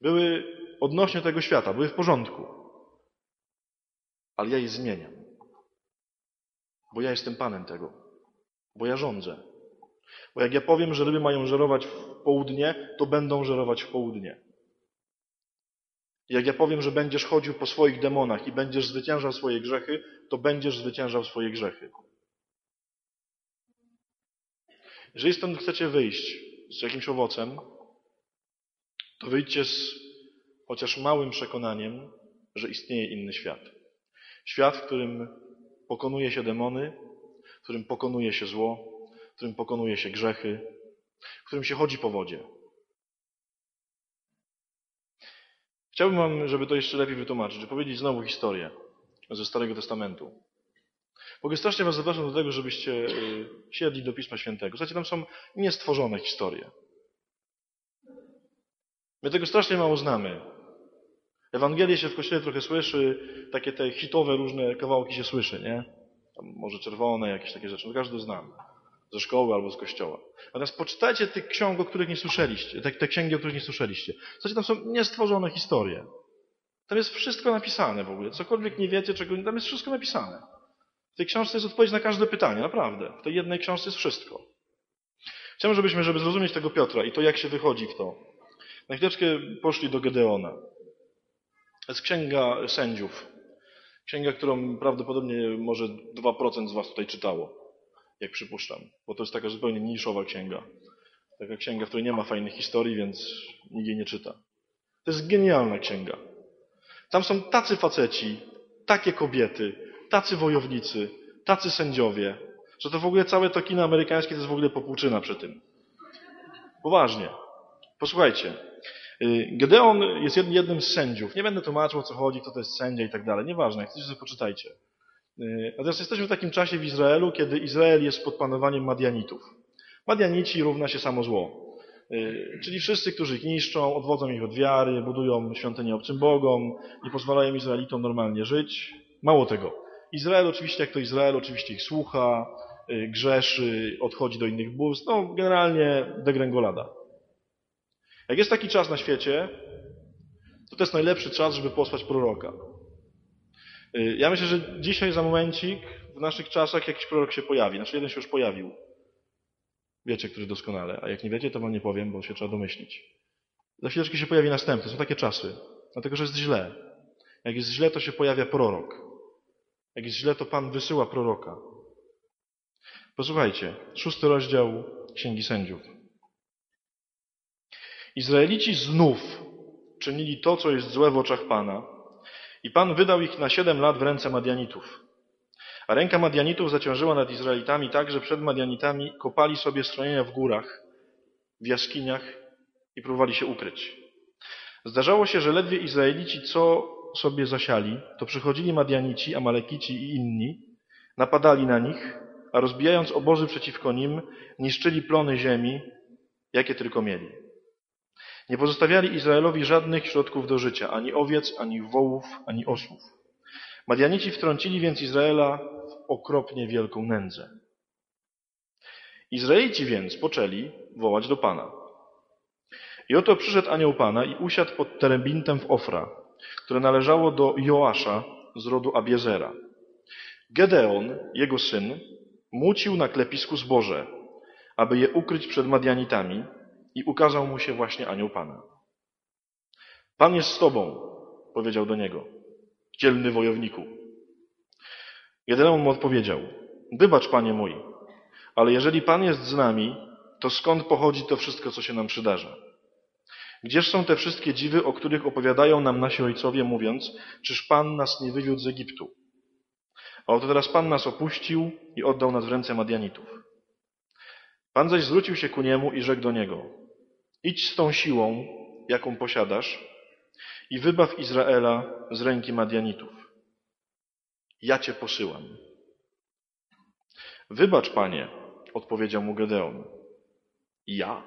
Były odnośnie tego świata, były w porządku. Ale ja je zmieniam. Bo ja jestem Panem tego. Bo ja rządzę. Bo jak ja powiem, że ryby mają żerować w południe, to będą żerować w południe. Jak ja powiem, że będziesz chodził po swoich demonach i będziesz zwyciężał swoje grzechy, to będziesz zwyciężał swoje grzechy. Jeżeli stąd chcecie wyjść z jakimś owocem, to wyjdźcie z chociaż małym przekonaniem, że istnieje inny świat. Świat, w którym pokonuje się demony, w którym pokonuje się zło, w którym pokonuje się grzechy, w którym się chodzi po wodzie. Chciałbym Wam, żeby to jeszcze lepiej wytłumaczyć, powiedzieć znowu historię ze Starego Testamentu. Mogę strasznie Was zapraszam do tego, żebyście y, siedli do Pisma Świętego. Słuchajcie, tam są niestworzone historie. My tego strasznie mało znamy. Ewangelie się w Kościele trochę słyszy, takie te hitowe różne kawałki się słyszy, nie? Tam może czerwone, jakieś takie rzeczy, no każdy znam. ze szkoły albo z kościoła. Natomiast poczytajcie tych ksiąg, o których nie słyszeliście, te, te księgi, o których nie słyszeliście. Słuchajcie, tam są niestworzone historie. Tam jest wszystko napisane w ogóle. Cokolwiek nie wiecie, czego tam jest wszystko napisane. W tej książce jest odpowiedź na każde pytanie, naprawdę. W tej jednej książce jest wszystko. Chciałbym, żebyśmy, żeby zrozumieć tego Piotra i to, jak się wychodzi w to, na chwileczkę poszli do Gedeona. To jest księga sędziów. Księga, którą prawdopodobnie może 2% z Was tutaj czytało, jak przypuszczam, bo to jest taka zupełnie niszowa księga. Taka księga, w której nie ma fajnych historii, więc nikt jej nie czyta. To jest genialna księga. Tam są tacy faceci, takie kobiety, tacy wojownicy, tacy sędziowie, że to w ogóle całe to kino amerykańskie to jest w ogóle popłuczyna przy tym. Poważnie. Posłuchajcie. Y, Gedeon jest jednym z sędziów. Nie będę tłumaczył o co chodzi, kto to jest sędzia i tak dalej. Nieważne, jak chcecie sobie poczytajcie. Y, natomiast jesteśmy w takim czasie w Izraelu, kiedy Izrael jest pod panowaniem Madianitów. Madianici równa się samo zło. Y, czyli wszyscy, którzy ich niszczą, odwodzą ich od wiary, budują świątynię obcym bogom, nie pozwalają Izraelitom normalnie żyć. Mało tego. Izrael oczywiście, jak to Izrael, oczywiście ich słucha, grzeszy, odchodzi do innych bóstw. No, generalnie degrengolada. Jak jest taki czas na świecie, to to jest najlepszy czas, żeby posłać proroka. Y, ja myślę, że dzisiaj za momencik w naszych czasach jakiś prorok się pojawi. Znaczy jeden się już pojawił. Wiecie, który doskonale. A jak nie wiecie, to wam nie powiem, bo się trzeba domyślić. Za chwileczkę się pojawi następny. Są takie czasy. Dlatego, że jest źle. Jak jest źle, to się pojawia prorok. Jak jest źle, to Pan wysyła proroka. Posłuchajcie. Szósty rozdział Księgi Sędziów. Izraelici znów czynili to, co jest złe w oczach Pana i Pan wydał ich na siedem lat w ręce Madianitów. A ręka Madianitów zaciążyła nad Izraelitami tak, że przed Madianitami kopali sobie stronienia w górach, w jaskiniach i próbowali się ukryć. Zdarzało się, że ledwie Izraelici co sobie zasiali, to przychodzili Madianici, Amalekici i inni, napadali na nich, a rozbijając obozy przeciwko nim, niszczyli plony ziemi, jakie tylko mieli. Nie pozostawiali Izraelowi żadnych środków do życia, ani owiec, ani wołów, ani osłów. Madianici wtrącili więc Izraela w okropnie wielką nędzę. Izraelici więc poczęli wołać do Pana. I oto przyszedł anioł Pana i usiadł pod terebintem w Ofra, które należało do Joasza z rodu Abiezera. Gedeon, jego syn, mucił na klepisku zboże, aby je ukryć przed Madianitami, i ukazał mu się właśnie anioł Pana. Pan jest z tobą, powiedział do niego, dzielny wojowniku. Jedenemu mu odpowiedział, wybacz, panie mój, ale jeżeli Pan jest z nami, to skąd pochodzi to wszystko, co się nam przydarza? Gdzież są te wszystkie dziwy, o których opowiadają nam nasi ojcowie, mówiąc, czyż Pan nas nie wywiódł z Egiptu? A oto teraz Pan nas opuścił i oddał nas w ręce Madianitów. Pan zaś zwrócił się ku niemu i rzekł do niego, idź z tą siłą, jaką posiadasz i wybaw Izraela z ręki Madianitów. Ja cię posyłam. Wybacz, panie, odpowiedział mu Gedeon. Ja?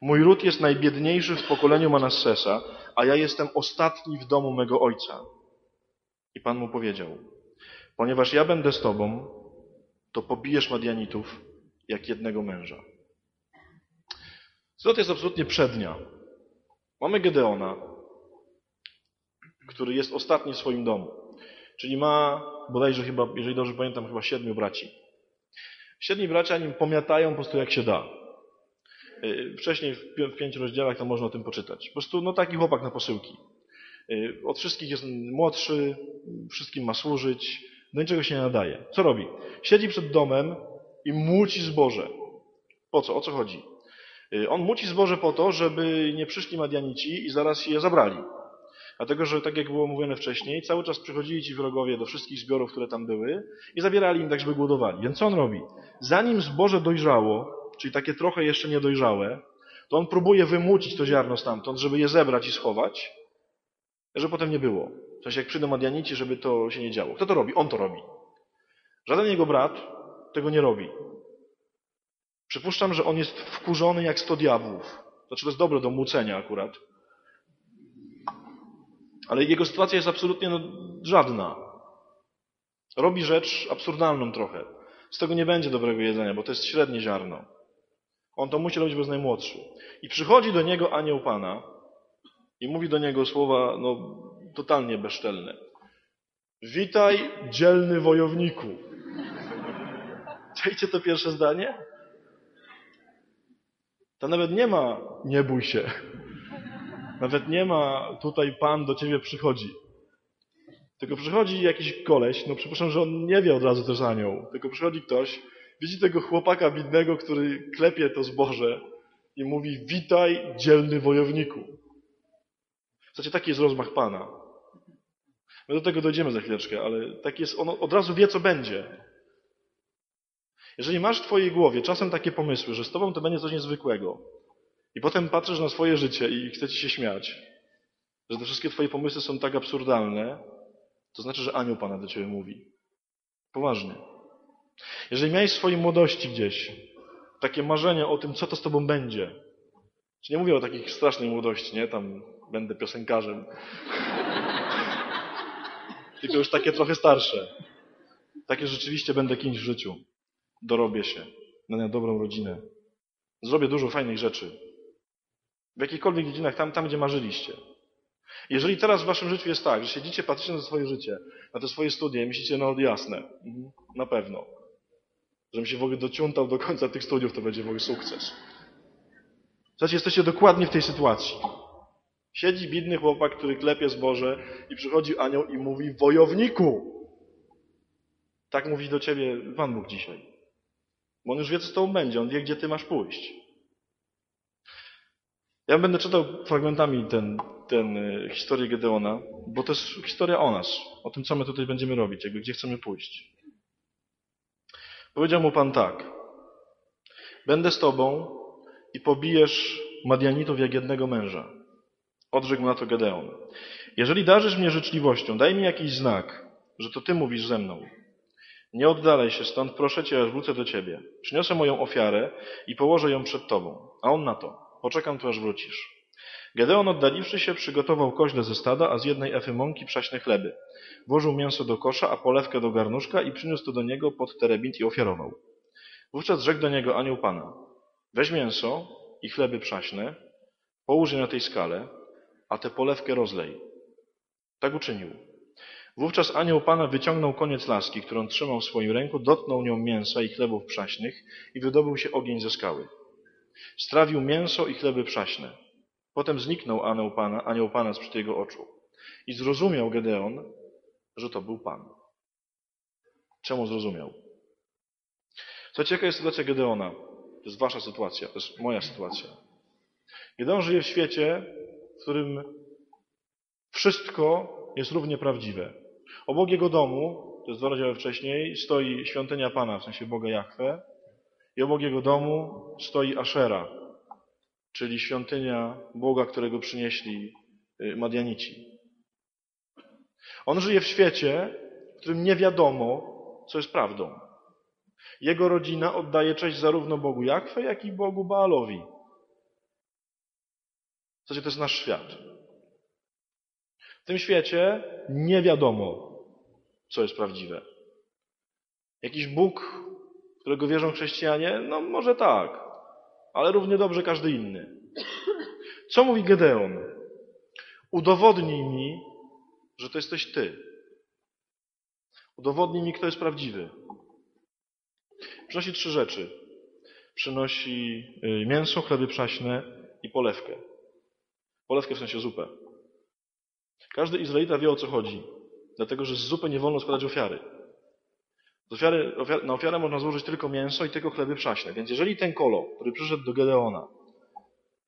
Mój ród jest najbiedniejszy w pokoleniu Manassesa, a ja jestem ostatni w domu mego ojca. I Pan mu powiedział, ponieważ ja będę z tobą, to pobijesz Madianitów jak jednego męża. Zwrot jest absolutnie przednia. Mamy Gedeona, który jest ostatni w swoim domu. Czyli ma bodajże chyba, jeżeli dobrze pamiętam, chyba siedmiu braci. Siedmiu bracia nim pomiatają po prostu jak się da. Y, wcześniej w pięciu rozdziałach to można o tym poczytać. Po prostu no taki chłopak na posyłki. Y, od wszystkich jest młodszy, wszystkim ma służyć, do niczego się nie nadaje. Co robi? Siedzi przed domem i muci zboże. Po co? O co chodzi? Y, on muci zboże po to, żeby nie przyszli Madianici i zaraz je zabrali. Dlatego, że tak jak było mówione wcześniej, cały czas przychodzili ci wrogowie do wszystkich zbiorów, które tam były i zabierali im tak, żeby głodowali. Więc co on robi? Zanim zboże dojrzało, czyli takie trochę jeszcze niedojrzałe, to on próbuje wymucić to ziarno stamtąd, żeby je zebrać i schować, żeby potem nie było. W sensie jak przyjdą Madianici, żeby to się nie działo. Kto to robi? On to robi. Żaden jego brat tego nie robi. Przypuszczam, że on jest wkurzony jak sto diabłów. Znaczy to jest dobre do mucenia akurat. Ale jego sytuacja jest absolutnie no, żadna. Robi rzecz absurdalną trochę. z tego nie będzie dobrego jedzenia, bo to jest średnie ziarno. On to musi robić, bo jest najmłodszy. I przychodzi do niego anioł Pana i mówi do niego słowa no, totalnie bezczelne. Witaj, dzielny wojowniku. Czajcie to pierwsze zdanie? To nawet nie ma nie bój się. Nawet nie ma tutaj Pan do ciebie przychodzi. Tylko przychodzi jakiś koleś, no przepraszam, że on nie wie od razu też anioł, tylko przychodzi ktoś, widzi tego chłopaka bidnego, który klepie to zboże i mówi witaj dzielny wojowniku. Znaczy taki jest rozmach Pana. My do tego dojdziemy za chwileczkę, ale tak jest, on od razu wie co będzie. Jeżeli masz w twojej głowie czasem takie pomysły, że z tobą to będzie coś niezwykłego i potem patrzysz na swoje życie i chce ci się śmiać, że te wszystkie twoje pomysły są tak absurdalne, to znaczy, że anioł Pana do ciebie mówi. Poważnie. Jeżeli miałeś w swojej młodości gdzieś takie marzenia o tym, co to z tobą będzie, czy nie mówię o takich strasznej młodości, nie? Tam będę piosenkarzem. Tylko już takie trochę starsze. Takie rzeczywiście będę kimś w życiu. Dorobię się. Będę dobrą rodzinę. Zrobię dużo fajnych rzeczy. W jakichkolwiek dziedzinach, tam, tam gdzie marzyliście. Jeżeli teraz w waszym życiu jest tak, że siedzicie, patrzycie na swoje życie, na te swoje studia i myślicie, no jasne, mhm, na pewno. Żebym się w ogóle dociątał do końca tych studiów, to będzie w ogóle sukces. Znaczy, jesteście dokładnie w tej sytuacji. Siedzi bidny chłopak, który klepie zboże i przychodzi anioł i mówi, wojowniku! Tak mówi do ciebie Pan Bóg dzisiaj. Bo on już wie, co z tobą będzie, on wie, gdzie ty masz pójść. Ja będę czytał fragmentami ten, ten e, historię Gedeona, bo to jest historia o nas, o tym, co my tutaj będziemy robić, jakby gdzie chcemy pójść. Powiedział mu Pan tak. Będę z tobą i pobijesz Madianitów jak jednego męża. Odrzekł na to Gedeon. Jeżeli darzysz mnie życzliwością, daj mi jakiś znak, że to ty mówisz ze mną. Nie oddalaj się stąd, proszę cię, aż wrócę do ciebie. Przyniosę moją ofiarę i położę ją przed tobą. A on na to. Poczekam tu, aż wrócisz. Gedeon oddaliwszy się, przygotował koźle ze stada, a z jednej efy mąki przaśne chleby. Włożył mięso do kosza, a polewkę do garnuszka i przyniósł to do niego pod terebint i ofiarował. Wówczas rzekł do niego anioł Pana. Weź mięso i chleby przaśne, połóż je na tej skale, a tę polewkę rozlej. Tak uczynił. Wówczas anioł Pana wyciągnął koniec laski, którą trzymał w swoim ręku, dotknął nią mięsa i chlebów przaśnych i wydobył się ogień ze skały. Strawił mięso i chleby przaśne. Potem zniknął anioł Pana, anioł Pana sprzed jego oczu. I zrozumiał Gedeon, że to był Pan. Czemu zrozumiał? Słuchajcie, jaka jest sytuacja Gedeona? To jest wasza sytuacja, to jest moja sytuacja. Gedeon żyje w świecie, w którym wszystko jest równie prawdziwe. Obok jego domu, to jest dwa rozdziały wcześniej, stoi świątynia Pana, w sensie Boga Jahwe, i obok jego domu stoi Ashera, czyli świątynia Boga, którego przynieśli y, Madianici. On żyje w świecie, w którym nie wiadomo, co jest prawdą. Jego rodzina oddaje cześć zarówno Bogu Jakwe, jak i Bogu Baalowi. W zasadzie to jest nasz świat. W tym świecie nie wiadomo, co jest prawdziwe. Jakiś Bóg, którego wierzą chrześcijanie? No może tak, ale równie dobrze każdy inny. Co mówi Gedeon? Udowodnij mi, że to jesteś Ty. Udowodnij mi, kto jest prawdziwy. Przynosi trzy rzeczy. Przynosi y, mięso, chleby przaśne i polewkę. Polewkę w sensie zupę. Każdy Izraelita wie o co chodzi. Dlatego, że z zupy nie wolno składać ofiary. Ofiary, ofiar, na ofiarę można złożyć tylko mięso i tylko chleby przaśne. Więc jeżeli ten kolo, który przyszedł do Gedeona,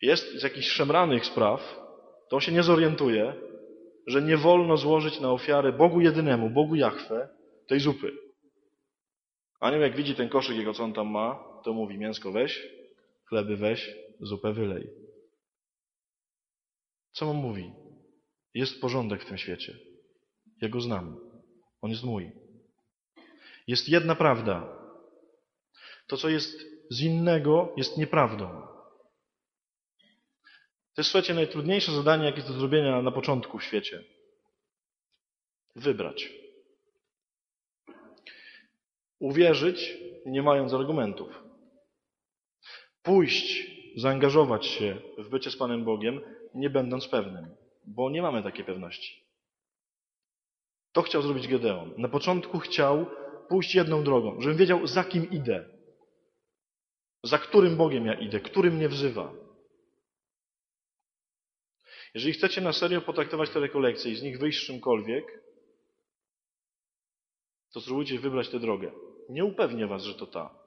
jest z jakichś szemranych spraw, to on się nie zorientuje, że nie wolno złożyć na ofiarę Bogu jedynemu, Bogu Jachwę, tej zupy. Anioł jak widzi ten koszyk jego, co on tam ma, to mówi mięsko weź, chleby weź, zupę wylej. Co on mówi? Jest porządek w tym świecie. Ja go znam. On jest mój. Jest jedna prawda. To, co jest z innego, jest nieprawdą. To jest, słuchajcie, najtrudniejsze zadanie, jakie jest do zrobienia na początku w świecie. Wybrać. Uwierzyć, nie mając argumentów. Pójść, zaangażować się w bycie z Panem Bogiem, nie będąc pewnym, bo nie mamy takiej pewności. To chciał zrobić Gedeon. Na początku chciał pójść jedną drogą, żebym wiedział, za kim idę. Za którym Bogiem ja idę, który mnie wzywa. Jeżeli chcecie na serio potraktować te rekolekcje i z nich wyjść czymkolwiek, to spróbujcie wybrać tę drogę. Nie upewnię was, że to ta.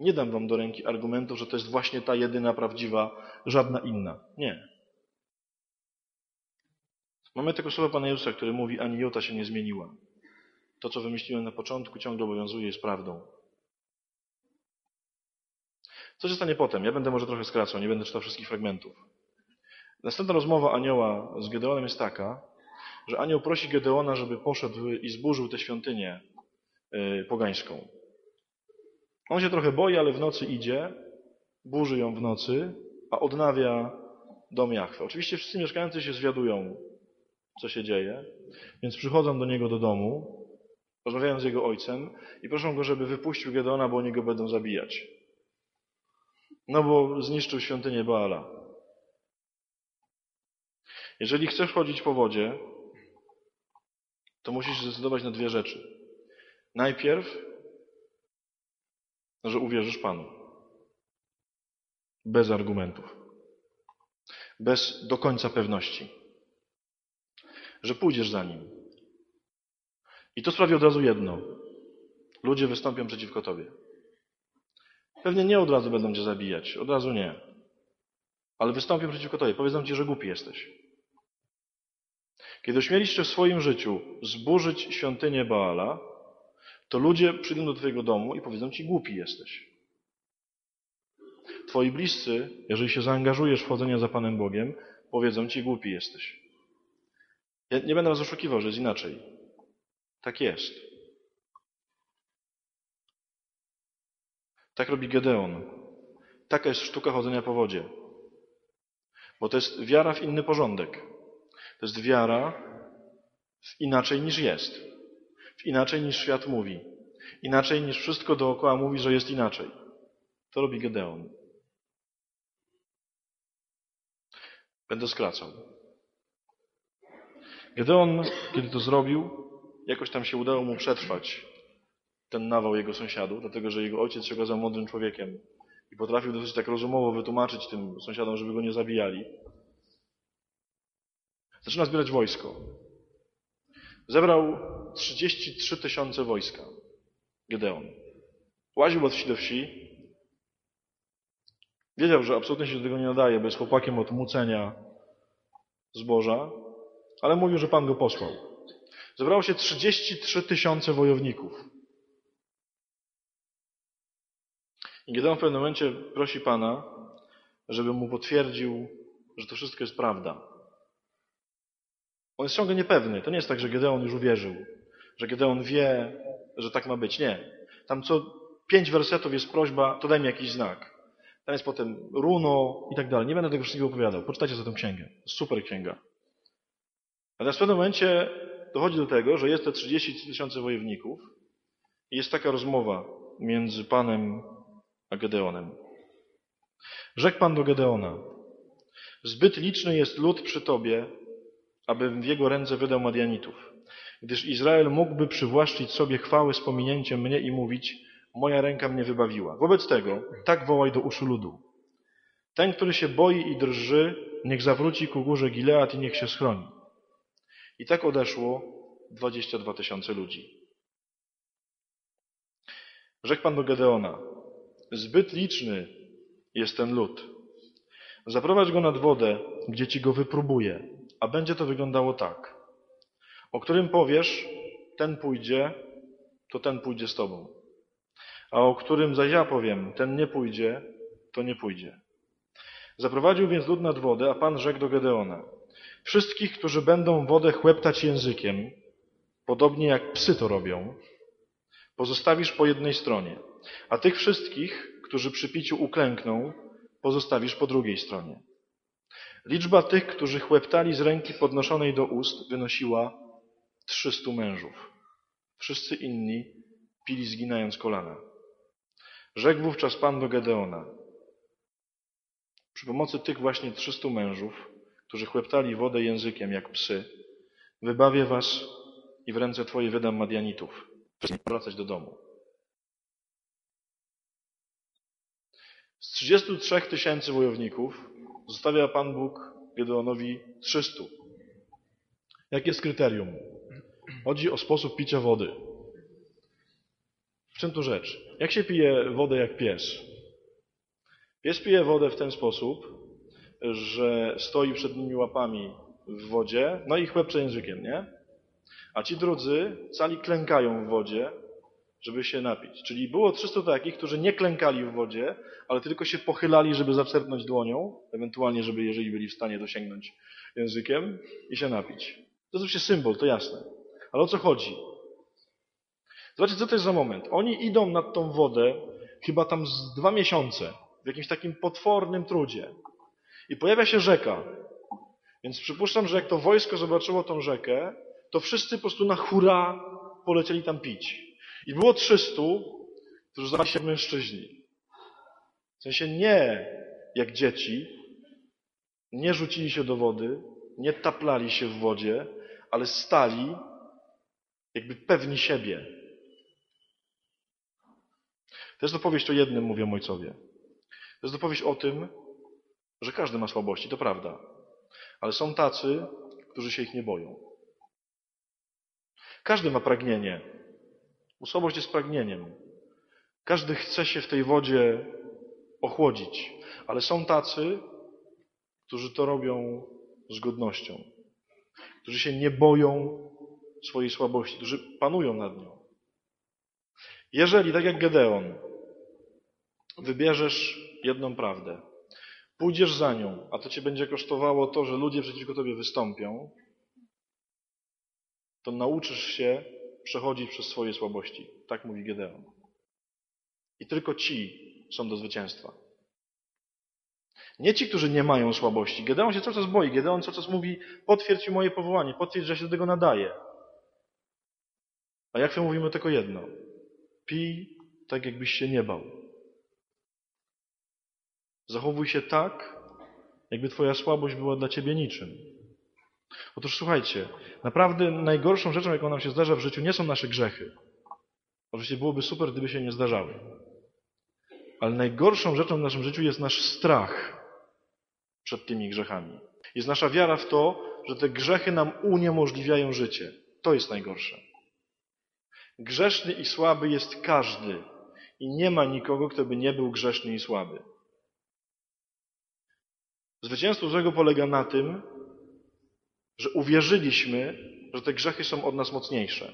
Nie dam wam do ręki argumentów, że to jest właśnie ta jedyna prawdziwa, żadna inna. Nie. Mamy tego słowa Pana Jezusa, który mówi, ani jota się nie zmieniła. To, co wymyśliłem na początku, ciągle obowiązuje, jest prawdą. Co się stanie potem? Ja będę może trochę skracał, nie będę czytał wszystkich fragmentów. Następna rozmowa anioła z Gedeonem jest taka, że anioł prosi Gedeona, żeby poszedł i zburzył tę świątynię y, pogańską. On się trochę boi, ale w nocy idzie, burzy ją w nocy, a odnawia dom Jachwy. Oczywiście wszyscy mieszkający się zwiadują, co się dzieje, więc przychodzą do niego do domu, rozmawiają z jego ojcem i proszą go, żeby wypuścił Gedeona, bo oni go będą zabijać. No bo zniszczył świątynię Baala. Jeżeli chcesz chodzić po wodzie, to musisz zdecydować na dwie rzeczy. Najpierw, że uwierzysz Panu. Bez argumentów. Bez do końca pewności. Że pójdziesz za Nim. I to sprawi od razu jedno. Ludzie wystąpią przeciwko Tobie. Pewnie nie od razu będą Cię zabijać. Od razu nie. Ale wystąpią przeciwko Tobie. Powiedzą Ci, że głupi jesteś. Kiedy ośmieliście w swoim życiu zburzyć świątynię Baala, to ludzie przyjdą do Twojego domu i powiedzą Ci, głupi jesteś. Twoi bliscy, jeżeli się zaangażujesz w chodzenie za Panem Bogiem, powiedzą Ci, głupi jesteś. Ja nie będę Was oszukiwał, że jest inaczej. Tak jest. Tak robi Gedeon. Taka jest sztuka chodzenia po wodzie. Bo to jest wiara w inny porządek. To jest wiara w inaczej niż jest. W inaczej niż świat mówi. Inaczej niż wszystko dookoła mówi, że jest inaczej. To robi Gedeon. Będę skracał. Gedeon, kiedy to zrobił, jakoś tam się udało mu przetrwać ten nawał jego sąsiadów, dlatego że jego ojciec się okazał mądrym człowiekiem i potrafił dosyć tak rozumowo wytłumaczyć tym sąsiadom, żeby go nie zabijali. Zaczyna zbierać wojsko. Zebrał 33 tysiące wojska. Gedeon. Łaził od wsi do wsi. Wiedział, że absolutnie się do tego nie nadaje, bo jest chłopakiem od mucenia zboża, ale mówił, że Pan go posłał. Zebrało się 33 tysiące wojowników. I Gedeon w pewnym momencie prosi Pana, żeby mu potwierdził, że to wszystko jest prawda. On jest ciągle niepewny. To nie jest tak, że Gedeon już uwierzył, że Gedeon wie, że tak ma być. Nie. Tam co pięć wersetów jest prośba, to daj mi jakiś znak. Tam jest potem runo i tak dalej. Nie będę tego wszystkiego opowiadał. Poczytajcie za tę księgę. Super księga. Natomiast w pewnym momencie dochodzi do tego, że jest te 30 tysięcy wojowników i jest taka rozmowa między Panem a Gedeonem. Rzekł Pan do Gedeona, zbyt liczny jest lud przy Tobie, abym w jego ręce wydał Madianitów. Gdyż Izrael mógłby przywłaszczyć sobie chwałę z pominięciem mnie i mówić, moja ręka mnie wybawiła. Wobec tego tak wołaj do uszu ludu. Ten, który się boi i drży, niech zawróci ku górze Gilead i niech się schroni. I tak odeszło 22 tysiące ludzi. Rzekł Pan do Gedeona, zbyt liczny jest ten lud. Zaprowadź go nad wodę, gdzie ci go wypróbuję, a będzie to wyglądało tak. O którym powiesz, ten pójdzie, to ten pójdzie z tobą. A o którym zaś ja powiem, ten nie pójdzie, to nie pójdzie. Zaprowadził więc lud nad wodę, a Pan rzekł do Gedeona. Wszystkich, którzy będą wodę chłeptać językiem, podobnie jak psy to robią, pozostawisz po jednej stronie, a tych wszystkich, którzy przy piciu uklękną, pozostawisz po drugiej stronie. Liczba tych, którzy chłeptali z ręki podnoszonej do ust, wynosiła trzystu mężów. Wszyscy inni pili zginając kolana. Rzekł wówczas Pan do Gedeona. Przy pomocy tych właśnie 300 mężów, którzy chłeptali wodę językiem jak psy, wybawię was i w ręce Twoje wydam Madianitów. Wracać do domu. Z 33 tysięcy wojowników zostawia Pan Bóg Gedeonowi 300. Jakie jest kryterium? Chodzi o sposób picia wody. W czym tu rzecz? Jak się pije wodę jak pies? Pies pije wodę w ten sposób, że stoi przed nimi łapami w wodzie, no i chłepcze językiem, nie? A ci drudzy cali klękają w wodzie, żeby się napić. Czyli było 300 takich, którzy nie klękali w wodzie, ale tylko się pochylali, żeby zaczerpnąć dłonią, ewentualnie, żeby jeżeli byli w stanie dosięgnąć językiem i się napić. To oczywiście symbol, to jasne. Ale o co chodzi? Zobaczcie, co to jest za moment. Oni idą nad tą wodę chyba tam z dwa miesiące, w jakimś takim potwornym trudzie. I pojawia się rzeka. Więc przypuszczam, że jak to wojsko zobaczyło tą rzekę, to wszyscy po prostu na hura polecieli tam pić. I było 300, którzy zachowali się mężczyźni. W sensie nie jak dzieci, nie rzucili się do wody, nie taplali się w wodzie, ale stali jakby pewni siebie. To jest opowieść o jednym, mówią ojcowie. To jest opowieść o tym, że każdy ma słabości, to prawda. Ale są tacy, którzy się ich nie boją. Każdy ma pragnienie. Słabość jest pragnieniem. Każdy chce się w tej wodzie ochłodzić, ale są tacy, którzy to robią z godnością, którzy się nie boją swojej słabości, którzy panują nad nią. Jeżeli, tak jak Gedeon, wybierzesz jedną prawdę, pójdziesz za nią, a to cię będzie kosztowało to, że ludzie przeciwko tobie wystąpią, to nauczysz się przechodzić przez swoje słabości. Tak mówi Gedeon. I tylko ci są do zwycięstwa. Nie ci, którzy nie mają słabości. Gedeon się cały czas boi. Gedeon cały czas mówi, potwierdź moje powołanie, potwierdź, że się do tego nadaje. A jak to mówimy tylko jedno. Pij tak, jakbyś się nie bał. Zachowuj się tak, jakby twoja słabość była dla ciebie niczym. Otóż słuchajcie, naprawdę najgorszą rzeczą, jaką nam się zdarza w życiu, nie są nasze grzechy. Oczywiście byłoby super, gdyby się nie zdarzały. Ale najgorszą rzeczą w naszym życiu jest nasz strach przed tymi grzechami. Jest nasza wiara w to, że te grzechy nam uniemożliwiają życie. To jest najgorsze. Grzeszny i słaby jest każdy. I nie ma nikogo, kto by nie był grzeszny i słaby. Zwycięstwo złego polega na tym, że uwierzyliśmy, że te grzechy są od nas mocniejsze,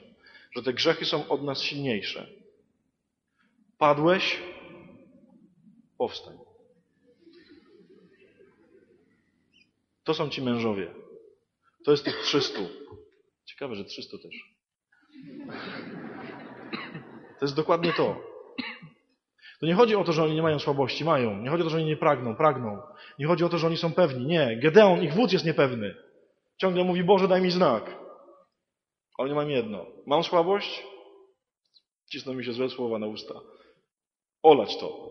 że te grzechy są od nas silniejsze. Padłeś, powstań. To są ci mężowie. To jest tych 300. Ciekawe, że 300 też. To jest dokładnie to. To nie chodzi o to, że oni nie mają słabości, mają. Nie chodzi o to, że oni nie pragną, pragną. Nie chodzi o to, że oni są pewni. Nie. Gedeon, ich wódz jest niepewny. Ciągle mówi, Boże, daj mi znak. Ale nie mam jedno. Mam słabość? Cisną mi się złe słowa na usta. Olać to.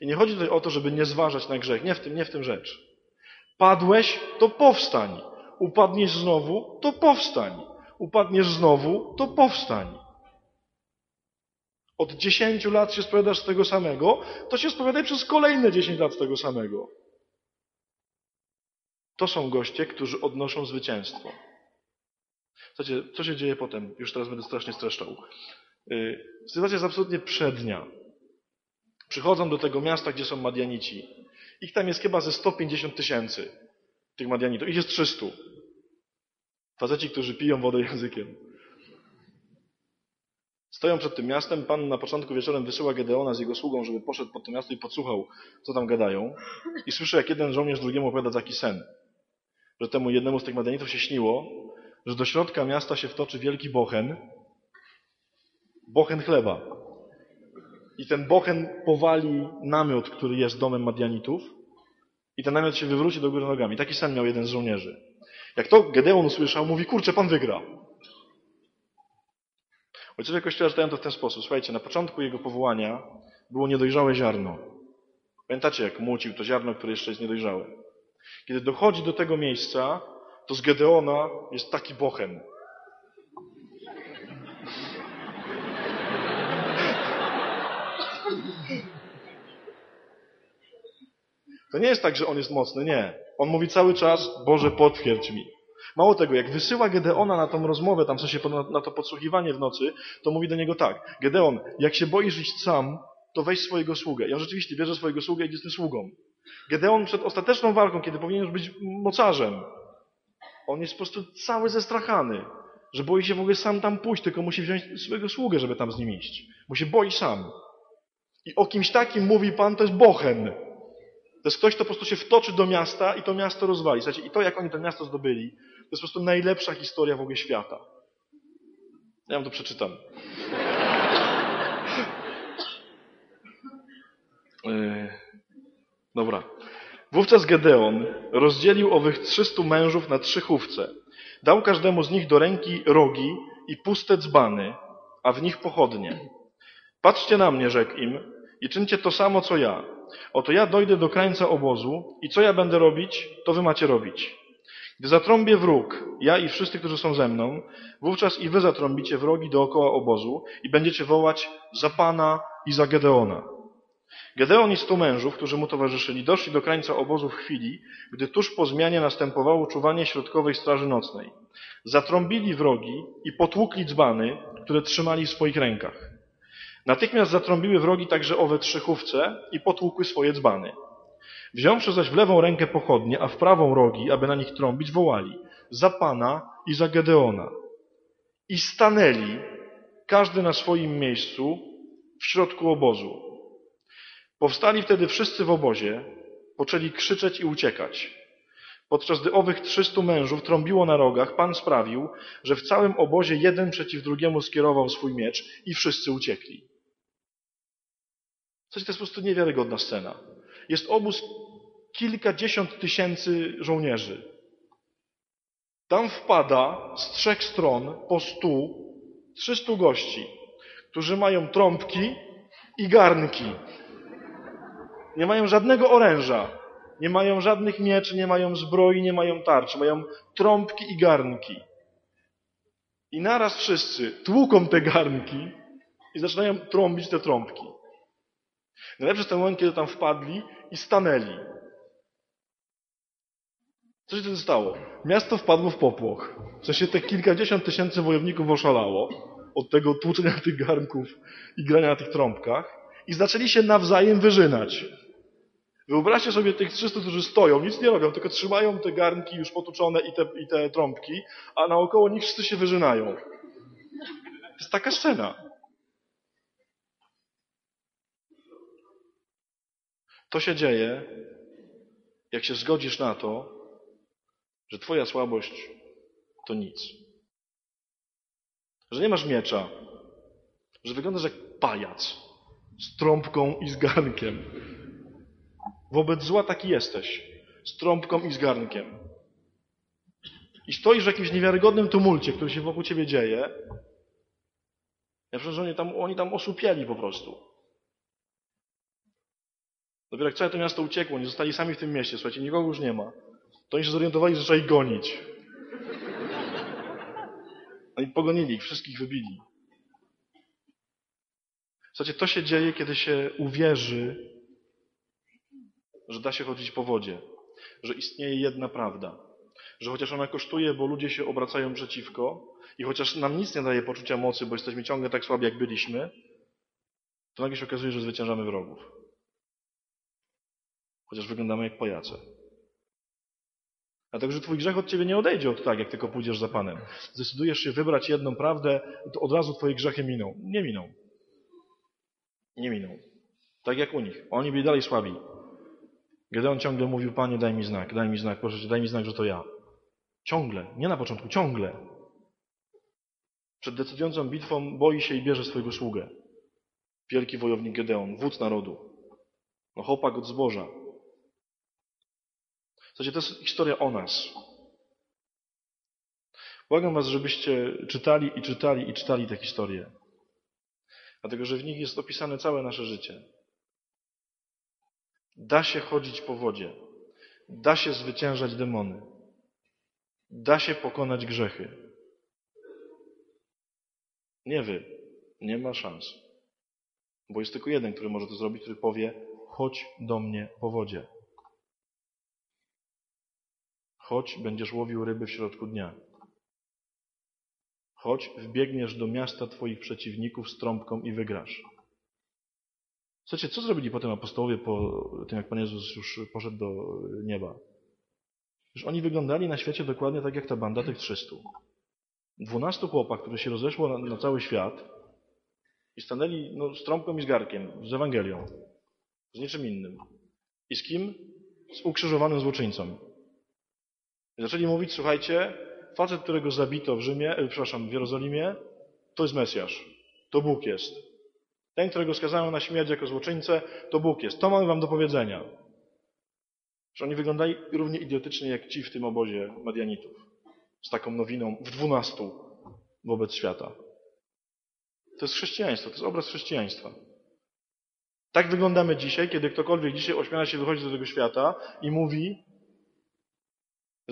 I nie chodzi tutaj o to, żeby nie zważać na grzech. Nie w tym, nie w tym rzecz. Padłeś, to powstań. Upadniesz znowu, to powstań. Upadniesz znowu, to powstań. Od dziesięciu lat się spowiadasz z tego samego, to się spowiadaj przez kolejne dziesięć lat z tego samego. To są goście, którzy odnoszą zwycięstwo. Słuchajcie, co się dzieje potem? Już teraz będę strasznie streszczał. Yy, sytuacja jest absolutnie przednia. Przychodzą do tego miasta, gdzie są Madianici. Ich tam jest chyba ze 150 tysięcy, tych Madianitów. Ich jest 300. Faceci, którzy piją wodę językiem. Stoją przed tym miastem. Pan na początku wieczorem wysyła Gedeona z jego sługą, żeby poszedł pod to miasto i podsłuchał, co tam gadają. I słyszy, jak jeden żołnierz drugiemu opowiada taki sen że temu jednemu z tych Madianitów się śniło, że do środka miasta się wtoczy wielki bochen, bochen chleba. I ten bochen powali namiot, który jest domem Madianitów i ten namiot się wywróci do góry nogami. Taki sen miał jeden z żołnierzy. Jak to Gedeon usłyszał, mówi, kurczę, pan wygra. Ojcowie Kościoła czytają to w ten sposób. Słuchajcie, na początku jego powołania było niedojrzałe ziarno. Pamiętacie, jak młócił to ziarno, które jeszcze jest niedojrzałe? Kiedy dochodzi do tego miejsca, to z Gedeona jest taki bochen. To nie jest tak, że on jest mocny, nie. On mówi cały czas, Boże, potwierdź mi. Mało tego, jak wysyła Gedeona na tą rozmowę, tam w sensie na to podsłuchiwanie w nocy, to mówi do niego tak, Gedeon, jak się boisz iść sam, to weź swojego sługę. On rzeczywiście bierze swojego sługę i idzie z tym sługą. Gedeon przed ostateczną walką, kiedy powinien już być mocarzem, on jest po prostu cały zestrachany, że boi się w ogóle sam tam pójść, tylko musi wziąć swojego sługę, żeby tam z nim iść. Bo się boi sam. I o kimś takim mówi Pan, to jest bochen. To jest ktoś, kto po prostu się wtoczy do miasta i to miasto rozwali. Słuchajcie, I to, jak oni to miasto zdobyli, to jest po prostu najlepsza historia w ogóle świata. Ja wam to przeczytam. Yy, dobra. Wówczas Gedeon rozdzielił owych trzystów mężów na trzy chówce. Dał każdemu z nich do ręki rogi i puste dzbany, a w nich pochodnie. Patrzcie na mnie, rzekł im, i czyńcie to samo, co ja. Oto ja dojdę do krańca obozu i co ja będę robić, to wy macie robić. Gdy zatrąbię wróg, ja i wszyscy, którzy są ze mną, wówczas i wy zatrąbicie wrogi dookoła obozu i będziecie wołać za Pana i za Gedeona. Gedeon i stu mężów, którzy mu towarzyszyli, doszli do krańca obozu w chwili, gdy tuż po zmianie następowało czuwanie środkowej straży nocnej. Zatrąbili wrogi i potłukli dzbany, które trzymali w swoich rękach. Natychmiast zatrąbiły wrogi także owe trzychówce i potłukły swoje dzbany. Wziąwszy zaś w lewą rękę pochodnie, a w prawą rogi, aby na nich trąbić, wołali za Pana i za Gedeona. I stanęli, każdy na swoim miejscu, w środku obozu. Powstali wtedy wszyscy w obozie, poczęli krzyczeć i uciekać. Podczas gdy owych trzystu mężów trąbiło na rogach, Pan sprawił, że w całym obozie jeden przeciw drugiemu skierował swój miecz i wszyscy uciekli. Coś to jest po prostu niewiarygodna scena. Jest obóz kilkadziesiąt tysięcy żołnierzy. Tam wpada z trzech stron po stu, trzystu gości, którzy mają trąbki i garnki. Nie mają żadnego oręża, nie mają żadnych mieczy, nie mają zbroi, nie mają tarczy, mają trąbki i garnki. I naraz wszyscy tłuką te garnki i zaczynają trąbić te trąbki. Najlepszy jest ten moment, kiedy tam wpadli i stanęli. Co się wtedy stało? Miasto wpadło w popłoch. W sensie te kilkadziesiąt tysięcy wojowników oszalało od tego tłuczenia tych garnków i grania na tych trąbkach i zaczęli się nawzajem wyżynać. Wyobraźcie sobie tych 300, którzy stoją, nic nie robią, tylko trzymają te garnki już potuczone i te, i te trąbki, a naokoło nich wszyscy się wyżynają. To jest taka scena. To się dzieje, jak się zgodzisz na to, że Twoja słabość to nic. Że nie masz miecza, że wyglądasz jak pajac z trąbką i z garnkiem. Wobec zła taki jesteś, z trąbką i z garnkiem. I stoisz w jakimś niewiarygodnym tumulcie, który się wokół ciebie dzieje. Ja przecież oni tam, oni tam osłupieli po prostu. Dopiero jak całe to miasto uciekło, oni zostali sami w tym mieście, słuchajcie, nikogo już nie ma, to oni się zorientowali, że trzeba ich gonić. Oni pogonili ich, wszystkich wybili. Słuchajcie, to się dzieje, kiedy się uwierzy, że da się chodzić po wodzie, że istnieje jedna prawda, że chociaż ona kosztuje, bo ludzie się obracają przeciwko i chociaż nam nic nie daje poczucia mocy, bo jesteśmy ciągle tak słabi, jak byliśmy, to nagle się okazuje, że zwyciężamy wrogów. Chociaż wyglądamy jak pojace. Dlatego, że twój grzech od ciebie nie odejdzie od tak, jak tylko pójdziesz za Panem. Zdecydujesz się wybrać jedną prawdę, to od razu twoje grzechy miną. Nie miną. Nie miną. Tak jak u nich. Oni byli dalej słabi. Gedeon ciągle mówił, Panie, daj mi znak, daj mi znak, proszę Cię, daj mi znak, że to ja. Ciągle. Nie na początku, ciągle. Przed decydującą bitwą boi się i bierze swojego sługę. Wielki wojownik Gedeon, wódz narodu. No chłopak od zboża. Słuchajcie, to jest historia o nas. Błagam Was, żebyście czytali i czytali i czytali tę historię. Dlatego, że w nich jest opisane całe nasze życie. Da się chodzić po wodzie. Da się zwyciężać demony. Da się pokonać grzechy. Nie wy. Nie ma szans. Bo jest tylko jeden, który może to zrobić, który powie: chodź do mnie po wodzie. Chodź, będziesz łowił ryby w środku dnia. Chodź, wbiegniesz do miasta Twoich przeciwników z trąbką i wygrasz. Słuchajcie, co zrobili potem apostołowie po tym, jak Pan Jezus już poszedł do nieba? Już oni wyglądali na świecie dokładnie tak jak ta banda tych 300. Dwunastu chłopak, które się rozeszło na, na cały świat i stanęli no, z trąbką i z garkiem, z Ewangelią, z niczym innym. I z kim? Z ukrzyżowanym złoczyńcą. Zaczęli mówić, słuchajcie, facet, którego zabito w Rzymie, e, przepraszam, w Jerozolimie, to jest Mesjasz. To Bóg jest. Ten, którego skazano na śmierć jako złoczyńcę, to Bóg jest. To mamy wam do powiedzenia. Że oni wyglądali równie idiotycznie jak ci w tym obozie Medianitów. Z taką nowiną w dwunastu wobec świata. To jest chrześcijaństwo, to jest obraz chrześcijaństwa. Tak wyglądamy dzisiaj, kiedy ktokolwiek dzisiaj ośmiela się wychodzić do tego świata i mówi,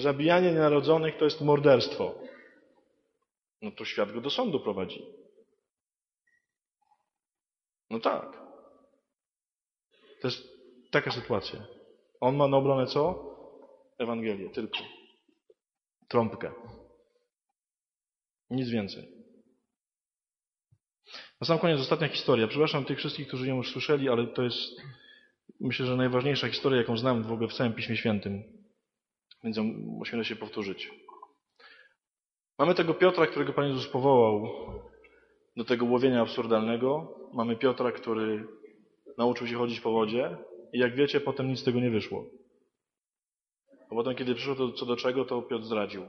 zabijanie nienarodzonych to jest morderstwo. No to świat go do sądu prowadzi. No tak. To jest taka sytuacja. On ma na obronę co? Ewangelię, tylko. Trąbkę. Nic więcej. Na sam koniec ostatnia historia. Przepraszam tych wszystkich, którzy ją już słyszeli, ale to jest myślę, że najważniejsza historia, jaką znam w ogóle w całym Piśmie Świętym. Więc musimy się powtórzyć. Mamy tego Piotra, którego Pan Jezus powołał do tego łowienia absurdalnego. Mamy Piotra, który nauczył się chodzić po wodzie i jak wiecie, potem nic z tego nie wyszło. A potem, kiedy przyszło to co do czego, to Piotr zdradził.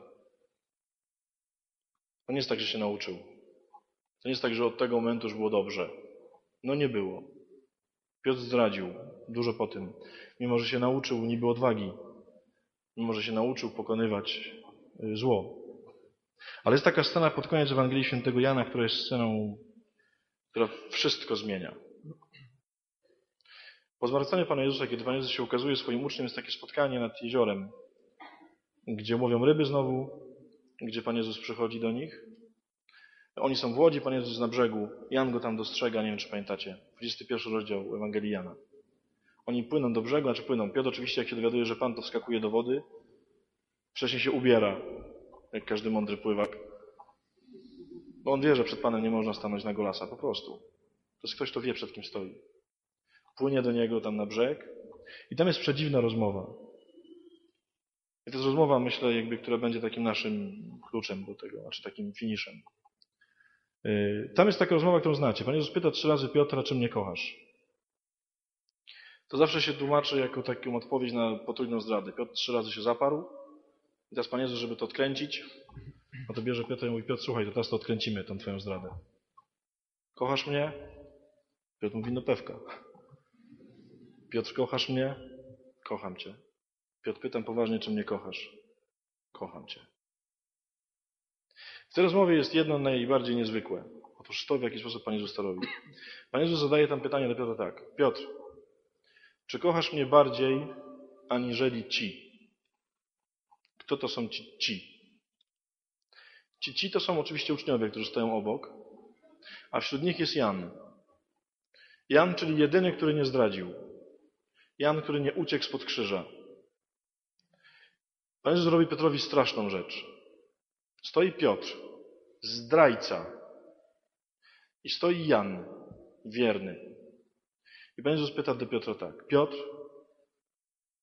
To nie jest tak, że się nauczył. To nie jest tak, że od tego momentu już było dobrze. No nie było. Piotr zdradził dużo po tym. Mimo, że się nauczył niby odwagi. Mimo, że się nauczył pokonywać y, zło. Ale jest taka scena pod koniec Ewangelii Świętego Jana, która jest sceną, która wszystko zmienia. Po zmartwychwstaniu Pana Jezusa, kiedy Pan Jezus się ukazuje swoim uczniom, jest takie spotkanie nad jeziorem, gdzie łowią ryby znowu, gdzie Pan Jezus przychodzi do nich. Oni są w łodzi, Pan Jezus na brzegu. Jan go tam dostrzega, nie wiem czy pamiętacie. 21 rozdział Ewangelii Jana. Oni płyną do brzegu, znaczy płyną. Piotr oczywiście, jak się dowiaduje, że Pan to wskakuje do wody, wcześniej się ubiera, jak każdy mądry pływak. Bo on wie, że przed Panem nie można stanąć na golasa, po prostu. To jest ktoś, kto wie, przed kim stoi. Płynie do niego tam na brzeg i tam jest przedziwna rozmowa. I to jest rozmowa, myślę, jakby, która będzie takim naszym kluczem do tego, znaczy takim finiszem. Yy, tam jest taka rozmowa, którą znacie. Pan Jezus pyta trzy razy Piotra, czy mnie kochasz? To zawsze się tłumaczy jako taką odpowiedź na potrójną zdradę. Piotr trzy razy się zaparł i teraz Pan Jezus, żeby to odkręcić, no to bierze Piotr i mówi, Piotr, słuchaj, to teraz to odkręcimy, tą twoją zdradę. Kochasz mnie? Piotr mówi, no pewka. Piotr, kochasz mnie? Kocham cię. Piotr, pytam poważnie, czy mnie kochasz? Kocham cię. W tej rozmowie jest jedno najbardziej niezwykłe. Otóż to, w jaki sposób Pan Jezus to robi. Pan Jezus zadaje tam pytanie do Piotra tak. Piotr, czy kochasz mnie bardziej aniżeli ci? Kto to są ci? Ci, ci, ci to są oczywiście uczniowie, którzy stoją obok, a wśród nich jest Jan. Jan, czyli jedyny, który nie zdradził. Jan, który nie uciekł spod krzyża. Pan Jezus robi Piotrowi straszną rzecz. Stoi Piotr, zdrajca. I stoi Jan, wierny. I Pan Jezus pyta do Piotra tak. Piotr,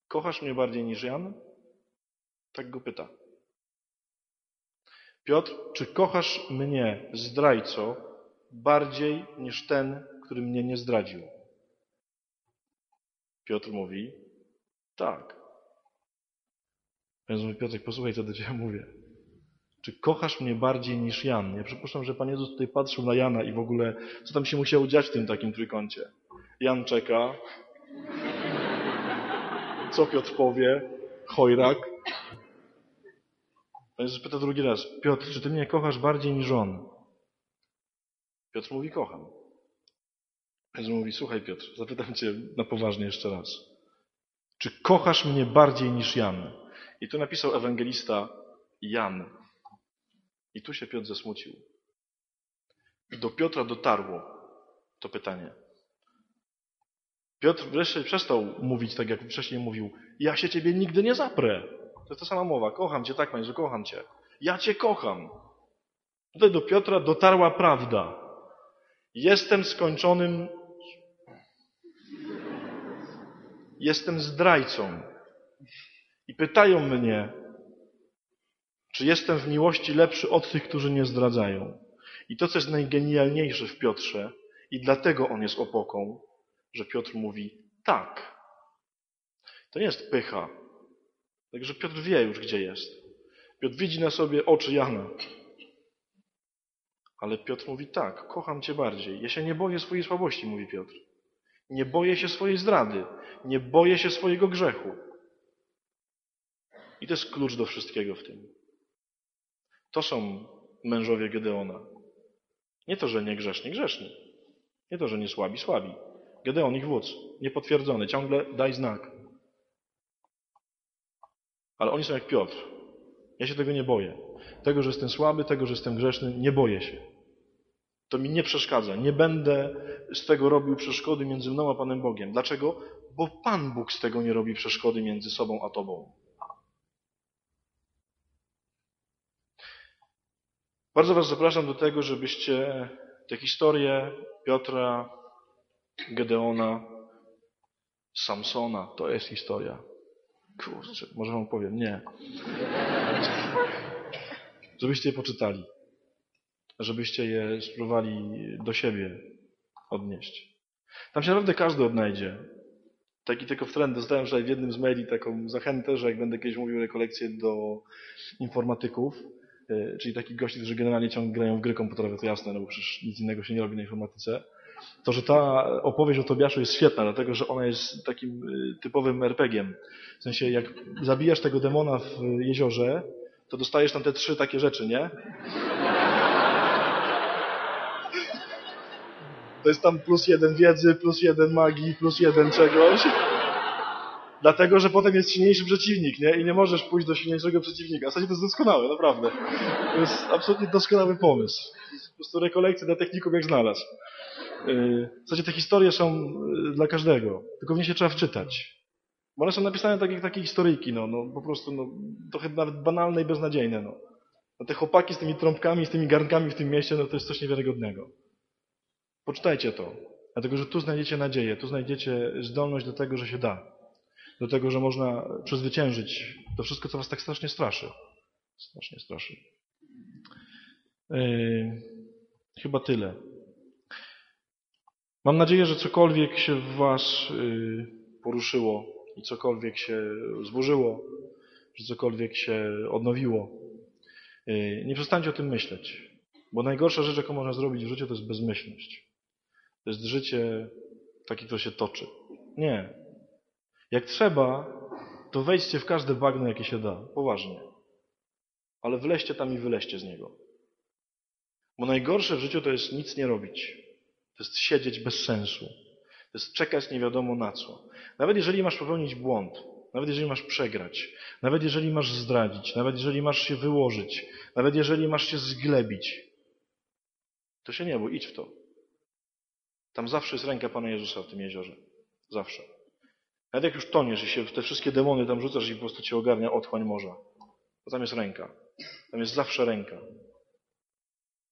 kochasz mnie bardziej niż Jan? Tak go pyta. Piotr, czy kochasz mnie, zdrajco, bardziej niż ten, który mnie nie zdradził? Piotr mówi, tak. Jezus mówi, Piotr, posłuchaj, co do Ciebie mówię. Czy kochasz mnie bardziej niż Jan? Ja przypuszczam, że Pan Jezus tutaj patrzył na Jana i w ogóle, co tam się musiało dziać w tym takim trójkącie. Jan czeka. Co Piotr powie? Chojrak. Pan Jezus pyta drugi raz. Piotr, czy Ty mnie kochasz bardziej niż on? Piotr mówi, kocham. Jezus mówi, słuchaj Piotr, zapytam cię na poważnie jeszcze raz. Czy kochasz mnie bardziej niż Jan? I tu napisał ewangelista Jan. I tu się Piotr zasmucił. Do Piotra dotarło to pytanie. Piotr wreszcie przestał mówić tak, jak wcześniej mówił. Ja się ciebie nigdy nie zaprę. To jest ta sama mowa. Kocham cię, tak, panie, że kocham cię. Ja cię kocham. Tutaj do Piotra dotarła prawda. Jestem skończonym. Jestem zdrajcą. I pytają mnie, czy jestem w miłości lepszy od tych, którzy nie zdradzają. I to, co jest najgenialniejsze w Piotrze, i dlatego on jest opoką, że Piotr mówi tak. To nie jest pycha. Także Piotr wie już, gdzie jest. Piotr widzi na sobie oczy Jana. Ale Piotr mówi tak, kocham Cię bardziej. Ja się nie boję swojej słabości, mówi Piotr. Nie boję się swojej zdrady. Nie boję się swojego grzechu. I to jest klucz do wszystkiego w tym. To są mężowie Gedeona. Nie to, że nie grzeszni, grzeszni. Nie to, że nie słabi, słabi. Gedeon, ich wódz, niepotwierdzony, ciągle daj znak. Ale oni są jak Piotr. Ja się tego nie boję. Tego, że jestem słaby, tego, że jestem grzeszny, nie boję się. To mi nie przeszkadza. Nie będę z tego robił przeszkody między mną a Panem Bogiem. Dlaczego? Bo Pan Bóg z tego nie robi przeszkody między sobą a Tobą. Bardzo Was zapraszam do tego, żebyście tę historię Piotra, Gedeona, Samsona, to jest historia. Kurczę, może Wam powiem, nie. Żebyście je poczytali. Żebyście je spróbowali do siebie odnieść. Tam się naprawdę każdy odnajdzie. Taki tylko w trend dostałem wczoraj w jednym z maili taką zachętę, że jak będę kiedyś mówił rekolekcje do informatyków, czyli takich gości, którzy generalnie ciągle grają w gry komputerowe, to jasne, no bo przecież nic innego się nie robi na informatyce, to, że ta opowieść o Tobiaszu jest świetna, dlatego że ona jest takim typowym RPG-iem. W sensie, jak zabijasz tego demona w jeziorze, to dostajesz tam te trzy takie rzeczy, nie? To jest tam plus jeden wiedzy, plus jeden magii, plus jeden czegoś. Dlatego, że potem jest silniejszy przeciwnik, nie? I nie możesz pójść do silniejszego przeciwnika. W zasadzie to jest doskonałe, naprawdę. To jest absolutnie doskonały pomysł. Po prostu rekolekcje dla techników jak znalazł. W zasadzie te historie są dla każdego, tylko w nie się trzeba wczytać. Bo one są napisane tak jak takie historyjki, no, no po prostu no, trochę nawet banalne i beznadziejne. No. no te chłopaki z tymi trąbkami, z tymi garnkami w tym mieście, no to jest coś niewiarygodnego. Poczytajcie to, dlatego że tu znajdziecie nadzieję, tu znajdziecie zdolność do tego, że się da. Do tego, że można przezwyciężyć to wszystko, co was tak strasznie straszy. Strasznie straszy. Yy, chyba tyle. Mam nadzieję, że cokolwiek się w was yy, poruszyło i cokolwiek się zburzyło, że cokolwiek się odnowiło. Yy, nie przestańcie o tym myśleć. Bo najgorsza rzecz, jaką można zrobić w życiu, to jest bezmyślność. To jest życie takie, które się toczy. Nie. Jak trzeba, to wejdźcie w każde bagno, jakie się da. Poważnie. Ale wleźcie tam i wyleźcie z niego. Bo najgorsze w życiu to jest nic nie robić. To jest siedzieć bez sensu. To jest czekać nie wiadomo na co. Nawet jeżeli masz popełnić błąd, nawet jeżeli masz przegrać, nawet jeżeli masz zdradzić, nawet jeżeli masz się wyłożyć, nawet jeżeli masz się zglebić, to się nie bój, idź w to. Tam zawsze jest ręka Pana Jezusa w tym jeziorze. Zawsze. Nawet jak już toniesz i się te wszystkie demony tam rzucasz i po prostu cię ogarnia otchłań morza, to tam jest ręka. Tam jest zawsze ręka.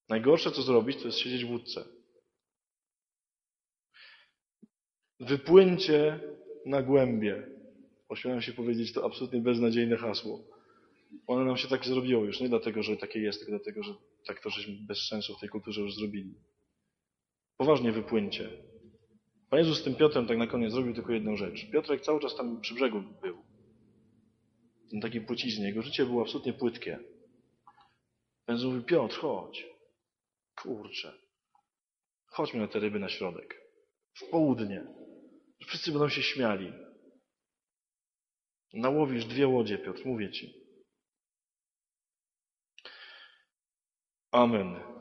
Najgorsze, co zrobić, to jest siedzieć w łódce. Wypłyńcie na głębie. Ośmielam się powiedzieć to absolutnie beznadziejne hasło. One nam się tak zrobiło już, nie dlatego, że takie jest, tylko dlatego, że tak to żeśmy bez sensu w tej kulturze już zrobili. Poważnie wypłyńcie. Pan Jezus z tym Piotrem tak na koniec zrobił tylko jedną rzecz. Piotrek cały czas tam przy brzegu był. Na takiej płciźnie. Jego życie było absolutnie płytkie. Pan Jezus mówił, Piotr, chodź. Kurczę. Chodźmy na te ryby na środek. W południe. Wszyscy będą się śmiali. Nałowisz dwie łodzie, Piotr, mówię ci. Amen.